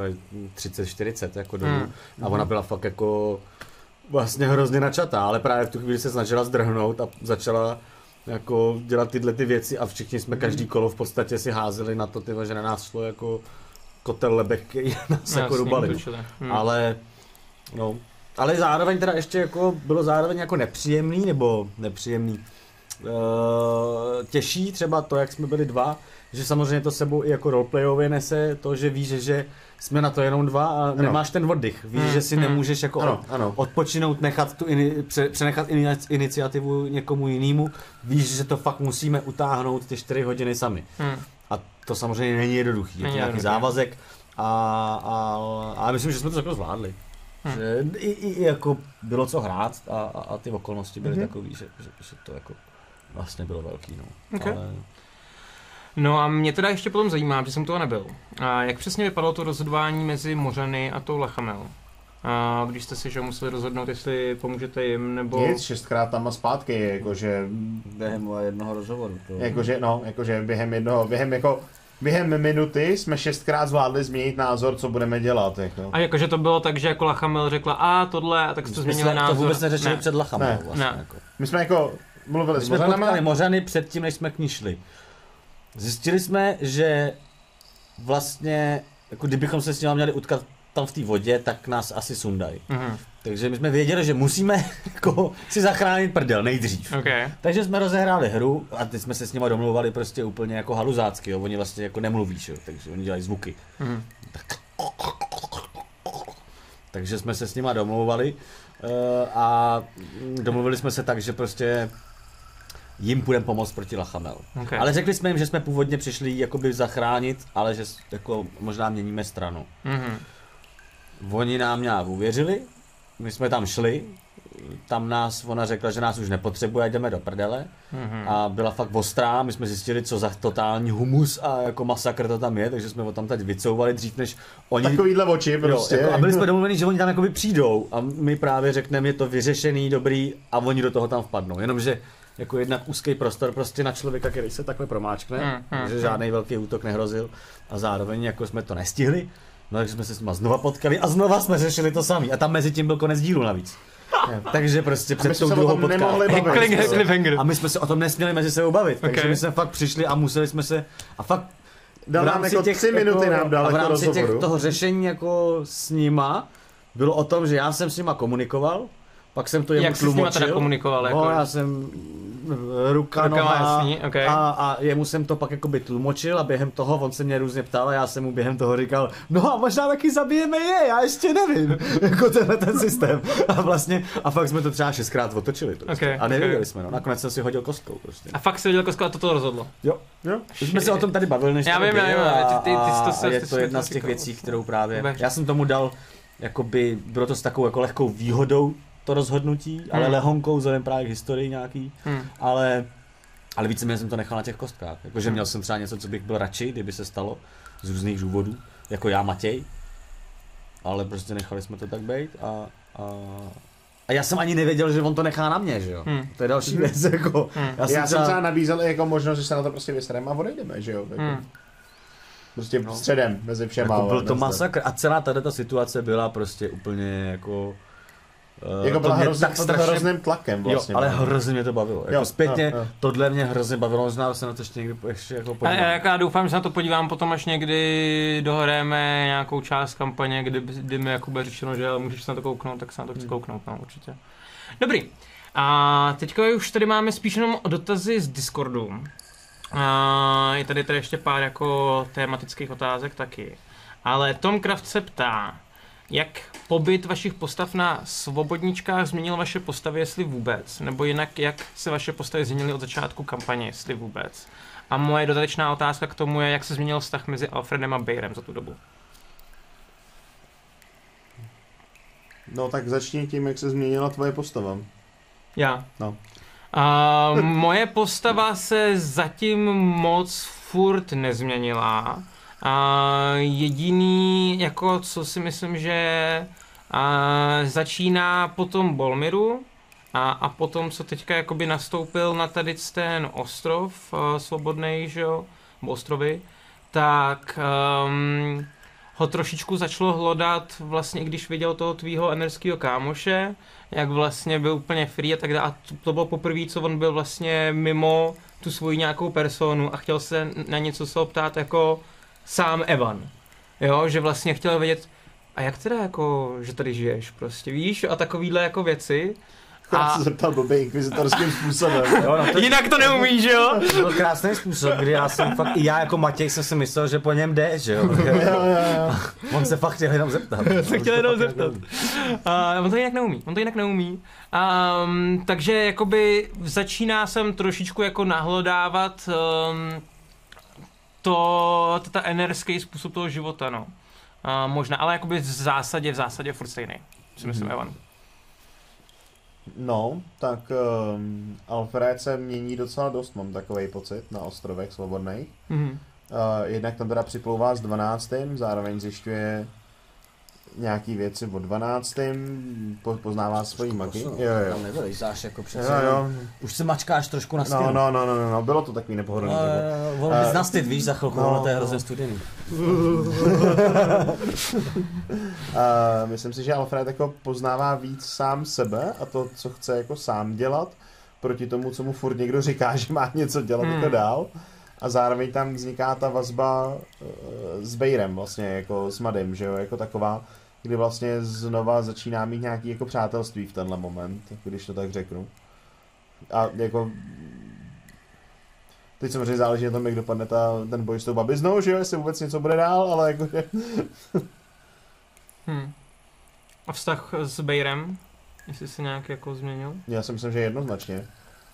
30-40 jako dolů. Hmm. A ona byla fakt jako vlastně hrozně načatá, ale právě v tu chvíli se snažila zdrhnout a začala jako dělat tyhle ty věci a všichni jsme každý hmm. kolo v podstatě si házeli na to, tyva, že na nás šlo jako kotel lebek, který nás no, jako rubali. Hmm. Ale no, ale zároveň teda ještě jako bylo zároveň jako nepříjemný, nebo nepříjemný, uh, těžší třeba to, jak jsme byli dva, že samozřejmě to sebou i jako roleplayově nese to, že víš, že jsme na to jenom dva a ano. nemáš ten oddych. Víš, hmm, že si hmm. nemůžeš jako ano, ano. odpočinout, nechat tu ini, pře, přenechat iniciativu někomu jinému. Víš, že to fakt musíme utáhnout ty čtyři hodiny sami. Hmm. A to samozřejmě není jednoduchý. Je to nějaký závazek a, a, a myslím, že jsme to jako zvládli. Hmm. Že i, i, jako bylo co hrát a, a, a ty okolnosti byly hmm. takové, že, že, že to jako vlastně bylo velký. No. Okay. Ale... No a mě teda ještě potom zajímá, že jsem toho nebyl. A jak přesně vypadalo to rozhodování mezi Mořany a tou Lachamel? A když jste si že museli rozhodnout, jestli pomůžete jim, nebo... Nic, šestkrát tam a zpátky, jakože... Během jednoho rozhovoru. To... Jakože, no, jakože během jednoho, během jako během minuty jsme šestkrát zvládli změnit názor, co budeme dělat. Jako. A jakože to bylo tak, že jako Lachamil řekla a tohle, a tak jste změnili názor. To vůbec neřešili ne. před Lachamil. Ne. Vlastně, ne. Jako. My jsme jako mluvili My s jsme potkali Mořany předtím, než jsme k ní šli. Zjistili jsme, že vlastně, jako kdybychom se s nimi měli utkat tam v té vodě, tak nás asi sundají. Mm-hmm. Takže my jsme věděli, že musíme jako, si zachránit prdel nejdřív. Okay. Takže jsme rozehráli hru a teď jsme se s nimi domluvali prostě úplně jako haluzácky, jo. oni vlastně jako nemluví, jo. takže oni dělají zvuky. Mm-hmm. Tak... Takže jsme se s nimi domluvali uh, a domluvili jsme se tak, že prostě jim půjdeme pomoct proti Lachamel. Okay. Ale řekli jsme jim, že jsme původně přišli jakoby zachránit, ale že jako možná měníme stranu. Mm-hmm. Oni nám nějak uvěřili, my jsme tam šli, tam nás, ona řekla, že nás už nepotřebuje, jdeme do prdele. Mm-hmm. A byla fakt ostrá, my jsme zjistili, co za totální humus a jako masakr to tam je, takže jsme ho tam teď vycouvali dřív, než oni... Takovýhle oči prostě. Jo, jako, a byli jsme domluveni, že oni tam jakoby přijdou a my právě řekneme, je to vyřešený, dobrý a oni do toho tam vpadnou. Jenomže jako jednak úzký prostor prostě na člověka, který se takhle promáčkne, mm, takže mm, žádný velký útok nehrozil a zároveň jako jsme to nestihli, no takže jsme se s nima znova potkali a znova jsme řešili to samý a tam mezi tím byl konec dílu navíc. takže prostě před tou druhou potkali. A my jsme se o tom nesměli mezi sebou bavit, okay. takže my jsme fakt přišli a museli jsme se a fakt dal nám jako těch, tři minuty jako, nám dal a v jako rámci těch, toho řešení jako s nima bylo o tom, že já jsem s nima komunikoval, pak jsem to jemu Jak tlumočil. Jak jsi s nima teda komunikoval? Jako... No, já jsem ruka, ruka noha jasný, okay. a, a jemu jsem to pak jakoby tlumočil a během toho on se mě různě ptal a já jsem mu během toho říkal, no a možná taky zabijeme je, já ještě nevím, jako tenhle ten systém. A vlastně, a fakt jsme to třeba šestkrát otočili prostě. Okay, a nevěděli okay. jsme, no. Nakonec jsem si hodil kostkou prostě. A fakt si hodil kostkou a to to rozhodlo. Jo, jo. Už jsme se o tom tady bavili, než já vím, já vím, a, ty, ty, ty, to se, a je to jedna z těch věcí, kterou právě, já jsem tomu dal, jakoby, bylo to s takovou jako lehkou výhodou to rozhodnutí, hmm. ale lehonkou vzhledem právě k historii nějaký, hmm. ale ale víceméně jsem to nechal na těch kostkách. Jakože hmm. měl jsem třeba něco, co bych byl radši, kdyby se stalo z různých důvodů, jako já Matěj, ale prostě nechali jsme to tak být a, a, a já jsem ani nevěděl, že on to nechá na mě, že jo. Hmm. To je další hmm. věc, jako. Hmm. Já, jsem, já třeba... jsem třeba nabízel jako možnost, že se na to prostě vysereme a odejdeme, že jo. Jako. Hmm. Prostě no. středem mezi všema. Jako byl to masakr a celá tato situace byla prostě úplně jako jako byla hrozně, tak strašně... hrozným tlakem vlastně. Jo, ale hrozně mě to bavilo. Jako jo, zpětně, jo, jo. tohle mě hrozně bavilo, možná se na to ještě někdy ještě jako podívám. A já, já doufám, že se na to podívám potom, až někdy dohrajeme nějakou část kampaně, kdy, kdy mi jako bude řečeno, že můžeš se na to kouknout, tak se na to chci hmm. kouknout, no, určitě. Dobrý. A teďka už tady máme spíš jenom dotazy z Discordu. A je tady tady ještě pár jako tematických otázek taky. Ale Tom Kraft se ptá, jak pobyt vašich postav na svobodničkách změnil vaše postavy, jestli vůbec? Nebo jinak, jak se vaše postavy změnily od začátku kampaně, jestli vůbec? A moje dodatečná otázka k tomu je, jak se změnil vztah mezi Alfredem a Bayrem za tu dobu? No tak začni tím, jak se změnila tvoje postava. Já? No. A, moje postava se zatím moc furt nezměnila. A jediný, jako co si myslím, že a začíná potom Bolmiru a, a potom, co teďka jakoby nastoupil na tady ten ostrov svobodný, že jo, ostrovy, tak um, ho trošičku začalo hlodat vlastně, když viděl toho tvýho enerského kámoše, jak vlastně byl úplně free a tak dále. A to, to bylo poprvé, co on byl vlastně mimo tu svoji nějakou personu a chtěl se na něco se optát jako sám Evan. Jo, že vlastně chtěl vědět, a jak teda jako, že tady žiješ prostě, víš, a takovýhle jako věci. A... se zeptal blbý inkvizitorským způsobem. jo, no to... Jinak to neumí, že jo? To byl krásný způsob, kdy já jsem fakt, i já jako Matěj jsem si myslel, že po něm jde, že jo? jo, jo, jo. On se fakt chtěl jenom zeptat. se chtěl jenom zeptat. Uh, on to jinak neumí, on to jinak neumí. Um, takže jakoby začíná jsem trošičku jako nahlodávat um, to, to ta enerský způsob toho života, no. A možná, ale jakoby v zásadě, v zásadě furt stejný, si myslím, mm. Evan. No, tak um, Alfred se mění docela dost, mám takový pocit, na ostrovech svobodných. Mm. Uh, jednak tam teda připlouvá s 12. zároveň zjišťuje nějaký věci o 12. Po, poznává svoji magii. Jo, jo. Tam nevylejzáš jako přece. Jo, jo. Už se mačkáš trošku na stylu. No, no, no, no, no, no, bylo to takový nepohodlný. No, no, no, uh, na styt, víš, za chvilku, no, to je hrozně studený. uh, myslím si, že Alfred jako poznává víc sám sebe a to, co chce jako sám dělat, proti tomu, co mu furt někdo říká, že má něco dělat jako hmm. jako dál. a zároveň tam vzniká ta vazba uh, s Bejrem vlastně, jako s Madem, že jo, jako taková, kdy vlastně znova začíná mít nějaký jako přátelství v tenhle moment, když to tak řeknu. A jako Teď samozřejmě záleží na tom, jak dopadne ta, ten boj s tou babiznou, že jo, jestli vůbec něco bude dál, ale jako... hmm. A vztah s Bejrem? Jestli se nějak jako změnil? Já si myslím, že jednoznačně.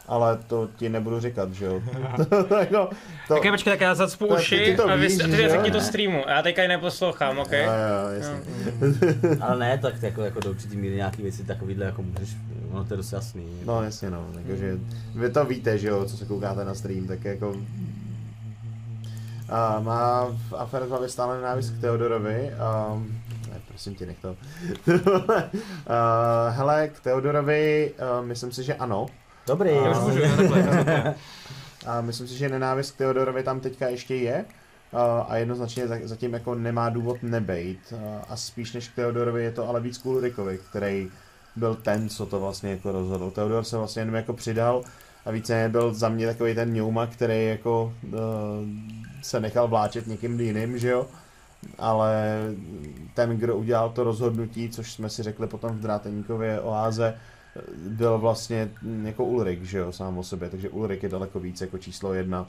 Ale to ti nebudu říkat, že jo. no, to, tak počkej, tak já zacpu uši a vy, ty řekni to streamu. Já teďka ji neposlouchám, ok? Jo, jo, jasně. No. Ale ne, tak jako, jako do určitý míry nějaký věci takovýhle jako můžeš, no to je dost jasný. No jasně no, takže vy to víte, že jo, co se koukáte na stream, tak jako a má v Afer hlavě stále nenávist k Teodorovi. A, ne, prosím tě, nech to. uh, hele, k Teodorovi, uh, myslím si, že ano. Dobrý. A, už můžu, a myslím si, že nenávist k Teodorovi tam teďka ještě je. A jednoznačně zatím jako nemá důvod nebejt. A spíš než k Teodorovi je to ale víc k Ulrikovi, který byl ten, co to vlastně jako rozhodl. Teodor se vlastně jenom jako přidal a více byl za mě takový ten Newma, který jako uh, se nechal vláčet někým jiným, že jo. Ale ten, kdo udělal to rozhodnutí, což jsme si řekli potom v Dráteníkově oáze, byl vlastně jako Ulrik, že jo, sám o sobě, takže Ulrik je daleko víc jako číslo jedna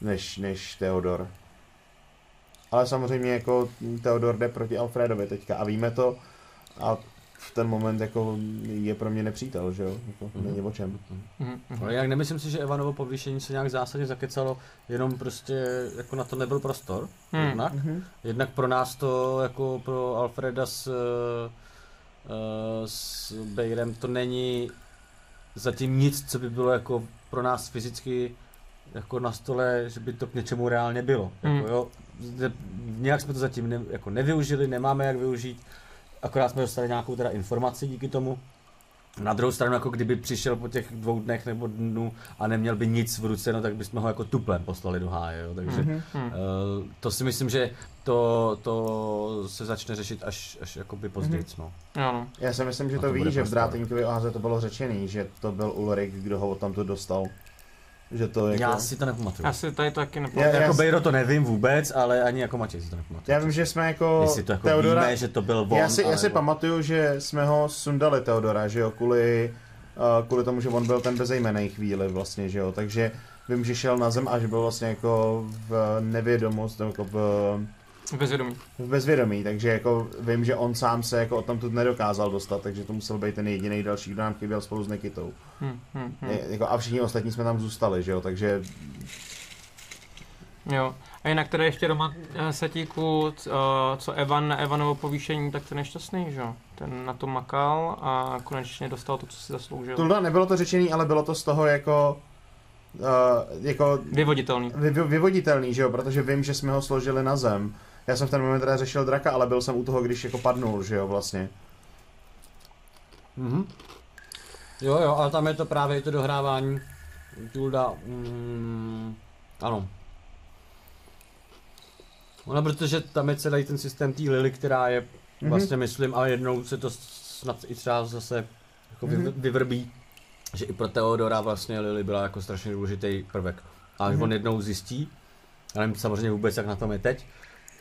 než, než Theodor. Ale samozřejmě jako Theodor jde proti Alfredovi teďka a víme to a v ten moment jako je pro mě nepřítel, že jo, jako mm-hmm. není o čem. Mm-hmm. Ale jak nemyslím si, že Evanovo povýšení se nějak zásadně zakecalo, jenom prostě jako na to nebyl prostor, mm. jednak. Mm-hmm. Jednak pro nás to jako pro Alfreda s s Bejrem to není zatím nic, co by bylo jako pro nás fyzicky jako na stole, že by to k něčemu reálně bylo. Mm. Jako, jo, nějak jsme to zatím ne, jako nevyužili, nemáme jak využít, akorát jsme dostali nějakou teda informaci díky tomu, na druhou stranu, jako kdyby přišel po těch dvou dnech nebo dnů a neměl by nic v ruce, no tak bychom ho jako tuplem poslali do háje, jo. takže mm-hmm. uh, to si myslím, že to, to se začne řešit až, až jakoby později, mm-hmm. no. Ano. Já si myslím, že to, to ví, že v Drátenkovi oháze to bylo řečený, že to byl Ulrik, kdo ho tam to dostal. Že to jako... Já si to nepamatuju. Já si tady to taky nepamatuju. Já, jako Bejro to nevím vůbec, ale ani jako Matěj si to nepamatuju. Já vím, že jsme jako... Jestli to jako Teodora... víme, že to byl on, Já si, já si pamatuju, že jsme ho sundali Teodora, že jo, kvůli, uh, kvůli tomu, že on byl ten bezejmenej chvíli vlastně, že jo, takže vím, že šel na zem a že byl vlastně jako v nevědomost, jako v v bezvědomí. V bezvědomí, takže jako vím, že on sám se jako o tom tu nedokázal dostat, takže to musel být ten jediný další, kdo nám chyběl spolu s Nikitou. Hmm, hmm, hmm. Je, jako, a všichni ostatní jsme tam zůstali, že jo, takže... Jo. A jinak teda ještě Roman eh, Setíku, co Evan na Evanovo povýšení, tak ten je šťastný, že jo? Ten na to makal a konečně dostal to, co si zasloužil. Tulda nebylo to řečený, ale bylo to z toho jako Uh, jako vyvoditelný. Vy, vyvoditelný, že jo, protože vím, že jsme ho složili na zem já jsem v ten moment teda řešil draka, ale byl jsem u toho, když jako padnul, že jo, vlastně. Mhm. Jo, jo, ale tam je to právě to dohrávání. Tulda, mm, ano. Ono, protože tam je celý ten systém té Lily, která je mm-hmm. vlastně, myslím, ale jednou se to snad i třeba zase jako mm-hmm. vyvrbí, že i pro Teodora vlastně Lily byla jako strašně důležitý prvek. A mm-hmm. on jednou zjistí, já nevím samozřejmě vůbec, jak na tom je teď,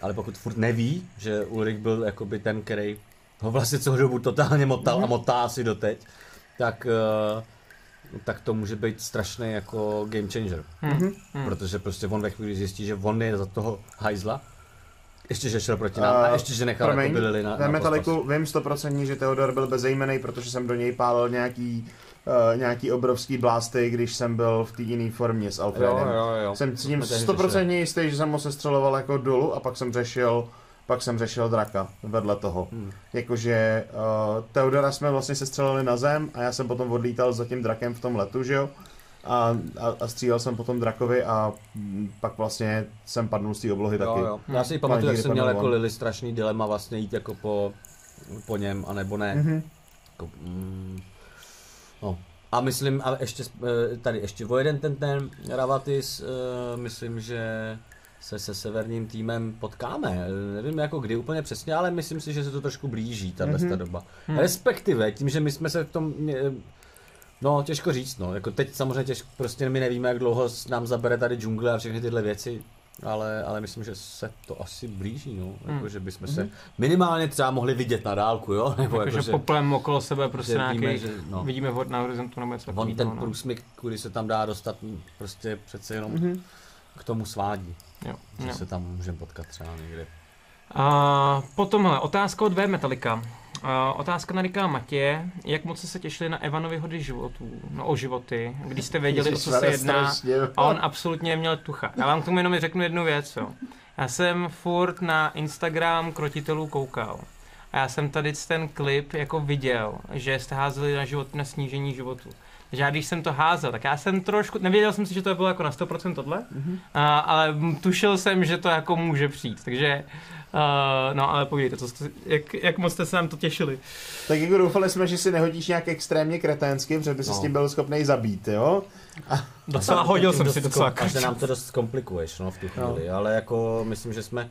ale pokud furt neví, že Ulrich byl jakoby ten, který ho vlastně celou dobu totálně motal mm-hmm. a motá si doteď, tak, uh, tak to může být strašný jako game changer. Mm-hmm. Protože prostě on ve chvíli zjistí, že on je za toho hajzla, ještě, že šel proti nám uh, a ještě, že nechal promiň, jako byli na, na metaliku vím 100% že Theodor byl bezejmený, protože jsem do něj pálil nějaký uh, nějaký obrovský blásty, když jsem byl v té jiné formě s Alfredem. Jo, jo, jo. Jsem s tím stoprocentně jistý, že jsem ho sestřeloval jako dolů a pak jsem řešil pak jsem řešil draka vedle toho. Hmm. Jakože uh, Teodora jsme vlastně sestřelili na zem a já jsem potom odlítal za tím drakem v tom letu, že jo? A, a, a střílel jsem potom drakovi a pak vlastně jsem padnul z té oblohy jo, taky. Jo. Já si pamatuju, jak jsem měl jako Lily strašný dilema vlastně jít jako po, po něm, anebo ne. Mm-hmm. Jako, mm, No. A myslím, a ještě eh, tady ještě o jeden ten, ten Ravatis, eh, myslím, že se se severním týmem potkáme. Nevím jako kdy úplně přesně, ale myslím si, že se to trošku blíží, tahle mm-hmm. doba. Mm. Respektive tím, že my jsme se v tom No, těžko říct, no. Jako teď samozřejmě těžko, prostě my nevíme, jak dlouho nám zabere tady džungle a všechny tyhle věci, ale, ale myslím, že se to asi blíží, no. Jako, Hmm. že bychom se minimálně třeba mohli vidět na dálku, jo? Nebo Jakože jako, že poplem okolo sebe prostě nějaký, víme, vidíme, že- no. vidíme vod na horizontu nebo něco on takového. ten no. průsmyk, kudy se tam dá dostat, prostě přece jenom Mhm. k tomu svádí. Jo, Že jo. se tam můžeme potkat třeba někde. A potom hele, otázka od V Metallica. Otázka na Rika Matěje. Jak moc jste se těšili na Evanovi hody životů? No o životy, když jste věděli, o co se jedná. A on absolutně neměl tucha. Já vám k tomu jenom řeknu jednu věc. Jo. Já jsem furt na Instagram krotitelů koukal. A já jsem tady ten klip jako viděl, že jste házeli na život, na snížení životu. Takže já když jsem to házel, tak já jsem trošku, nevěděl jsem si, že to bylo jako na 100% tohle, mm-hmm. a, ale tušil jsem, že to jako může přijít, takže uh, no ale povídejte, co jste, jak, jak moc jste se nám to těšili. Tak jako doufali jsme, že si nehodíš nějak extrémně kreténsky, protože by se No. s tím byl schopný zabít, jo? Docela hodil jsem si docela A že nám to dost komplikuješ, no, v tu chvíli, No. ale jako myslím, že jsme,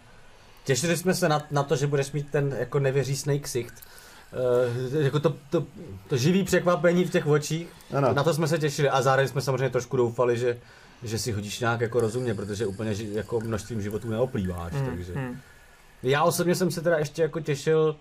těšili jsme se na, na to, že budeš mít ten jako nevěřícný ksicht, Uh, jako to, to, to živý překvapení v těch očích, Ano. na to jsme se těšili a zároveň jsme samozřejmě trošku doufali, že, že si hodíš nějak jako rozumně, protože úplně ži, jako množstvím životů neoplýváš, Hmm, takže. hmm. Já osobně jsem se teda ještě jako těšil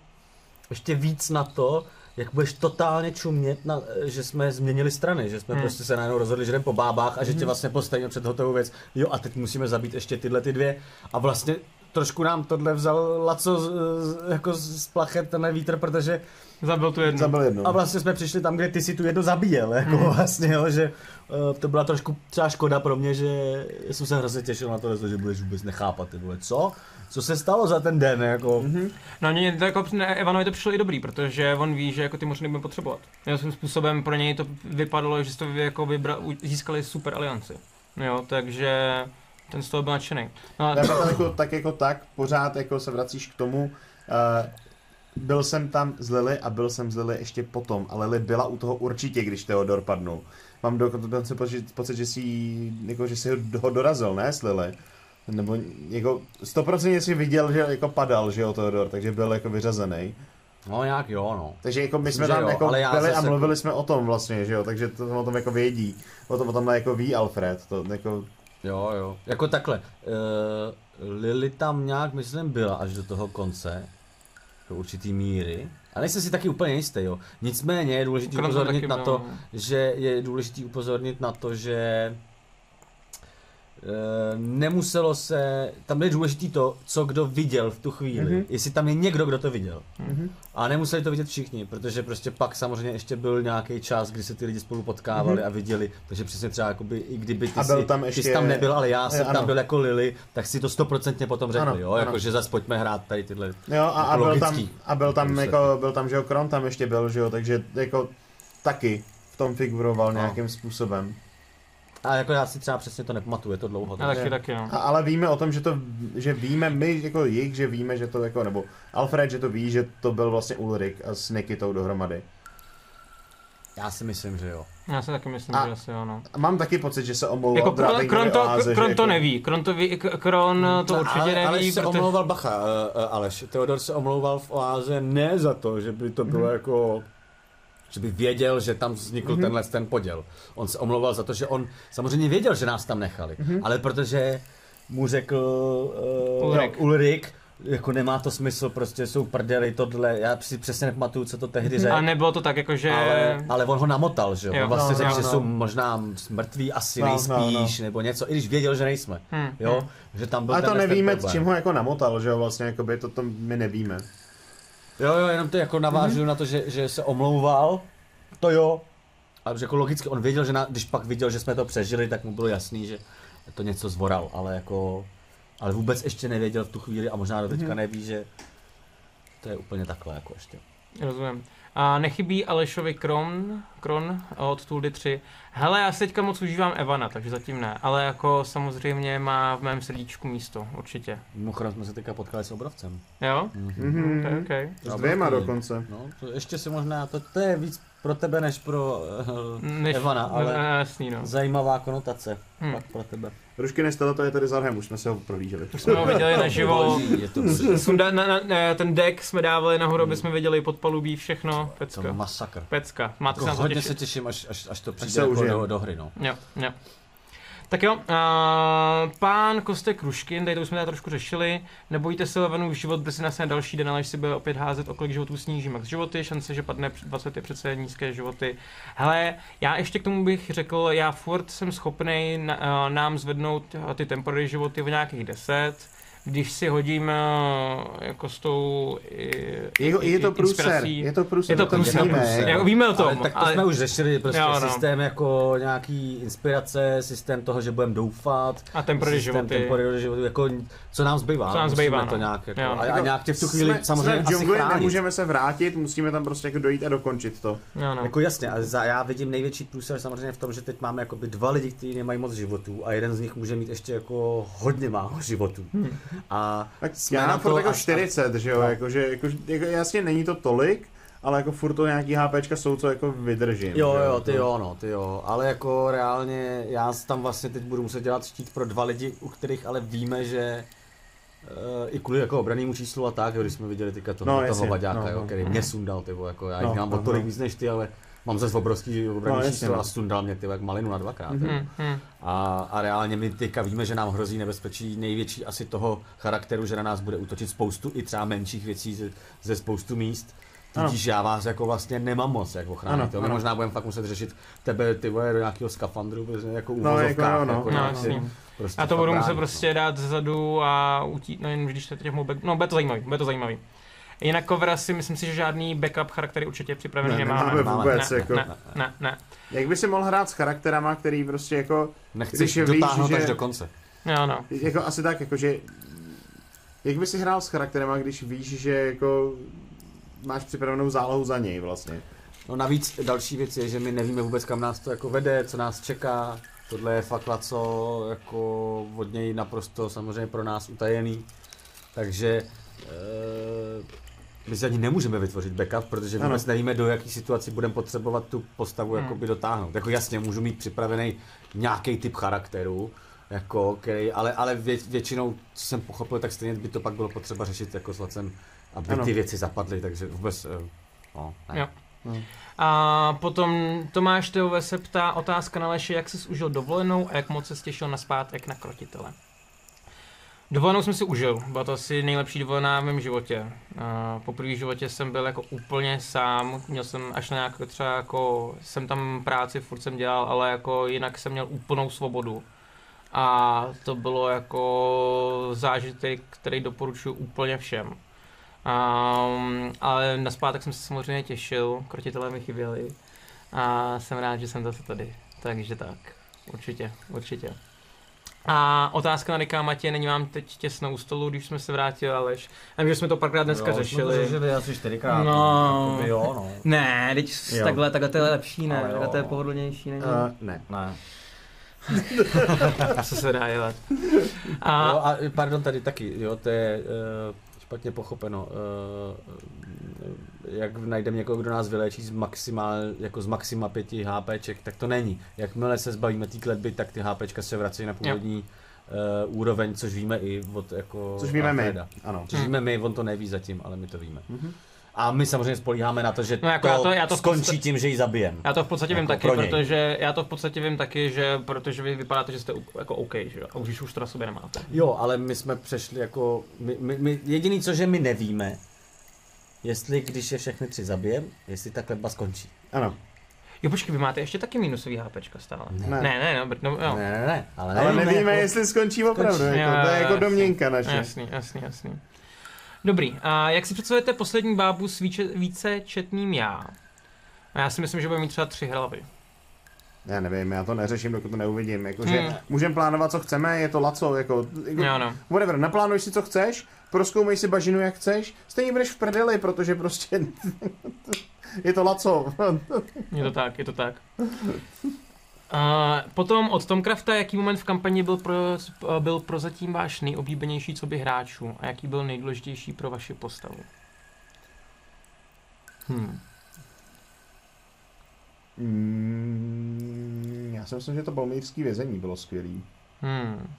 ještě víc na to, jak budeš totálně čumět, na, že jsme změnili strany, že jsme Hmm. prostě se najednou rozhodli, že jdeme po bábách a že tě vlastně postavíme před hotovou věc. Jo a teď musíme zabít ještě tyhle ty dvě a vlastně trošku nám tohle vzal Laco z, z, jako z plachet tenhle vítr, protože Zabil tu jednu. Zabil jednu. a vlastně jsme přišli tam, kde ty si tu jednu zabíjel, jako Hmm. vlastně, jo, že uh, to byla trošku třeba škoda pro mě, že jsem se hrozně těšil na to, že budeš vůbec nechápat, ty vole, co? Co se stalo za ten den, jako? Mm-hmm. No mně to jako, ne, Evanovi to přišlo i dobrý, protože on ví, že jako ty možná nebudeme potřebovat. Nějakým způsobem pro něj to vypadalo, že jste vy jako vybra, získali super alianci. Jo, takže ten z toho byl nadšený. No, a- to jako, tak jako tak, pořád jako se vracíš k tomu, uh, byl jsem tam z Lily a byl jsem z Lily ještě potom, a Lily byla u toho určitě, když Theodor padnul. Mám dokonce pocit, pocit že, si, jako, že si ho, dorazil, ne s Lily? Nebo jako 100% si viděl, že jako padal, že jo, Theodor, takže byl jako vyřazený. No nějak jo, no. Takže jako my Myslím, jsme tam jo, jako ale byli a mluvili jsme o tom vlastně, že jo, takže to o tom jako vědí. O tom, o tomhle jako ví Alfred, to jako, Jo, jo. Jako takhle, uh, Lily tam nějak, myslím, byla až do toho konce, do určitý míry. A nejsem si taky úplně jistý, jo. Nicméně je důležité toho upozornit na to, no. že je důležité upozornit na to, že nemuselo se, tam je důležité to, co kdo viděl v tu chvíli. Mhm. Mm-hmm. Jestli tam je někdo, kdo to viděl. Mhm. A nemuseli to vidět všichni, protože prostě pak samozřejmě ještě byl nějaký čas, kdy se ty lidi spolu potkávali Mhm. a viděli, takže přesně třeba jakoby, i kdyby ty, A byl jsi, tam ty ještě- jsi tam nebyl, ale já jsem ano. tam byl jako Lily, tak si to stoprocentně potom řekli, Ano, jo, ano. jako že zas pojďme hrát tady tyhle. Jo, a, a byl tam, a byl tam, jako, byl tam, že jo, Kron tam ještě byl, že jo, takže jako taky v tom figuroval No. nějakým způsobem. A jako já si třeba přesně to nepamatuju, je to dlouho. Já taky, taky, no. A, ale víme o tom, že to, že víme, my jako jich, že víme, že to jako, nebo Alfred, že to ví, že to byl vlastně Ulrik a s Nikitou dohromady. Já si myslím, že jo. Já si taky myslím, A- že asi jo, no. A mám taky pocit, že se omlouval Jako Kron, Drápingovi Kron, to, oáze, Kron to jako- neví, Kron to ví, K- Kron to No, určitě ale, neví, Aleš se protože... omlouval, bacha, uh, uh, Aleš, Teodor se omlouval v oáze ne za to, že by to bylo Mhm. jako že by věděl, že tam vznikl mm-hmm. tenhle ten poděl. On se omlouval za to, že on samozřejmě věděl, že nás tam nechali, Mhm. mm-hmm. ale protože mu řekl uh, Ulrik. Ulrik, jako nemá to smysl, prostě jsou prdely, tohle, já si přesně nepamatuju, co to tehdy řekl. A nebylo to tak jako, že... Ale, ale on ho namotal, že jo? Jo. On vlastně No, řekl, no, že no. jsou možná mrtví asi No, nejspíš, no, no. nebo něco, i když věděl, že nejsme. Hmm, Jo? hmm. Že tam byl Ale to nevíme, problém. čím ho jako namotal, že jo, vlastně, jakoby to, to my nevíme. Jo, jo, jenom to jako navážu mm-hmm. na to, že, že se omlouval, to jo. A že jako logicky on věděl, že na, když pak viděl, že jsme to přežili, tak mu bylo jasný, že to něco zvoral, ale jako, ale vůbec ještě nevěděl v tu chvíli a možná do teďka mm-hmm. neví, že to je úplně takhle jako ještě. Rozumím. A nechybí Alešovi Kron, Kron od Tuldy 3. Hele, já si teďka moc užívám Evana, takže zatím ne. Ale jako samozřejmě má v mém srdíčku místo, určitě. Mimochodem jsme se teďka potkali s obrovcem. Jo? Mm-hmm. Mhm. Okay, okay. S dvěma dokonce. No, to ještě si možná, to, to je víc pro tebe než pro uh, Než, Evana, ale no, jasný, no. zajímavá konotace Hmm. pak pro tebe. Rušky nestalo, to je tady Zarhem, už jsme se ho prohlíželi. Už jsme ho viděli naživo. To, Sunda, na, na, na, ten deck jsme dávali nahoru, aby jsme viděli podpalubí všechno. to Pecka. masakr. Pecka. Máte se Jako na to hodně těšit? se těším, až, až, až to přijde se jako do, do hry. No. Jo, jo. Tak jo, uh, pán Kostek Kruškin, tady to už jsme tady trošku řešili, nebojíte se Levenův život brzy nastane další den, ale si bude opět házet, o kolik životů sníží max životy, šance, že padne 20 je přece nízké životy. Hele, já ještě k tomu bych řekl, já furt jsem schopný uh, nám zvednout ty temporary životy o nějakých 10, když si hodím uh, jako s tou i, Je, je to průser, inspirací. je to průser. Je to průser, víme, jako. Já, víme o tom, ale tak to jsme už řešili, prostě Jo, no. systém jako nějaký inspirace, systém toho, že budeme doufat, a temporary systém životy. temporary životy, jako co nám zbývá. Co nám zbývá, to no. nějak, jako, Jo. a, a Jako nějak tě v tu chvíli jsme, samozřejmě jsme v asi džungli, nemůžeme se vrátit, musíme tam prostě jako dojít a dokončit to. Jo, no. Jako jasně, ale za, já vidím největší průser samozřejmě v tom, že teď máme jakoby dva lidi, kteří nemají moc životů a jeden z nich může mít ještě jako hodně málo životů. Hmm. A Tak jsme já na furt to jako až- 40, že jo, No. jako, že, jako, jako, jasně není to tolik, ale jako furt to nějaký HPčka jsou, co jako vydržím. Jo, že jo, ty jo, no, ty jo, ale jako reálně já tam vlastně teď budu muset dělat štít pro dva lidi, u kterých ale víme, že Uh, I kvůli jako obranýmu číslu a tak, jo, když jsme viděli teďka toho, No, no, toho vaďáka, no, jo, no. který mě sundal, ty vole, jako já No, jich mám no, o tolik no. víc než ty, ale mám zase obrovský obraný No, číslo no. a sundal mě ty jak malinu na dvakrát. Mhm. jo. Hmm, hmm. A, a reálně my teďka víme, že nám hrozí nebezpečí největší asi toho charakteru, že na nás bude útočit spoustu i třeba menších věcí ze, ze spoustu míst. Tudíž já vás jako vlastně nemám moc jak ochránit. Ano, ano. možná budeme fakt muset řešit tebe ty vole do nějakého skafandru, jako No, jako uvozovkách, jo, no. jako No, jasný. prostě Já to budu muset prostě dát zezadu a utít, nevím, když to těch mobil, no bude to zajímavý, bude to zajímavý. Jinak cover si myslím si, že žádný backup charaktery určitě připravený Ne, nemáme. nemáme vůbec, ne, jako. ne, ne, ne, Jak by si mohl hrát s charakterama, který prostě jako, Nechceš Když je dotáhnout víš, až že- do konce. jo no. jako asi tak, jako že, jak by si hrál s charakterama, když víš, že jako máš připravenou zálohu za něj vlastně. No navíc další věc je, že my nevíme vůbec kam nás to jako vede, co nás čeká. Tohle je fakt co jako od něj naprosto samozřejmě pro nás utajený. Takže e, my si ani nemůžeme vytvořit backup, protože Ano. vůbec nevíme, do jaký situaci budeme potřebovat tu postavu Hmm. jakoby dotáhnout. Jako jasně, můžu mít připravený nějaký typ charakteru, jako, který, ale, ale vě, většinou, co jsem pochopil, tak stejně by to pak bylo potřeba řešit jako s Lacem, aby Ano. ty věci zapadly, takže vůbec, eh, no, ne. Jo. A potom Tomáš Teove se ptá otázka na Leši, jak jsi užil dovolenou a jak moc se těšil na zpátek na krotitele. Dovolenou jsem si užil, byla to asi nejlepší dovolená v mém životě. Uh, po první životě jsem byl jako úplně sám, měl jsem až na nějak třeba jako, jsem tam práci, furt jsem dělal, ale jako jinak jsem měl úplnou svobodu. A to bylo jako zážitek, který doporučuji úplně všem. Um, ale na zpátek jsem se samozřejmě těšil, krotitelé mi chyběli a jsem rád, že jsem zase tady. Takže tak, určitě, určitě. A otázka na Rika Matě, není vám teď těsno u stolu, když jsme se vrátili, Aleš? Já vím, že jsme to párkrát dneska řešili. řešili asi čtyřikrát. No. jakoby Jo, no. Ne, teď Jo. takhle, takhle to je lepší, ne? Jo. Takhle to je pohodlnější, ne? Uh, ne. Ne. Co se dá dělat? A, jo, a pardon, tady taky, jo, to je uh, špatně pochopeno. Uh, jak najdeme někoho, kdo nás vyléčí z maximál, jako z maxima 5 HPček, tak to není. Jakmile se zbavíme té kletby, tak ty HPčka se vracejí na původní uh, úroveň, což víme i od jako Což víme my. Alfreda. Ano. Což víme my, on to neví zatím, ale my to víme. A my samozřejmě spolíháme na to, že No jako to, já to- já to skončí podstatě- tím, že ji zabijem. já to v podstatě vím Jako taky, pro něj. protože já to v podstatě vím taky, že protože vy vypadáte, že jste jako OK, že jo? A už už to na sobě nemáte. Jo, ale my jsme přešli jako, my, my, my, jediný co, že my nevíme, jestli když je všechny tři zabijem, jestli ta kletba skončí. Ano. Jo, počkej, vy máte ještě taky minusový HPčka stále. Ne. Ne, ne, no, no, no. Ne, ne, ne, ale, Ale nevíme, jako, jestli skončí opravdu, Skončí. jako, to je jako jasný. domněnka naše. Jasný, jasný, jasný. Dobrý, a jak si představujete poslední bábu s více, více četným já? A já si myslím, že bude mít třeba tři hlavy. Já nevím, já to neřeším, dokud to neuvidím. Jakože Hmm. můžeme plánovat, co chceme, je to laco, jako, jako Jo, no. whatever, naplánuj si, co chceš, proskoumej si bažinu, jak chceš, stejně budeš v prdeli, protože prostě je to laco. Je to tak, je to tak. A potom od Tomcrafta, jaký moment v kampani byl, pro, byl prozatím váš nejoblíbenější co by hráčů a jaký byl nejdůležitější pro vaši postavu? Hmm. Mm, já si myslím, že to bolmírský vězení bylo skvělý. Hmm.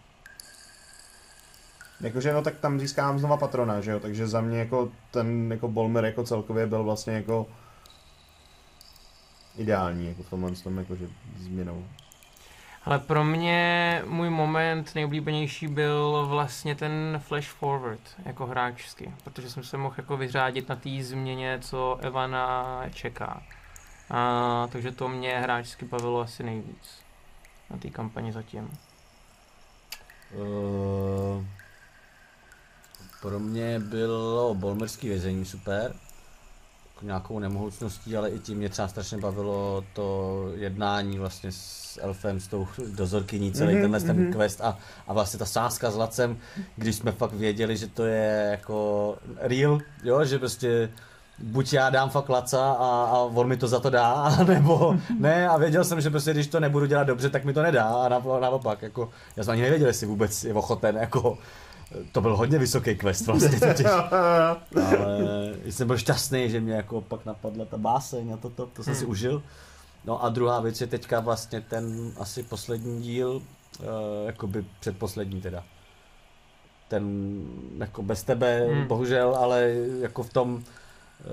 Jakože no tak tam získám znova patrona, že jo, takže za mě jako ten jako Bolmer jako celkově byl vlastně jako ideální jako v tomhle tom jakože změnou. Ale pro mě můj moment nejoblíbenější byl vlastně ten flash forward jako hráčsky, protože jsem se mohl jako vyřádit na té změně, co Evana čeká. A, takže to mě hráčsky bavilo asi nejvíc na té kampani zatím. Uh, pro mě bylo bolmerský vězení super, nějakou nemohoucností, ale i tím mě třeba strašně bavilo to jednání vlastně s elfem, s tou dozorkyní, celý mm-hmm, tenhle mm-hmm. ten mhm. quest a, a vlastně ta sázka s Lacem, když jsme fakt věděli, že to je jako real, jo, že prostě buď já dám fakt laca a, a on mi to za to dá, nebo ne a věděl jsem, že prostě když to nebudu dělat dobře, tak mi to nedá a naopak, jako, já jsem ani nevěděl, jestli vůbec je ochoten jako to byl hodně vysoký quest vlastně totiž. Ale jsem byl šťastný, že mě jako pak napadla ta báseň a to, to, to jsem hmm. si užil. No a druhá věc je teďka vlastně ten asi poslední díl, uh, jakoby předposlední teda. Ten jako bez tebe, hmm. bohužel, ale jako v tom,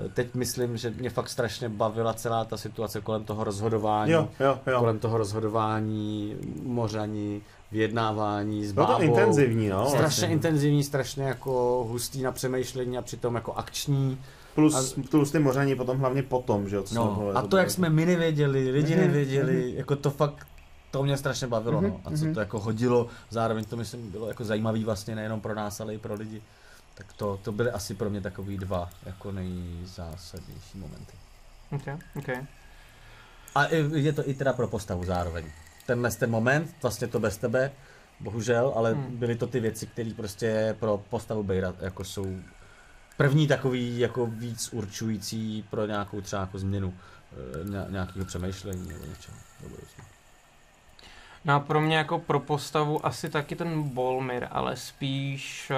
eh, teď myslím, že mě fakt strašně bavila celá ta situace kolem toho rozhodování, jo, jo, jo. kolem toho rozhodování, mořaní, vyjednávání s Bylo to intenzivní, no. Strašně vlastně. intenzivní, strašně jako hustý na přemýšlení a přitom jako akční. Plus, a, plus ty moření potom hlavně potom, že jo. No, a to, jak jsme my nevěděli, lidi mm-hmm, nevěděli, mm-hmm. jako to fakt to mě strašně bavilo, mm-hmm, no. A co mm-hmm. to jako hodilo, zároveň to myslím bylo jako zajímavý vlastně nejenom pro nás, ale i pro lidi. Tak to, to byly asi pro mě takový dva jako nejzásadnější momenty. Okay, okay. A je to i teda pro postavu zároveň tenhle ten moment, vlastně to bez tebe, bohužel, ale hmm. byly to ty věci, které prostě pro postavu Bejra jako jsou první takový jako víc určující pro nějakou třeba jako změnu eh, nějakého přemýšlení nebo něčeho No a pro mě jako pro postavu asi taky ten Bolmir, ale spíš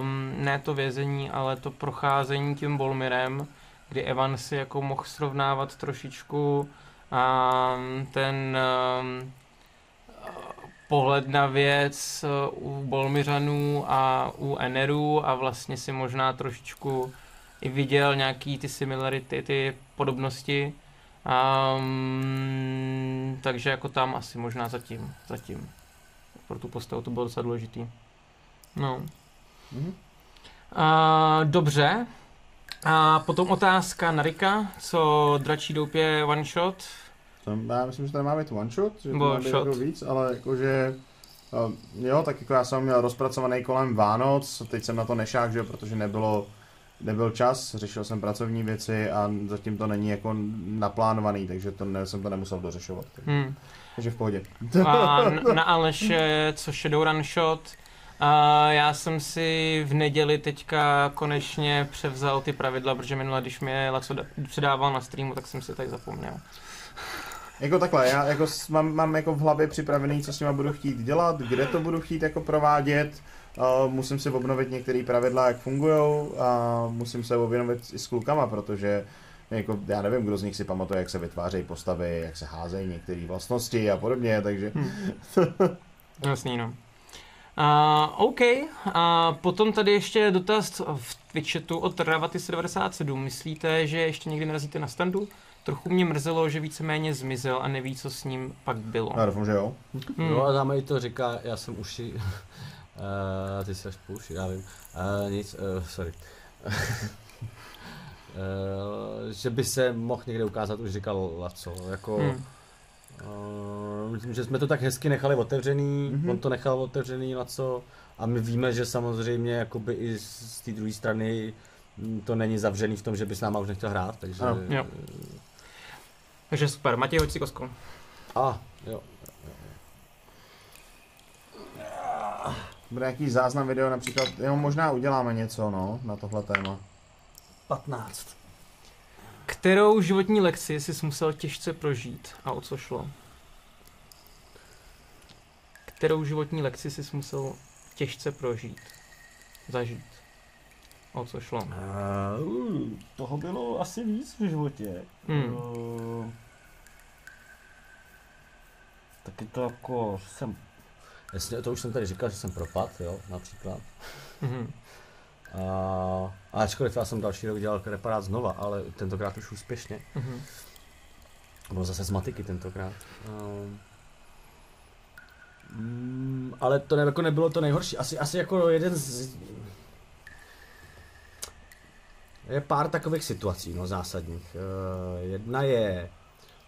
um, ne to vězení, ale to procházení tím Bolmirem, kdy Evan si jako mohl srovnávat trošičku um, ten um, pohled na věc eh, u Bolmiřanů a u Enerů a vlastně si možná trošičku i viděl nějaký ty similarity, ty podobnosti. Um, takže jako tam asi možná zatím, zatím. Pro tu postavu to bylo docela důležitý. No. Mm-hmm. Uh, dobře. A potom otázka na Rika, co dračí doupě one shot, tam, já myslím, že to nemá být one shot, že to má být jako víc, ale jakože jo, tak jako já jsem měl rozpracovaný kolem Vánoc, teď jsem na to nešák, že jo, protože nebylo, nebyl čas, řešil jsem pracovní věci a zatím to není jako naplánovaný, takže to ne, jsem to nemusel dořešovat. Takže, hmm. takže v pohodě. A na Aleše, co Shadowrun Shot, a já jsem si v neděli teďka konečně převzal ty pravidla, protože minule, když mě Laco předával na streamu, tak jsem si tady zapomněl. Jako takhle, já jako mám, mám jako v hlavě připravený, co s nima budu chtít dělat, kde to budu chtít jako provádět, uh, musím si obnovit některé pravidla, jak fungují a musím se obnovit i s klukama, protože jako, já nevím, kdo z nich si pamatuje, jak se vytvářejí postavy, jak se házejí některé vlastnosti a podobně, takže... Hmm. Jasný, no. Uh, OK, a uh, potom tady ještě dotaz v Twitchetu od Ravatis97. Myslíte, že ještě někdy narazíte na standu? Trochu mě mrzelo, že víceméně zmizel a neví, co s ním pak bylo. Já doufám, že jo. Hmm. No a dáme to říká, já jsem uši... uh, ty jsi až uši, já vím. Uh, nic, uh, sorry. uh, že by se mohl někde ukázat, už říkal Laco, jako... Hmm. Uh, myslím, že jsme to tak hezky nechali otevřený, mm-hmm. on to nechal otevřený Laco a my víme, že samozřejmě jakoby i z té druhé strany to není zavřený v tom, že by s náma už nechtěl hrát, takže... Uh, jo. Takže super, Matěj, hoď si kosku. A, jo. Bude nějaký záznam video například, jo, možná uděláme něco, no, na tohle téma. 15. Kterou životní lekci jsi musel těžce prožít a o co šlo? Kterou životní lekci jsi musel těžce prožít, zažít? O co šlo? Uh, toho bylo asi víc v životě. Hmm. Uh, taky to jako jsem, jasně, to už jsem tady říkal, že jsem propad, jo, například. A, a ačkoliv já jsem další rok dělal reparát znova, ale tentokrát už úspěšně. Mhm. Bylo zase z matiky tentokrát. Um, mm, ale to ne, jako nebylo to nejhorší. Asi, asi jako jeden z... Je pár takových situací, no zásadních. Uh, jedna je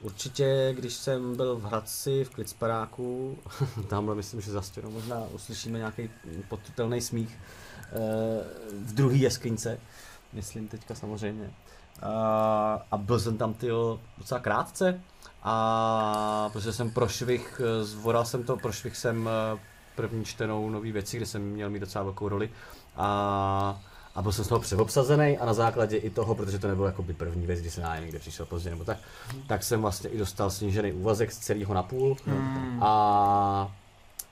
určitě, když jsem byl v Hradci, v Klicparáku, tamhle myslím, že za stěnou možná uslyšíme nějaký potutelný smích, uh, v druhé jeskyňce, myslím teďka samozřejmě. A, a byl jsem tam ty docela krátce a protože jsem prošvih, zvoral jsem to, prošvih jsem eh, první čtenou nový věci, kde jsem měl mít docela velkou roli a, a byl jsem z toho přeobsazený a na základě i toho, protože to nebylo jako by první věc, kdy jsem já někde přišel pozdě nebo tak, tak jsem vlastně i dostal snížený úvazek z celého na půl Hmm. a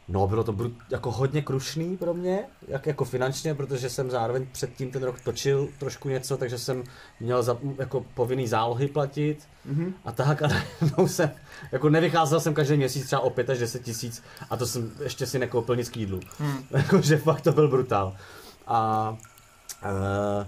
No, bylo to brut, jako hodně krušný pro mě, jak jako finančně, protože jsem zároveň předtím ten rok točil trošku něco, takže jsem měl za, jako povinný zálohy platit Mhm. a tak a najednou jsem, jako nevycházel jsem každý měsíc třeba o 5 až 10 tisíc a to jsem ještě si nekoupil nic k jídlu. Hmm. Jakože fakt to byl brutál. A, uh,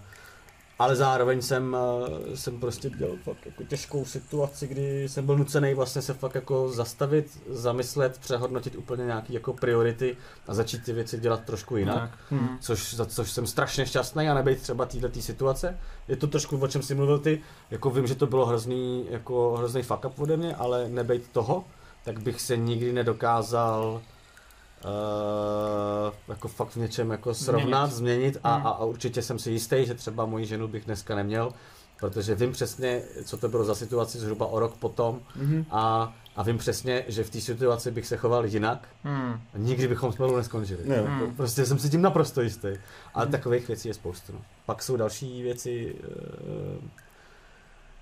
ale zároveň jsem, eh, jsem prostě dělal fakt jako těžkou situaci, kdy jsem byl nucený vlastně se fakt jako zastavit, zamyslet, přehodnotit úplně nějaký jako priority a začít ty věci dělat trošku jinak. Tak. Hmm. Což, za což jsem strašně šťastný a nebejt třeba této situace. Je to trošku, o čem jsi mluvil ty, jako vím, že to bylo hrozný, jako hrozný fuck up ode mě, ale nebejt toho, tak bych se nikdy nedokázal uh, jako fakt v něčem jako srovnat, změnit, změnit a, Hmm. a, a, určitě jsem si jistý, že třeba moji ženu bych dneska neměl, protože vím přesně, co to bylo za situaci zhruba o rok potom Mhm. a, a vím přesně, že v té situaci bych se choval jinak Hmm. a nikdy bychom spolu neskončili. Jo. Hmm. Prostě jsem si tím naprosto jistý. Ale takových věcí je spoustu. No. Pak jsou další věci uh,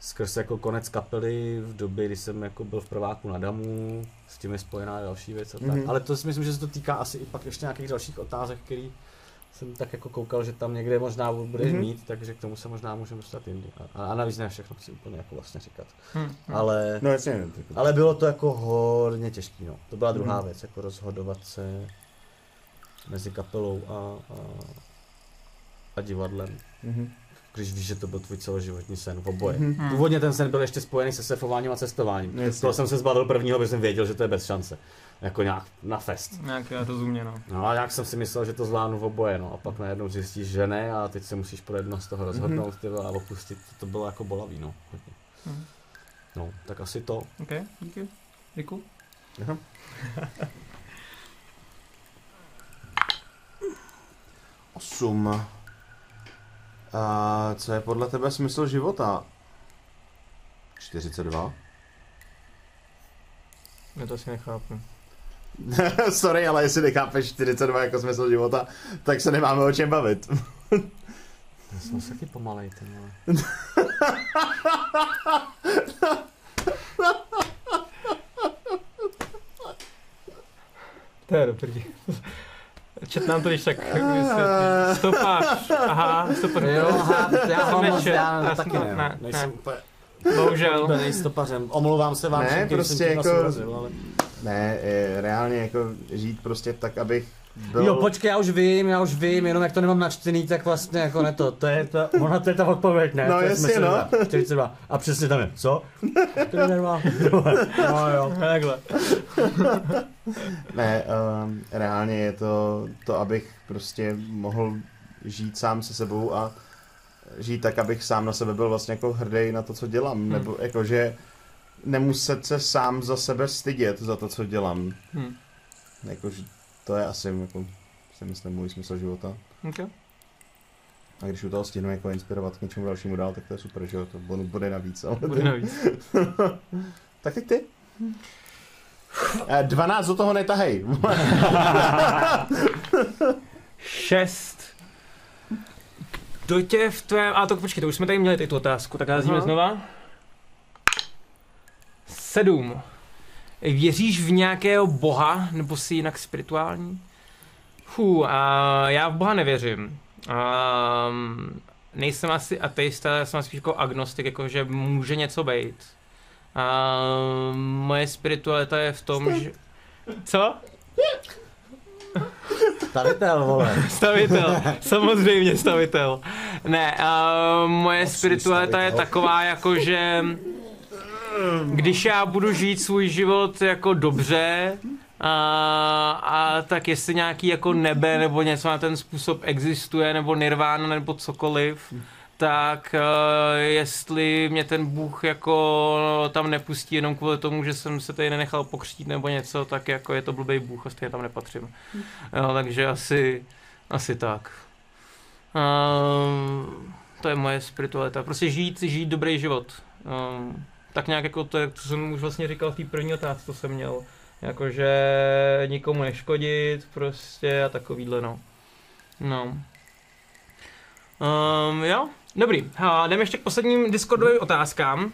skrz jako konec kapely v době, kdy jsem jako byl v prváku na Damu, s tím je spojená další věc a tak. Mhm. Ale to si myslím, že se to týká asi i pak ještě nějakých dalších otázek, který jsem tak jako koukal, že tam někde možná budeš Mhm. mít, takže k tomu se možná můžeme dostat jindy. A, a navíc ne všechno chci úplně jako vlastně říkat. Hmm. Ale, No jasně. ale bylo to jako hodně těžký, no. To byla druhá Mhm. věc, jako rozhodovat se mezi kapelou a, a, a divadlem. Mhm. Když víš, že to byl tvůj celoživotní sen v oboje. Mhm. Hmm. Původně ten sen byl ještě spojený se surfováním a cestováním. Jasně. To jsem se zbavil prvního, protože jsem věděl, že to je bez šance. Jako nějak na fest. Nějak rozumně, no. No a jak jsem si myslel, že to zvládnu v oboje, no a pak najednou zjistíš, že ne a teď se musíš pro jedno z toho rozhodnout ty vole, a opustit. To bylo jako bolavý, no. hodně. Mhm. No, tak asi to. OK, díky. Děkuji. Aha. Osm. A co je podle tebe smysl života? 42. Já to asi nechápu. Sorry, ale jestli nechápeš 42 jako smysl života, tak se nemáme o čem bavit. Já jsem se taky pomalej, ten vole. To je dobrý. Čet nám to když tak vysvětlí. Stopáž. Aha, stopáž. Jo, aha, já jsem ho moc, já taky ne, ne, nejsem ne. úplně Bohužel. oblíbený stopařem. Omlouvám se vám Ne, všem, prostě jsem tím jako- ale... Ne, eh, reálně jako žít prostě tak, abych byl... Jo, počkej, já už vím, já už vím, jenom jak to nemám načtený, tak vlastně jako ne to, to je ta, ona to je ta odpověď, ne? No, to je jasně, smysl, no. ne? 42. A přesně tam je, co? 42. No jo. Takhle. Ne, um, reálně je to to, abych prostě mohl žít sám se sebou a žít tak, abych sám na sebe byl vlastně jako hrdý na to, co dělám. Hmm. Nebo jakože nemuset se sám za sebe stydět za to, co dělám. Hm. Jakože to je asi jako, si myslím, můj smysl života. Okay. A když u toho stihnu jako inspirovat k něčemu dalšímu dál, tak to je super, že jo, to bonus bude navíc. Ale Bude navíc. tak teď ty. Eh, 12 do toho netahej. Šest. Do tě v tvém... A to počkejte, už jsme tady měli tady tu otázku, tak házíme znova. Sedm. Věříš v nějakého boha, nebo jsi jinak spirituální? Fů, a já v boha nevěřím. Um, nejsem asi ateista, já jsem spíš jako agnostik, jako že může něco být. Um, moje spiritualita je v tom, že... Co? Stavitel, vole. Stavitel, samozřejmě stavitel. Ne, uh, moje spiritualita je taková jako, že když já budu žít svůj život jako dobře, a, a tak jestli nějaký jako nebe nebo něco na ten způsob existuje, nebo nirvána, nebo cokoliv, tak uh, jestli mě ten Bůh jako tam nepustí jenom kvůli tomu, že jsem se tady nenechal pokřtít nebo něco, tak jako je to blbý Bůh a stejně tam nepatřím. Jo, takže asi, asi tak. Uh, to je moje spiritualita. Prostě žít, žít dobrý život. Uh, tak nějak jako to, co jsem už vlastně říkal v té první otázce, to jsem měl. Jakože nikomu neškodit prostě a takovýhle no. No. Um, jo, dobrý. A jdeme ještě k posledním Discordovým otázkám. Uh,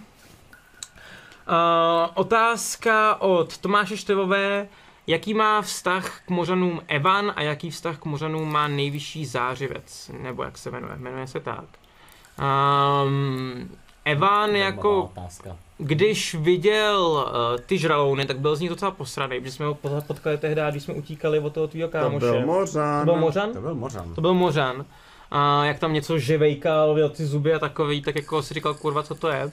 otázka od Tomáše Števové. Jaký má vztah k mořanům Evan a jaký vztah k mořanům má nejvyšší zářivec? Nebo jak se jmenuje? Jmenuje se tak. Um, Evan jako... Otázka. Když viděl uh, ty žralouny, tak byl z nich docela posraný, protože jsme ho potkali tehdy, když jsme utíkali od toho tvýho To kámoše. byl Mořan. To byl Mořan? To byl Mořan. To byl Mořan. A jak tam něco živejkal, měl ty zuby a takový, tak jako si říkal, kurva, co to je.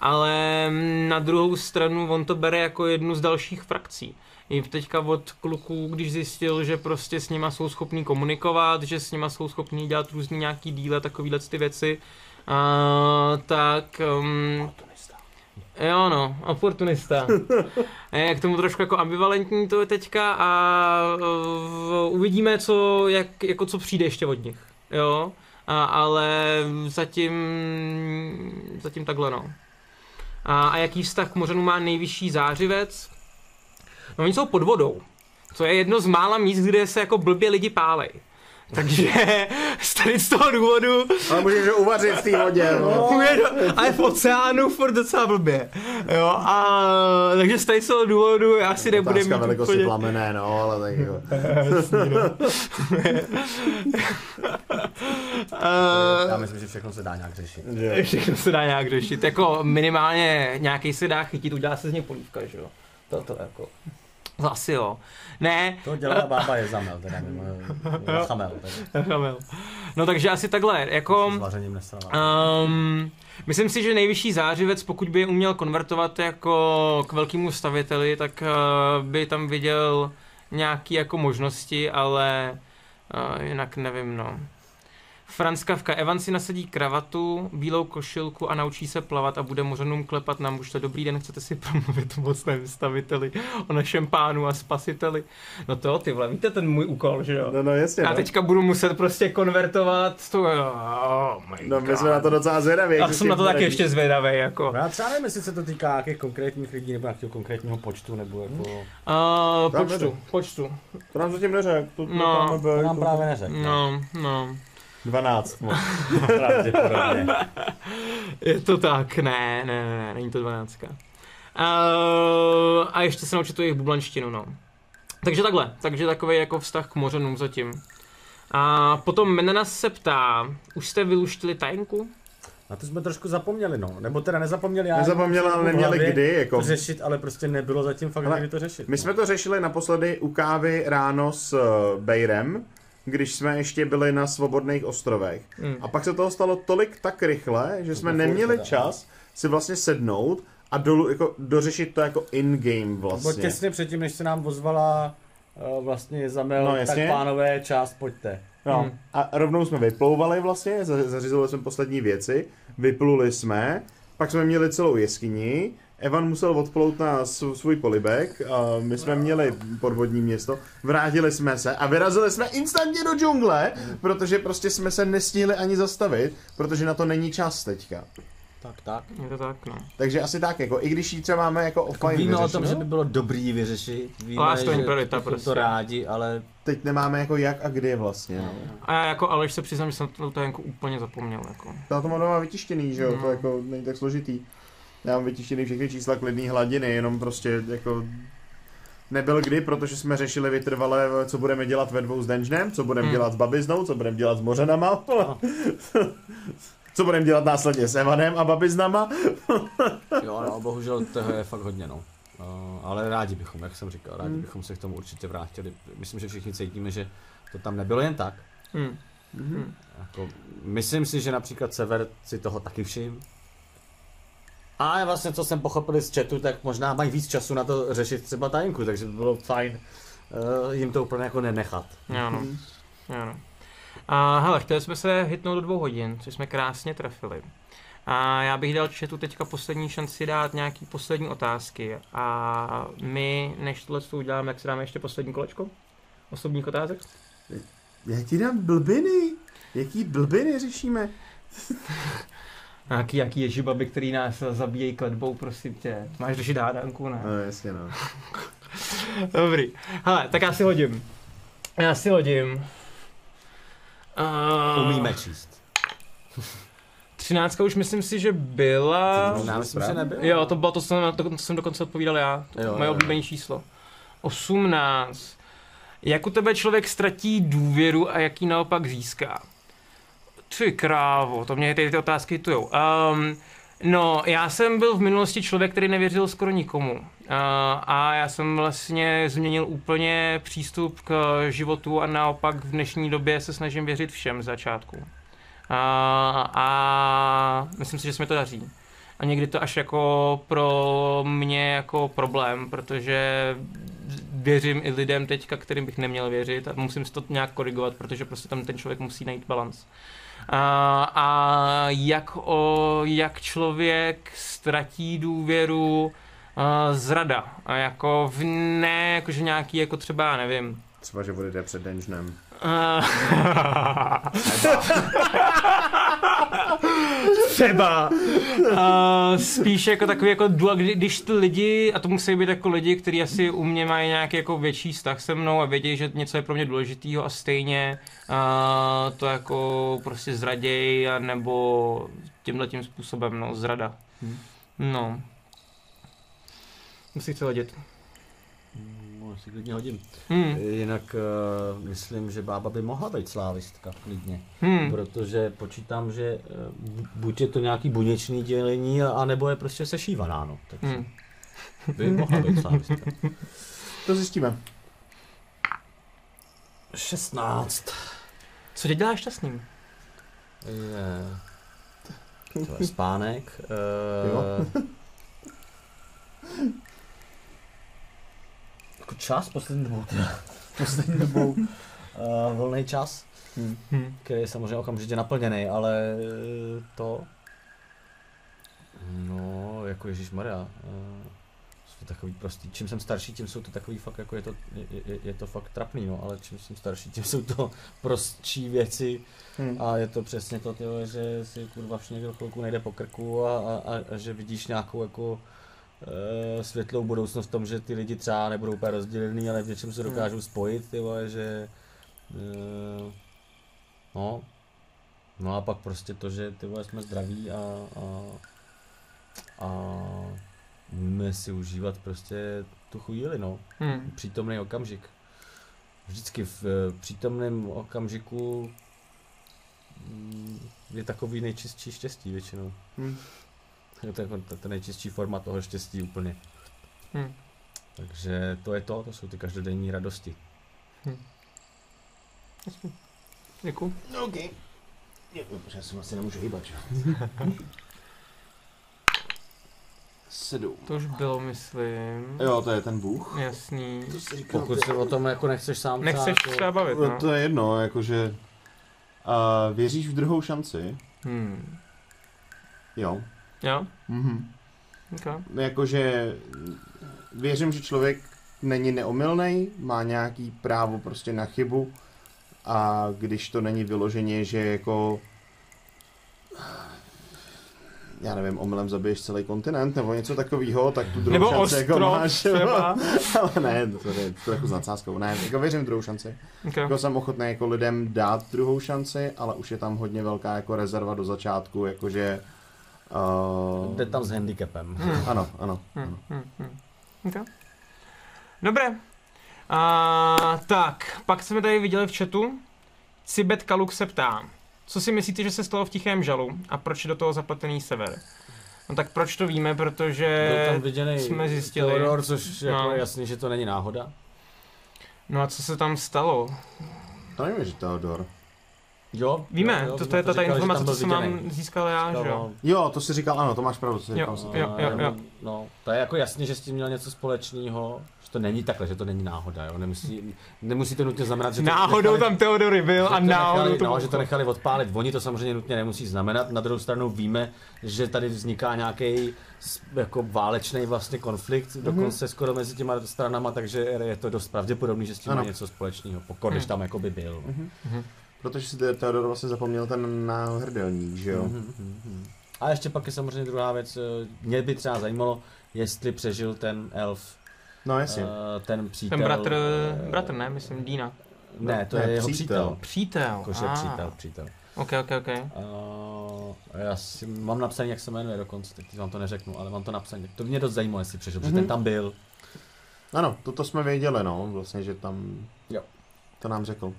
Ale na druhou stranu on to bere jako jednu z dalších frakcí. I teďka od kluků, když zjistil, že prostě s nima jsou schopní komunikovat, že s nima jsou schopní dělat různý nějaký díle, takovýhle ty věci, a, tak um, Jo no, oportunista. je k tomu trošku jako ambivalentní to je teďka a uh, uvidíme, co, jak, jako co přijde ještě od nich. Jo, a, ale zatím, zatím takhle no. A, a jaký vztah k mořanu má nejvyšší zářivec? No oni jsou pod vodou. To je jedno z mála míst, kde se jako blbě lidi pálej. Takže z tady z toho důvodu Ale můžeš ho uvařit v té vodě. No. Ale v oceánu furt docela blbě. Jo, a takže z tady z toho důvodu já si nebudem Otázka mít velikosti úplně... plamené, no, ale tak jako. Já Uh, myslím, že všechno se dá nějak řešit. všechno se dá nějak řešit. Jako minimálně nějaký se dá chytit, udělá se z něj polívka, že jo. To, to jako... To asi jo. Ne, To dělá bába je zamel, teda mimo, mimo chamel, teda. Chamel. No takže asi takhle, jako... Um, myslím si, že nejvyšší zářivec, pokud by je uměl konvertovat jako k velkému staviteli, tak uh, by tam viděl nějaké jako možnosti, ale uh, jinak nevím, no. Franz Kafka, Evan si nasadí kravatu, bílou košilku a naučí se plavat a bude mořanům klepat na mužte. Dobrý den, chcete si promluvit o mocném staviteli, o našem pánu a spasiteli. No to, ty vole, víte ten můj úkol, že jo? No, no, jasně. Já No. teďka budu muset prostě konvertovat to, oh my No, my God. jsme na to docela zvědaví. jak Já jsem na to taky ještě zvědavý, jako. Já třeba nevím, jestli se to týká nějakých konkrétních lidí nebo nějakého konkrétního počtu, nebo jako... Uh, Tam počtu, počtu. To nám zatím neřek. To, to No, máme To nám právě neřekl. No, no. 12. moc. Pravděpodobně. Je to tak, ne, ne, ne, ne není to dvanáctka. Uh, a ještě se naučit tu jejich bublanštinu, no. Takže takhle, takže takový jako vztah k mořenům zatím. A potom Menenas se ptá, už jste vyluštili tajenku? Na to jsme trošku zapomněli, no. Nebo teda nezapomněli, já Nezapomněli, jenom ale neměli hlavě kdy, jako. to řešit, ale prostě nebylo zatím fakt Ale kdy to řešit. My no. jsme to řešili naposledy u kávy ráno s uh, Bejrem, když jsme ještě byli na svobodných ostrovech. Hmm. A pak se toho stalo tolik tak rychle, že jsme neměli čas si vlastně sednout a dolů, jako, dořešit to jako in-game Bylo vlastně. těsně předtím, než se nám ozvala uh, vlastně Zamel, No, no, jasně. tak pánové, část pojďte. No. Hmm. A rovnou jsme vyplouvali vlastně, za- zařizovali jsme poslední věci, vypluli jsme, pak jsme měli celou jeskyni, Evan musel odplout na sv- svůj polibek, a my jsme měli podvodní město, vrátili jsme se a vyrazili jsme instantně do džungle, protože prostě jsme se nestihli ani zastavit, protože na to není čas teďka. Tak, tak. Je to tak, no. Takže asi tak, jako, i když ji třeba máme jako offline Víme o tom, že by bylo dobrý vyřešit. Víme, Last že priorita prostě. to rádi, ale teď nemáme jako jak a kdy vlastně. No. A já jako Aleš se přiznám, že jsem tu tajenku úplně zapomněl, jako. Já to mám doma vytištěný, že jo, to No. jako není tak složitý. Já mám vytištěný všechny čísla klidný hladiny, jenom prostě jako nebyl kdy, protože jsme řešili vytrvalé, co budeme dělat ve dvou s Denžnem, co budeme Hmm. dělat s Babiznou, co budeme dělat s Mořenama, co budeme dělat následně s Evanem a Babiznama. jo, no, bohužel toho je fakt hodně, no. Uh, ale rádi bychom, jak jsem říkal, rádi Hmm. bychom se k tomu určitě vrátili. Myslím, že všichni cítíme, že to tam nebylo jen tak. Hmm. Mhm. Jako, myslím si, že například Sever si toho taky všim. A vlastně, co jsem pochopil z chatu, tak možná mají víc času na to řešit třeba tajemku, takže by bylo fajn uh, jim to úplně jako nenechat. Ano. ano. A hele, chtěli jsme se hitnout do dvou hodin, což jsme krásně trefili. A já bych dal chatu teďka poslední šanci dát nějaký poslední otázky. A my, než tohle to uděláme, jak si dáme ještě poslední kolečko? Osobních otázek? Já ti dám blbiny. Jaký blbiny řešíme? Nějaký, jaký ježibaby, který nás zabíjejí kletbou, prosím tě. Máš řešit hádanku, ne? No jasně no. Dobrý. Hele, tak já si hodím. Já si hodím. Uh, Umíme číst. Třináctka už myslím si, že byla... Já myslím, že nebylo. Jo, to bylo to, co jsem, to, to jsem dokonce odpovídal já. To Jo, moje oblíbené číslo. 18. Jak u tebe člověk ztratí důvěru a jaký naopak získá? Ty krávo, to mě ty, ty otázky tujou. Um, no, já jsem byl v minulosti člověk, který nevěřil skoro nikomu. Uh, a já jsem vlastně změnil úplně přístup k životu a naopak v dnešní době se snažím věřit všem z začátku. Uh, a myslím si, že se mi to daří. A někdy to až jako pro mě jako problém, protože věřím i lidem teďka, kterým bych neměl věřit a musím si to nějak korigovat, protože prostě tam ten člověk musí najít balans. A, a jak, o, jak člověk ztratí důvěru, a zrada. A jako v ne, jakože nějaký jako třeba, nevím, Třeba, že odjede před dungeonem. Třeba. Uh, spíš jako takový jako dual, kdy, když ty lidi, a to musí být jako lidi, kteří asi u mě mají nějaký jako větší vztah se mnou a vědí, že něco je pro mě důležitýho a stejně uh, to jako prostě zraděj a nebo tímhle tím způsobem, no, zrada. No. Musí chce hodit. No, si klidně hodím. Hmm. Jinak uh, myslím, že bába by mohla být slávistka, klidně. Hmm. Protože počítám, že uh, buď je to nějaký buněčný dělení, a, anebo je prostě sešívaná, no. Takže Hmm. by mohla být slávistka. To zjistíme. 16. Co tě dělá šťastným? Je... To je spánek. Jo. Uh, jako čas poslední dobou, teda. poslední dobou uh, volný čas, Hmm. který je samozřejmě okamžitě naplněný, ale eh, to no, jako Ježíš Maria, jsou to takový prostý. Čím jsem starší, tím jsou to takový fakt, jako je to, je, je, je to fakt trapný, no, ale čím jsem starší, tím jsou to prostší věci, Hmm. a je to přesně to, tyhle, že si kurva všichni někdo chvilku nejde po krku a, a, a, a že vidíš nějakou jako světlou budoucnost v tom, že ty lidi třeba nebudou úplně rozdělený, ale v něčem se dokážou spojit, ty vole, že e, no, no a pak prostě to, že ty vole jsme zdraví a, a, a umíme si užívat prostě tu chvíli, no Hmm. přítomný okamžik. Vždycky v eh, přítomném okamžiku mm, je takový nejčistší štěstí většinou. Hmm. Je to jako ta, ta nejčistší forma toho štěstí úplně. Hmm. Takže to je to, to jsou ty každodenní radosti. Děkuji. OK. Já se vlastně nemůžu hýbat, že? Sedm. To už bylo, myslím. Jo, to je ten Bůh. Jasný. To si říkám. Pokud se o tom jako nechceš sám Nechceš jako, třeba bavit, No, no. to je jedno, jakože... A věříš v druhou šanci? Hmm. Jo. Jo? Mhm. Okay. Jakože věřím, že člověk není neomylný, má nějaký právo prostě na chybu a když to není vyloženě, že jako já nevím, omylem zabiješ celý kontinent nebo něco takového, tak tu druhou Nebo šanci jako máš. třeba. Ale ne, to je jako s nadsázkou. Ne, jako věřím druhou šanci. Okay. Jako jsem ochotný jako lidem dát druhou šanci, ale už je tam hodně velká jako rezerva do začátku, jakože uh, Jde tam s handicapem. ano, ano, Hmm, ano. hmm, hmm. Okay. Dobré. A, tak, pak jsme tady viděli v chatu. Cibet Kaluk se ptá, co si myslíte, že se stalo v Tichém žalu a proč je do toho zapletený sever? No tak proč to víme, protože Byl tam viděný jsme zjistili. Theodor, což jako No. je jasný, že to není náhoda. No a co se tam stalo? To nevím, že Theodor. Jo, Víme, jo, to, to je ta, ta informace, co jsem mám získal já, že jo? No, Jo, to si říkal, ano, to máš pravdu, to si Jo. říkal. jsem. Jo, jo, jo. No, to je jako jasný, že s tím měl něco společného, že to není takhle, že to není náhoda, jo. Nemusí, nemusí to nutně znamenat, že to Náhodou nechali, tam Teodory byl a náhodou nechali, to no, že to nechali odpálit. Oni to samozřejmě nutně nemusí znamenat. Na druhou stranu víme, že tady vzniká nějaký jako válečný vlastně konflikt, Mhm. dokonce skoro mezi těma stranama, takže je to dost pravděpodobný, že s tím má Ano. něco společného, pokud když Hmm. tam jako by byl. Protože si Theodor vlastně zapomněl ten náhrdelník, že jo? Mhm. A ještě pak je samozřejmě druhá věc, eh, mě by třeba zajímalo, jestli přežil ten elf, No jasně. eh, ten přítel. Ten bratr, eh, bratr ne, myslím Dina. Ne, to Ne, je jeho přítel. přítel. Přítel. Jakože ah. přítel, přítel. Ok, ok, ok. Uh, já si mám napsaný, jak se jmenuje dokonce, teď vám to neřeknu, ale mám to napsané. To mě dost zajímalo, jestli přežil, protože Mhm. ten tam byl. Ano, toto jsme věděli, no, vlastně, že tam Jo. to nám řekl.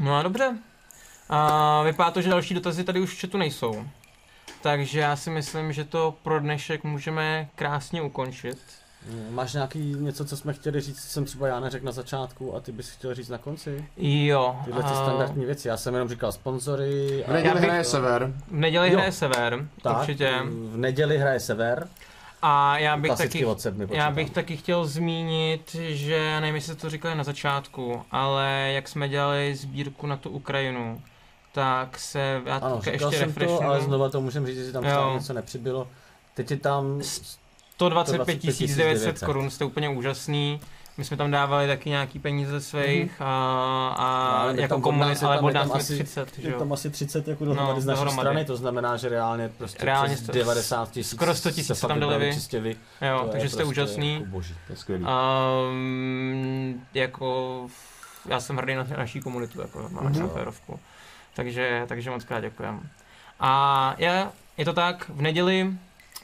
No a dobře. A vypadá to, že další dotazy tady už v chatu nejsou. Takže já si myslím, že to pro dnešek můžeme krásně ukončit. Máš nějaký něco, co jsme chtěli říct, co jsem třeba já neřekl na začátku a ty bys chtěl říct na konci? Jo. Tyhle ty a standardní věci, já jsem jenom říkal sponzory. V neděli hraje Sever. V neděli hraje Sever, tak, určitě. V neděli hraje Sever, A já bych taky od sedmi Já bych taky chtěl zmínit, že nevím, jestli to říkali na začátku, ale jak jsme dělali sbírku na tu Ukrajinu, tak se já Ano, teďka říkal ještě jsem to, refreshnu. ale znova to můžem říct, že tam Jo. třeba něco nepřibylo. Teď je tam 125 125 900 900 korun, jste úplně úžasný. My jsme tam dávali taky nějaký peníze ze svých a, a Ale my jako je ale od nás asi- 30, že jo. tam asi 30 jako dohromady No, z naší dohromady. strany, to znamená, že reálně prostě Reálně přes jste- 90 tisíc skoro 100 000 se se fakt tam dali vy. čistě vy. Jo, To je takže jste prostě úžasný. Jako boží. To je skvělý. Um, jako já jsem hrdý na naší komunitu, jako na naši Mhm. férovku. Takže, takže moc krát děkujem. A je, je to tak, v neděli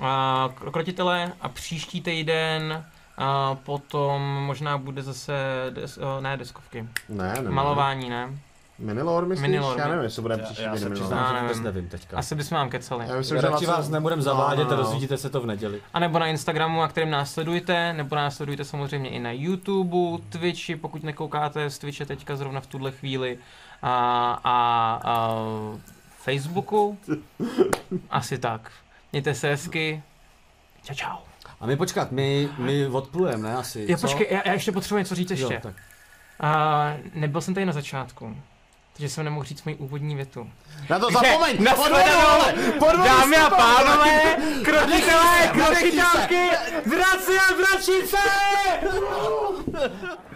a, krotitele a příští týden a potom možná bude zase, des, o, ne deskovky, Ne, ne, malování, ne? Minilor myslíš? Minilor, Já nevím, jestli bude Já, příští já se Minilor. přiznám, Já že vůbec nevím. teďka. Asi bychom vám kecali. Já myslím, že Radši vlastně- vás nebudem No, zavádět, no, no. dozvíte se to v neděli. A nebo na Instagramu, na kterém následujete, nebo následujte samozřejmě i na YouTube, Twitchi, pokud nekoukáte z Twitche teďka zrovna v tuhle chvíli, a, a, a Facebooku. Asi tak. Mějte se hezky. Čau, čau. A my počkat, my, my odplujeme, ne asi, Já co? počkej, já, já ještě potřebuji něco říct ještě. Jo, tak. A, nebyl jsem tady na začátku. Takže jsem nemohl říct moji úvodní větu. Na to zapomeň! Na Podvodu, Dámy a pánové, krotitelé, krotitelky, zraci a zračice!